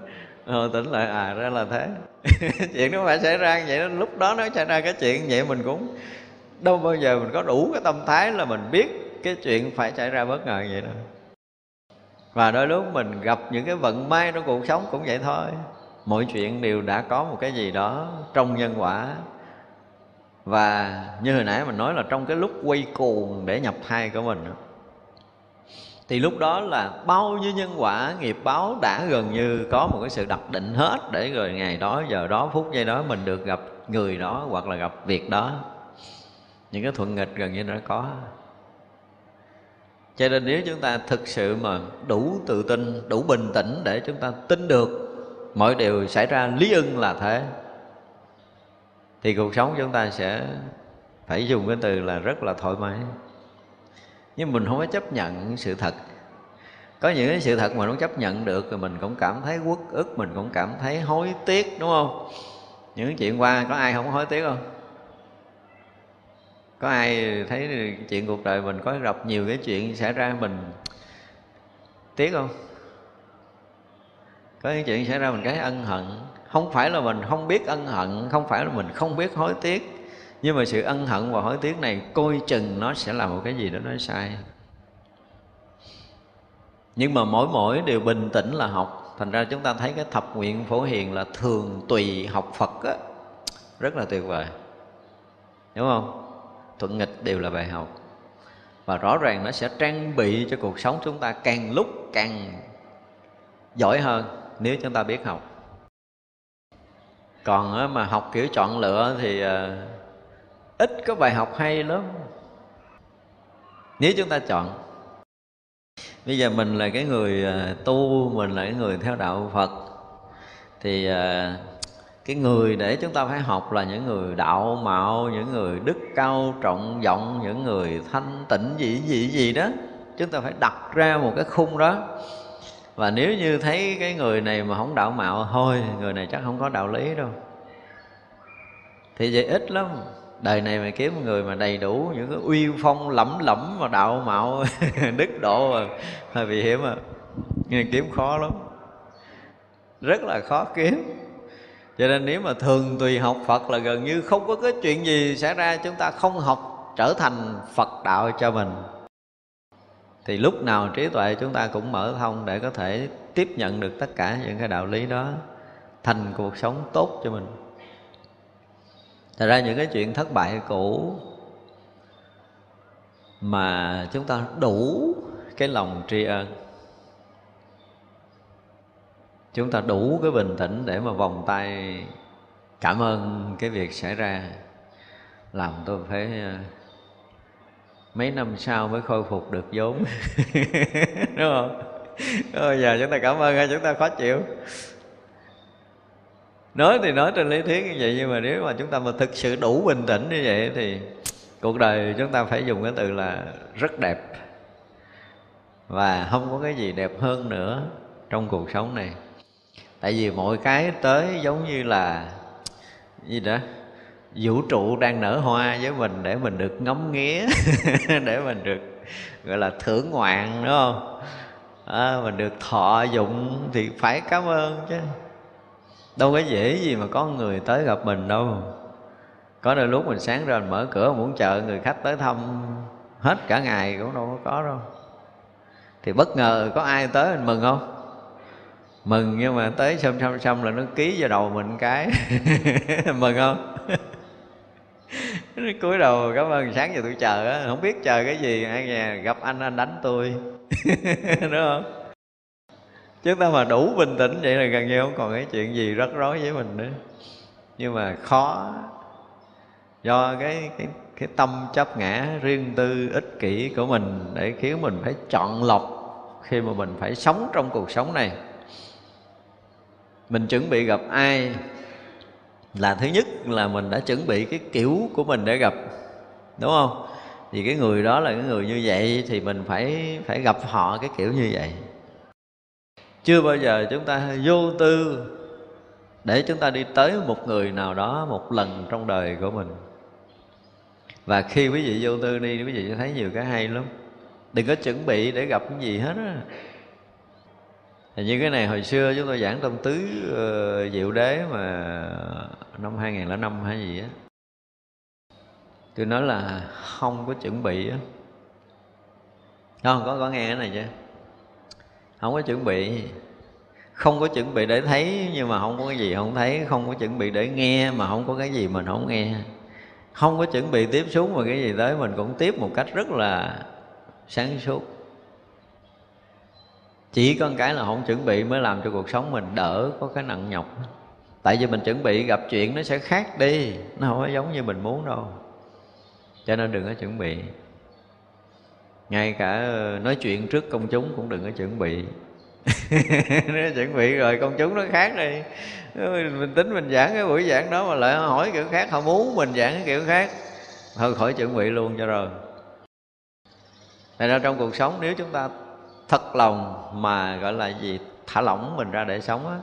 Hồi tỉnh lại à ra là thế. <laughs> Chuyện nó phải xảy ra vậy đó, lúc đó nó xảy ra cái chuyện vậy mình cũng đâu bao giờ mình có đủ cái tâm thái là mình biết cái chuyện phải xảy ra bất ngờ vậy đâu. Và đôi lúc mình gặp những cái vận may trong cuộc sống cũng vậy thôi. Mọi chuyện đều đã có một cái gì đó trong nhân quả và như hồi nãy mình nói là trong cái lúc quay cuồng để nhập thai của mình thì lúc đó là bao nhiêu nhân quả nghiệp báo đã gần như có một cái sự đặc định hết để rồi ngày đó, giờ đó, phút giây đó mình được gặp người đó hoặc là gặp việc đó. Những cái thuận nghịch gần như đã có. Cho nên nếu chúng ta thực sự mà đủ tự tin, đủ bình tĩnh để chúng ta tin được, mọi điều xảy ra lý ưng là thế thì cuộc sống chúng ta sẽ phải dùng cái từ là rất là thoải mái. Nhưng mình không có chấp nhận sự thật. Có những cái sự thật mà nó chấp nhận được rồi mình cũng cảm thấy uất ức, mình cũng cảm thấy hối tiếc, đúng không? Những chuyện qua có ai không hối tiếc không? Có ai thấy chuyện cuộc đời mình có gặp nhiều cái chuyện xảy ra mình tiếc không? Có những chuyện xảy ra mình cái ân hận không phải là mình không biết ân hận, không phải là mình không biết hối tiếc. Nhưng mà sự ân hận và hối tiếc này coi chừng nó sẽ là một cái gì đó nói sai. Nhưng mà mỗi mỗi đều bình tĩnh là học. Thành ra chúng ta thấy cái thập nguyện phổ hiền là thường tùy học phật á. Rất là tuyệt vời. Đúng không? Thuận nghịch đều là bài học. Và rõ ràng nó sẽ trang bị cho cuộc sống chúng ta càng lúc càng giỏi hơn nếu chúng ta biết học còn mà học kiểu chọn lựa thì ờ, ít có bài học hay lắm. Nếu chúng ta chọn. Bây giờ mình là cái người ờ, tu, mình là cái người theo đạo phật. Thì ờ, cái người để chúng ta phải học là những người đạo mạo, những người đức cao, trọng vọng, những người thanh tịnh, gì gì gì đó. Chúng ta phải đặt ra một cái khung đó và nếu như thấy cái người này mà không đạo mạo, thôi, người này chắc không có đạo lý đâu. Thì vậy ít lắm. Đời này mà kiếm người mà đầy đủ những cái uy phong lẫm lẫm và đạo mạo, <laughs> đức độ mà hơi bị hiểm à. Kiếm khó lắm. Rất là khó kiếm. Cho nên nếu mà thường tùy học Phật là gần như không có cái chuyện gì xảy ra, chúng ta không học trở thành Phật đạo cho mình thì lúc nào trí tuệ chúng ta cũng mở thông để có thể tiếp nhận được tất cả những cái đạo lý đó, thành cuộc sống tốt cho mình. Thật ra những cái chuyện thất bại cũ mà chúng ta đủ cái lòng tri ân, chúng ta đủ cái bình tĩnh để mà vòng tay cảm ơn cái việc xảy ra, làm tôi phải mấy năm sau mới khôi phục được vốn. <laughs> Đúng không? Bây giờ chúng ta cảm ơn ngay, chúng ta khó chịu. Nói thì nói trên lý thuyết như vậy nhưng mà nếu mà chúng ta mà thực sự đủ bình tĩnh như vậy thì cuộc đời chúng ta phải dùng cái từ là rất đẹp. Và không có cái gì đẹp hơn nữa trong cuộc sống này. Tại vì mọi cái tới giống như là gì đó? Vũ trụ đang nở hoa với mình để mình được ngắm nghía <laughs> để mình được gọi là thưởng ngoạn đúng không? À, mình được thọ dụng thì phải cảm ơn chứ. Đâu có dễ gì mà có người tới gặp mình đâu. Có đôi lúc mình sáng ra mình mở cửa muốn chờ người khách tới thăm hết cả ngày cũng đâu có có đâu. Thì bất ngờ có ai tới mình mừng không? Mừng nhưng mà tới xong xong xong là nó ký vào đầu mình cái. <laughs> Mừng không? Cúi đầu cảm ơn, sáng giờ tôi chờ á, không biết chờ cái gì, ai nghe, gặp anh anh đánh tôi. <laughs> Đúng không? Chúng ta mà đủ bình tĩnh vậy là gần như không còn cái chuyện gì rắc rối với mình nữa. Nhưng mà khó. Do cái cái cái tâm chấp ngã riêng tư ích kỷ của mình để khiến mình phải chọn lọc khi mà mình phải sống trong cuộc sống này. Mình chuẩn bị gặp ai? Là thứ nhất là mình đã chuẩn bị cái kiểu của mình để gặp, đúng không? Thì cái người đó là cái người như vậy thì mình phải phải gặp họ cái kiểu như vậy. Chưa bao giờ chúng ta vô tư để chúng ta đi tới một người nào đó một lần trong đời của mình. Và khi quý vị vô tư đi, quý vị thấy nhiều cái hay lắm. Đừng có chuẩn bị để gặp cái gì hết á thì như cái này hồi xưa chúng tôi giảng trong tứ uh, diệu đế mà năm 2005 hay gì á. Tôi nói là không có chuẩn bị á. Không có có nghe cái này chưa không có chuẩn bị. Không có chuẩn bị để thấy nhưng mà không có cái gì không thấy. Không có chuẩn bị để nghe mà không có cái gì mình không nghe. Không có chuẩn bị tiếp xúc mà cái gì tới mình cũng tiếp một cách rất là sáng suốt chỉ có một cái là không chuẩn bị mới làm cho cuộc sống mình đỡ có cái nặng nhọc. Tại vì mình chuẩn bị gặp chuyện nó sẽ khác đi, nó không có giống như mình muốn đâu. Cho nên đừng có chuẩn bị. Ngay cả ờ, nói chuyện trước công chúng cũng đừng có chuẩn bị. <laughs> Nó chuẩn bị rồi công chúng nó khác đi. Mình tính mình giảng cái buổi giảng đó mà lại hỏi kiểu khác, họ muốn mình giảng cái kiểu khác. Thôi khỏi chuẩn bị luôn cho rồi. Thành ra trong cuộc sống nếu chúng ta thật lòng mà gọi là gì? Thả lỏng mình ra để sống á.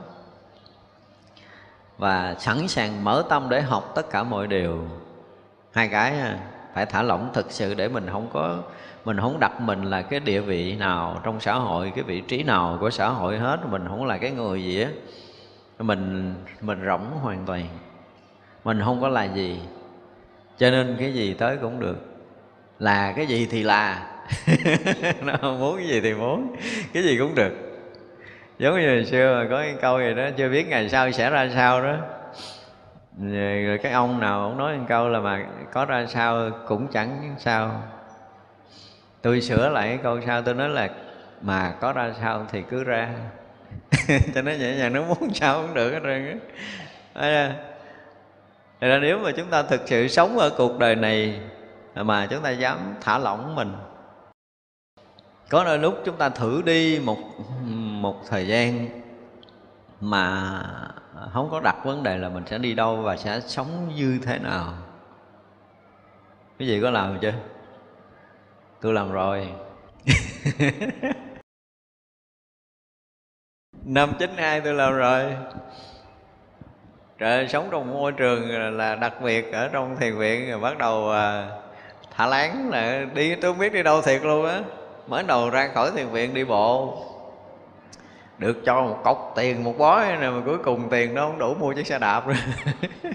Và sẵn sàng mở tâm để học tất cả mọi điều. Hai cái phải thả lỏng thực sự để mình không có, mình không đặt mình là cái địa vị nào trong xã hội, cái vị trí nào của xã hội hết. Mình không là cái người gì á. Mình mình rỗng hoàn toàn. Mình không có là gì. Cho nên cái gì tới cũng được. Là cái gì thì là. <laughs> nó không muốn cái gì thì muốn, cái gì cũng được. Giống như hồi xưa mà có cái câu gì đó, chưa biết ngày sau sẽ ra sao đó. Rồi cái ông nào ông nói một câu là mà có ra sao cũng chẳng sao. Tôi sửa lại cái câu sau, tôi nói là mà có ra sao thì cứ ra. <laughs> Cho nó nhẹ nhàng, nó muốn sao cũng được hết trơn á. Ra nếu mà chúng ta thực sự sống ở cuộc đời này mà chúng ta dám thả lỏng mình có đôi lúc chúng ta thử đi một một thời gian mà không có đặt vấn đề là mình sẽ đi đâu và sẽ sống như thế nào. Cái gì có làm chưa? Tôi làm rồi. <laughs> Năm chín hai tôi làm rồi. Trời sống trong môi trường là đặc biệt ở trong thiền viện rồi bắt đầu à, thả láng là đi tôi không biết đi đâu thiệt luôn á mới đầu ra khỏi thiền viện đi bộ. Được cho một cọc tiền, một bó này mà cuối cùng tiền nó không đủ mua chiếc xe đạp rồi <laughs>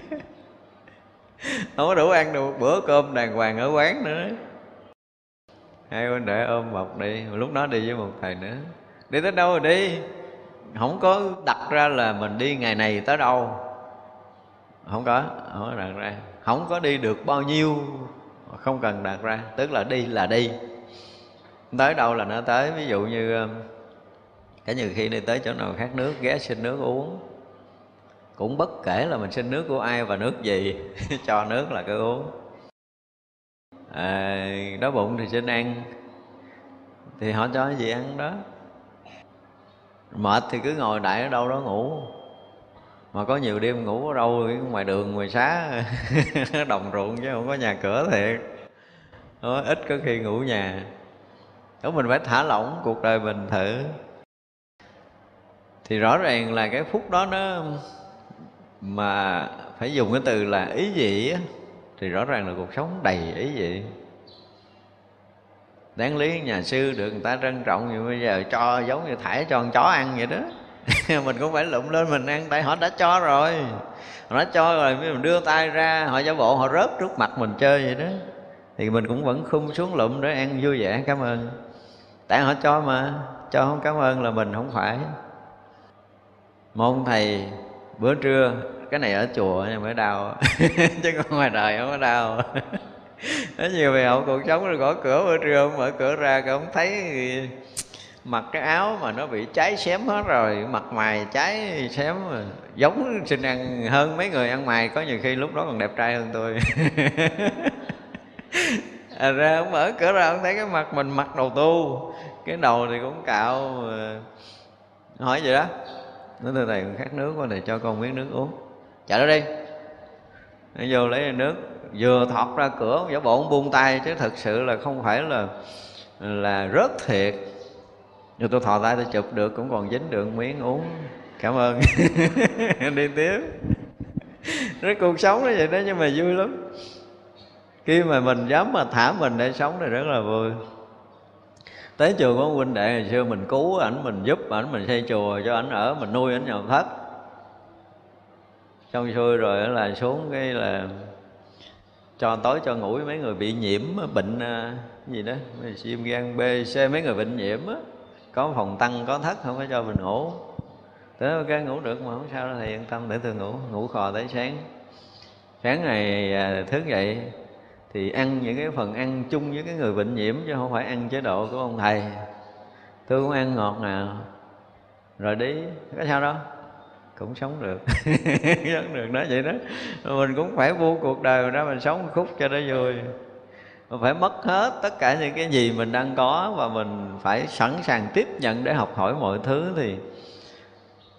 không có đủ ăn được một bữa cơm đàng hoàng ở quán nữa. Hai huynh đệ ôm bọc đi, lúc đó đi với một thầy nữa. Đi tới đâu rồi đi? Không có đặt ra là mình đi ngày này tới đâu. Không có không có đặt ra. Không có đi được bao nhiêu không cần đặt ra. Tức là đi là đi tới đâu là nó tới? Ví dụ như ờ, cả nhiều khi đi tới chỗ nào khát nước ghé xin nước uống. Cũng bất kể là mình xin nước của ai và nước gì <laughs> cho nước là cứ uống. À, đói bụng thì xin ăn. Thì họ cho gì ăn đó. Mệt thì cứ ngồi đại ở đâu đó ngủ. Mà có nhiều đêm ngủ ở đâu ngoài đường ngoài xá <laughs> đồng ruộng chứ không có nhà cửa thiệt. Đó, ít có khi ngủ nhà đó mình phải thả lỏng cuộc đời mình thử. Thì rõ ràng là cái phút đó nó mà phải dùng cái từ là ý dị á, thì rõ ràng là cuộc sống đầy ý dị đáng lý nhà sư được người ta trân trọng như bây giờ cho giống như thải cho con chó ăn vậy đó. <laughs> Mình cũng phải lụm lên mình ăn tại họ đã cho rồi. Họ đã cho rồi mình đưa tay ra họ giả bộ họ rớt trước mặt mình chơi vậy đó. Thì mình cũng vẫn khung xuống lụm để ăn vui vẻ cảm ơn tại họ cho mà, cho không cảm ơn là mình không phải. Một thầy, bữa trưa, cái này ở chùa nhưng mới đau. <laughs> Chứ còn ngoài đời không có đau. <laughs> Có nhiều về hậu cuộc sống rồi gõ cửa bữa trưa ông mở cửa ra ông thấy mặc cái áo mà nó bị cháy xém hết rồi. Mặt mày cháy xém mà giống xin ăn hơn mấy người ăn mày có nhiều khi lúc đó còn đẹp trai hơn tôi. <laughs> à, ra ông mở cửa ra ông thấy cái mặt mình mặc đầu tu. Cái đầu thì cũng cạo ờ, hỏi vậy đó. Nói thưa thầy khát nước quá thầy cho con miếng nước uống. Chạy đó đi. Nó vô lấy nước vừa thọt ra cửa giả bộ buông tay chứ thực sự là không phải là là rớt thiệt. Nhưng tôi thò tay tôi chụp được cũng còn dính được miếng uống. Cảm ơn. <laughs> Đi tiếp. Nó cuộc sống nó vậy đó nhưng mà vui lắm khi mà mình dám mà thả mình để sống thì rất là vui. Tới chùa có huynh đệ ngày xưa mình cứu ảnh, mình giúp ảnh, mình xây chùa cho ảnh ở, mình nuôi ảnh nhậu thất xong xuôi rồi là xuống cái là cho tối cho ngủ mấy người bị nhiễm, bệnh à, gì đó viêm gan B, C, mấy người bệnh nhiễm á. Có phòng tăng, có thất, không có cho mình ngủ. Tới cái ngủ được mà không sao đâu yên tâm, để tôi ngủ ngủ khò tới sáng. Sáng ngày à, thức dậy thì ăn những cái phần ăn chung với cái người bệnh nhiễm chứ không phải ăn chế độ của ông thầy. Tôi cũng ăn ngọt nào rồi đi. Cái sao đó cũng sống được. <laughs> Sống được đó vậy đó. Mình cũng phải vô cuộc đời ra mình sống một khúc cho nó vui. Mình phải mất hết tất cả những cái gì mình đang có và mình phải sẵn sàng tiếp nhận để học hỏi mọi thứ thì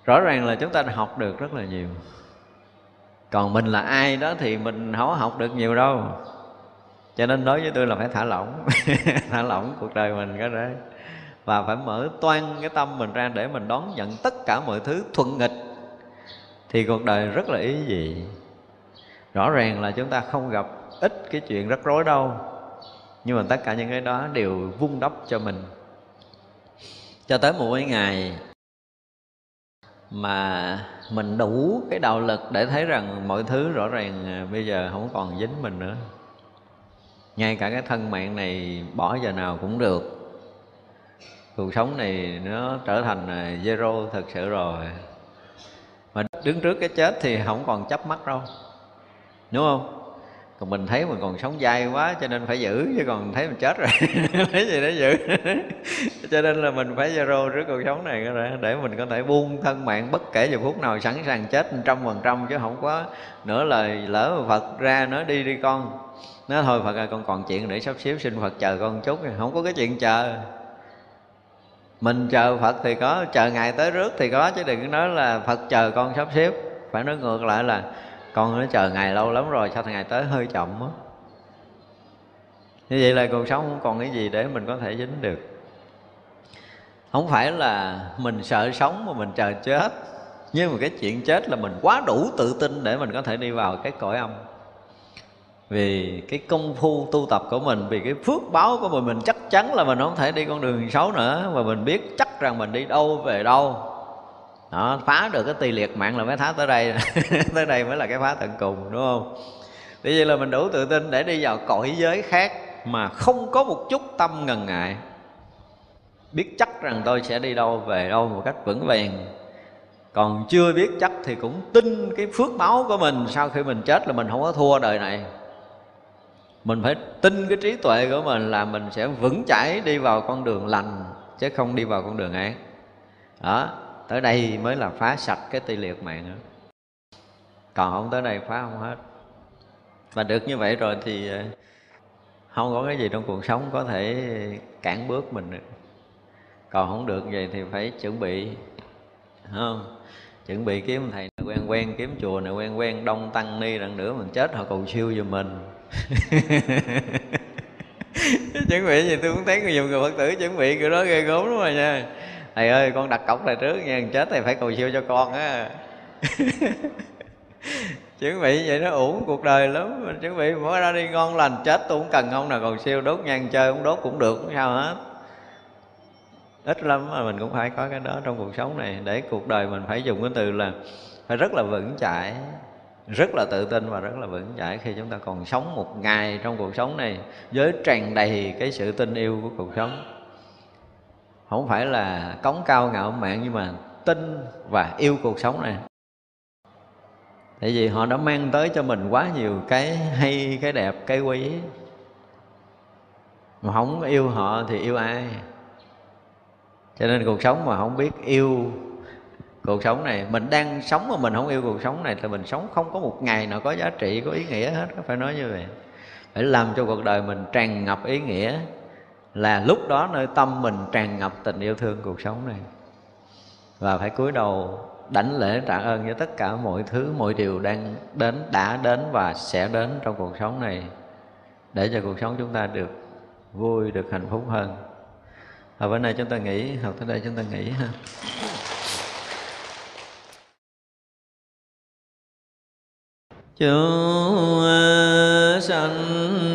rõ ràng là chúng ta học được rất là nhiều. Còn mình là ai đó thì mình không học được nhiều đâu cho nên đối với tôi là phải thả lỏng. <laughs> Thả lỏng cuộc đời mình cái đấy. Và phải mở toan cái tâm mình ra để mình đón nhận tất cả mọi thứ thuận nghịch. Thì cuộc đời rất là ý gì? Rõ ràng là chúng ta không gặp ít cái chuyện rắc rối đâu. Nhưng mà tất cả những cái đó đều vung đắp cho mình. Cho tới một cái ngày mà mình đủ cái đạo lực để thấy rằng mọi thứ rõ ràng à, bây giờ không còn dính mình nữa ngay cả cái thân mạng này bỏ giờ nào cũng được. Cuộc sống này nó trở thành à, zero thật sự rồi. Mà đứng trước cái chết thì không còn chấp mắt đâu. Đúng không? Còn mình thấy mình còn sống dai quá, cho nên phải giữ, chứ còn thấy mình chết rồi. <laughs> Lấy gì để giữ? <laughs> Cho nên là mình phải zero trước cuộc sống này để mình có thể buông thân mạng bất kể giờ phút nào, sẵn sàng chết trăm phần trăm, chứ không có nữa lời lỡ mà phật ra nó đi đi con. Nó thôi phật ơi, con còn chuyện để sắp xếp xin phật chờ con chút, không có cái chuyện chờ. Mình chờ phật thì có, chờ ngày tới rước thì có, chứ đừng nói là phật chờ con sắp xếp. Phải nói ngược lại là con nó chờ ngày lâu lắm rồi, sao ngày tới hơi chậm á như vậy là cuộc sống không còn cái gì để mình có thể dính được. Không phải là mình sợ sống mà mình chờ chết, nhưng mà cái chuyện chết là mình quá đủ tự tin để mình có thể đi vào cái cõi âm. Vì cái công phu tu tập của mình, vì cái phước báo của mình mình chắc chắn là mình không thể đi con đường xấu nữa, và mình biết chắc rằng mình đi đâu về đâu đó, phá được cái tỳ liệt mạng là mới tháo tới đây. <laughs> Tới đây mới là cái phá tận cùng, đúng không? Vì vậy là mình đủ tự tin để đi vào cõi giới khác mà không có một chút tâm ngần ngại. Biết chắc rằng tôi sẽ đi đâu, về đâu một cách vững vàng. Còn chưa biết chắc thì cũng tin cái phước báo của mình. Sau khi mình chết là mình không có thua đời này. Mình phải tin cái trí tuệ của mình là mình sẽ vững chãi đi vào con đường lành, chứ không đi vào con đường ác đó tới đây mới là phá sạch cái tê liệt mạng nữa. Còn không tới đây phá không hết. Và được như vậy rồi thì ờ, không có cái gì trong cuộc sống có thể cản bước mình được. Còn không được vậy thì phải chuẩn bị không? Chuẩn bị kiếm thầy này quen quen, kiếm chùa này quen quen, đông tăng ni rằng nữa mình chết họ cầu siêu giùm mình. <laughs> Chuẩn bị gì tôi cũng thấy nhiều người phật tử chuẩn bị, kiểu đó ghê gớm lắm rồi nha thầy ơi con đặt cọc này trước nha chết thầy phải cầu siêu cho con á. <laughs> Chuẩn bị vậy nó ổn cuộc đời lắm. Mình chuẩn bị mỗi ra đi ngon lành chết tôi cũng cần ông nào cầu siêu đốt nhang chơi không đốt cũng được sao hết. Ít lắm mà mình cũng phải có cái đó trong cuộc sống này để cuộc đời mình phải dùng cái từ là phải rất là vững chãi rất là tự tin và rất là vững chãi khi chúng ta còn sống một ngày trong cuộc sống này với tràn đầy cái sự tin yêu của cuộc sống không phải là cống cao ngạo mạn, nhưng mà tin và yêu cuộc sống này. Tại vì họ đã mang tới cho mình quá nhiều cái hay, cái đẹp, cái quý. Mà không yêu họ thì yêu ai? Cho nên cuộc sống mà không biết yêu cuộc sống này, mình đang sống mà mình không yêu cuộc sống này, thì mình sống không có một ngày nào có giá trị, có ý nghĩa hết. Phải nói như vậy. Phải làm cho cuộc đời mình tràn ngập ý nghĩa là lúc đó nơi tâm mình tràn ngập tình yêu thương cuộc sống này. Và phải cúi đầu đảnh lễ trả ơn với tất cả mọi thứ, mọi điều đang đến, đã đến và sẽ đến trong cuộc sống này, để cho cuộc sống chúng ta được vui, được hạnh phúc hơn. Và bữa nay chúng ta nghỉ, học tới đây chúng ta nghỉ ha. Chúng sanh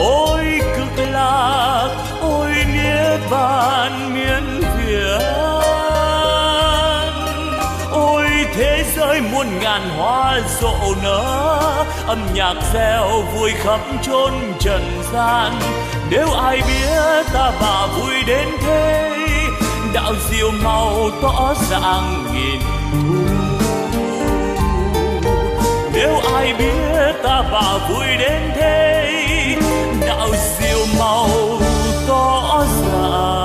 ôi cực lạc, ôi nghĩa bàn miên việt thế giới muôn ngàn hoa rộ nở, âm nhạc reo vui khắp chốn trần gian. Nếu ai biết ta bà vui đến thế, đạo diệu màu tỏ ràng nghìn thu. Nếu ai biết ta bà vui đến thế 有笑無多愁。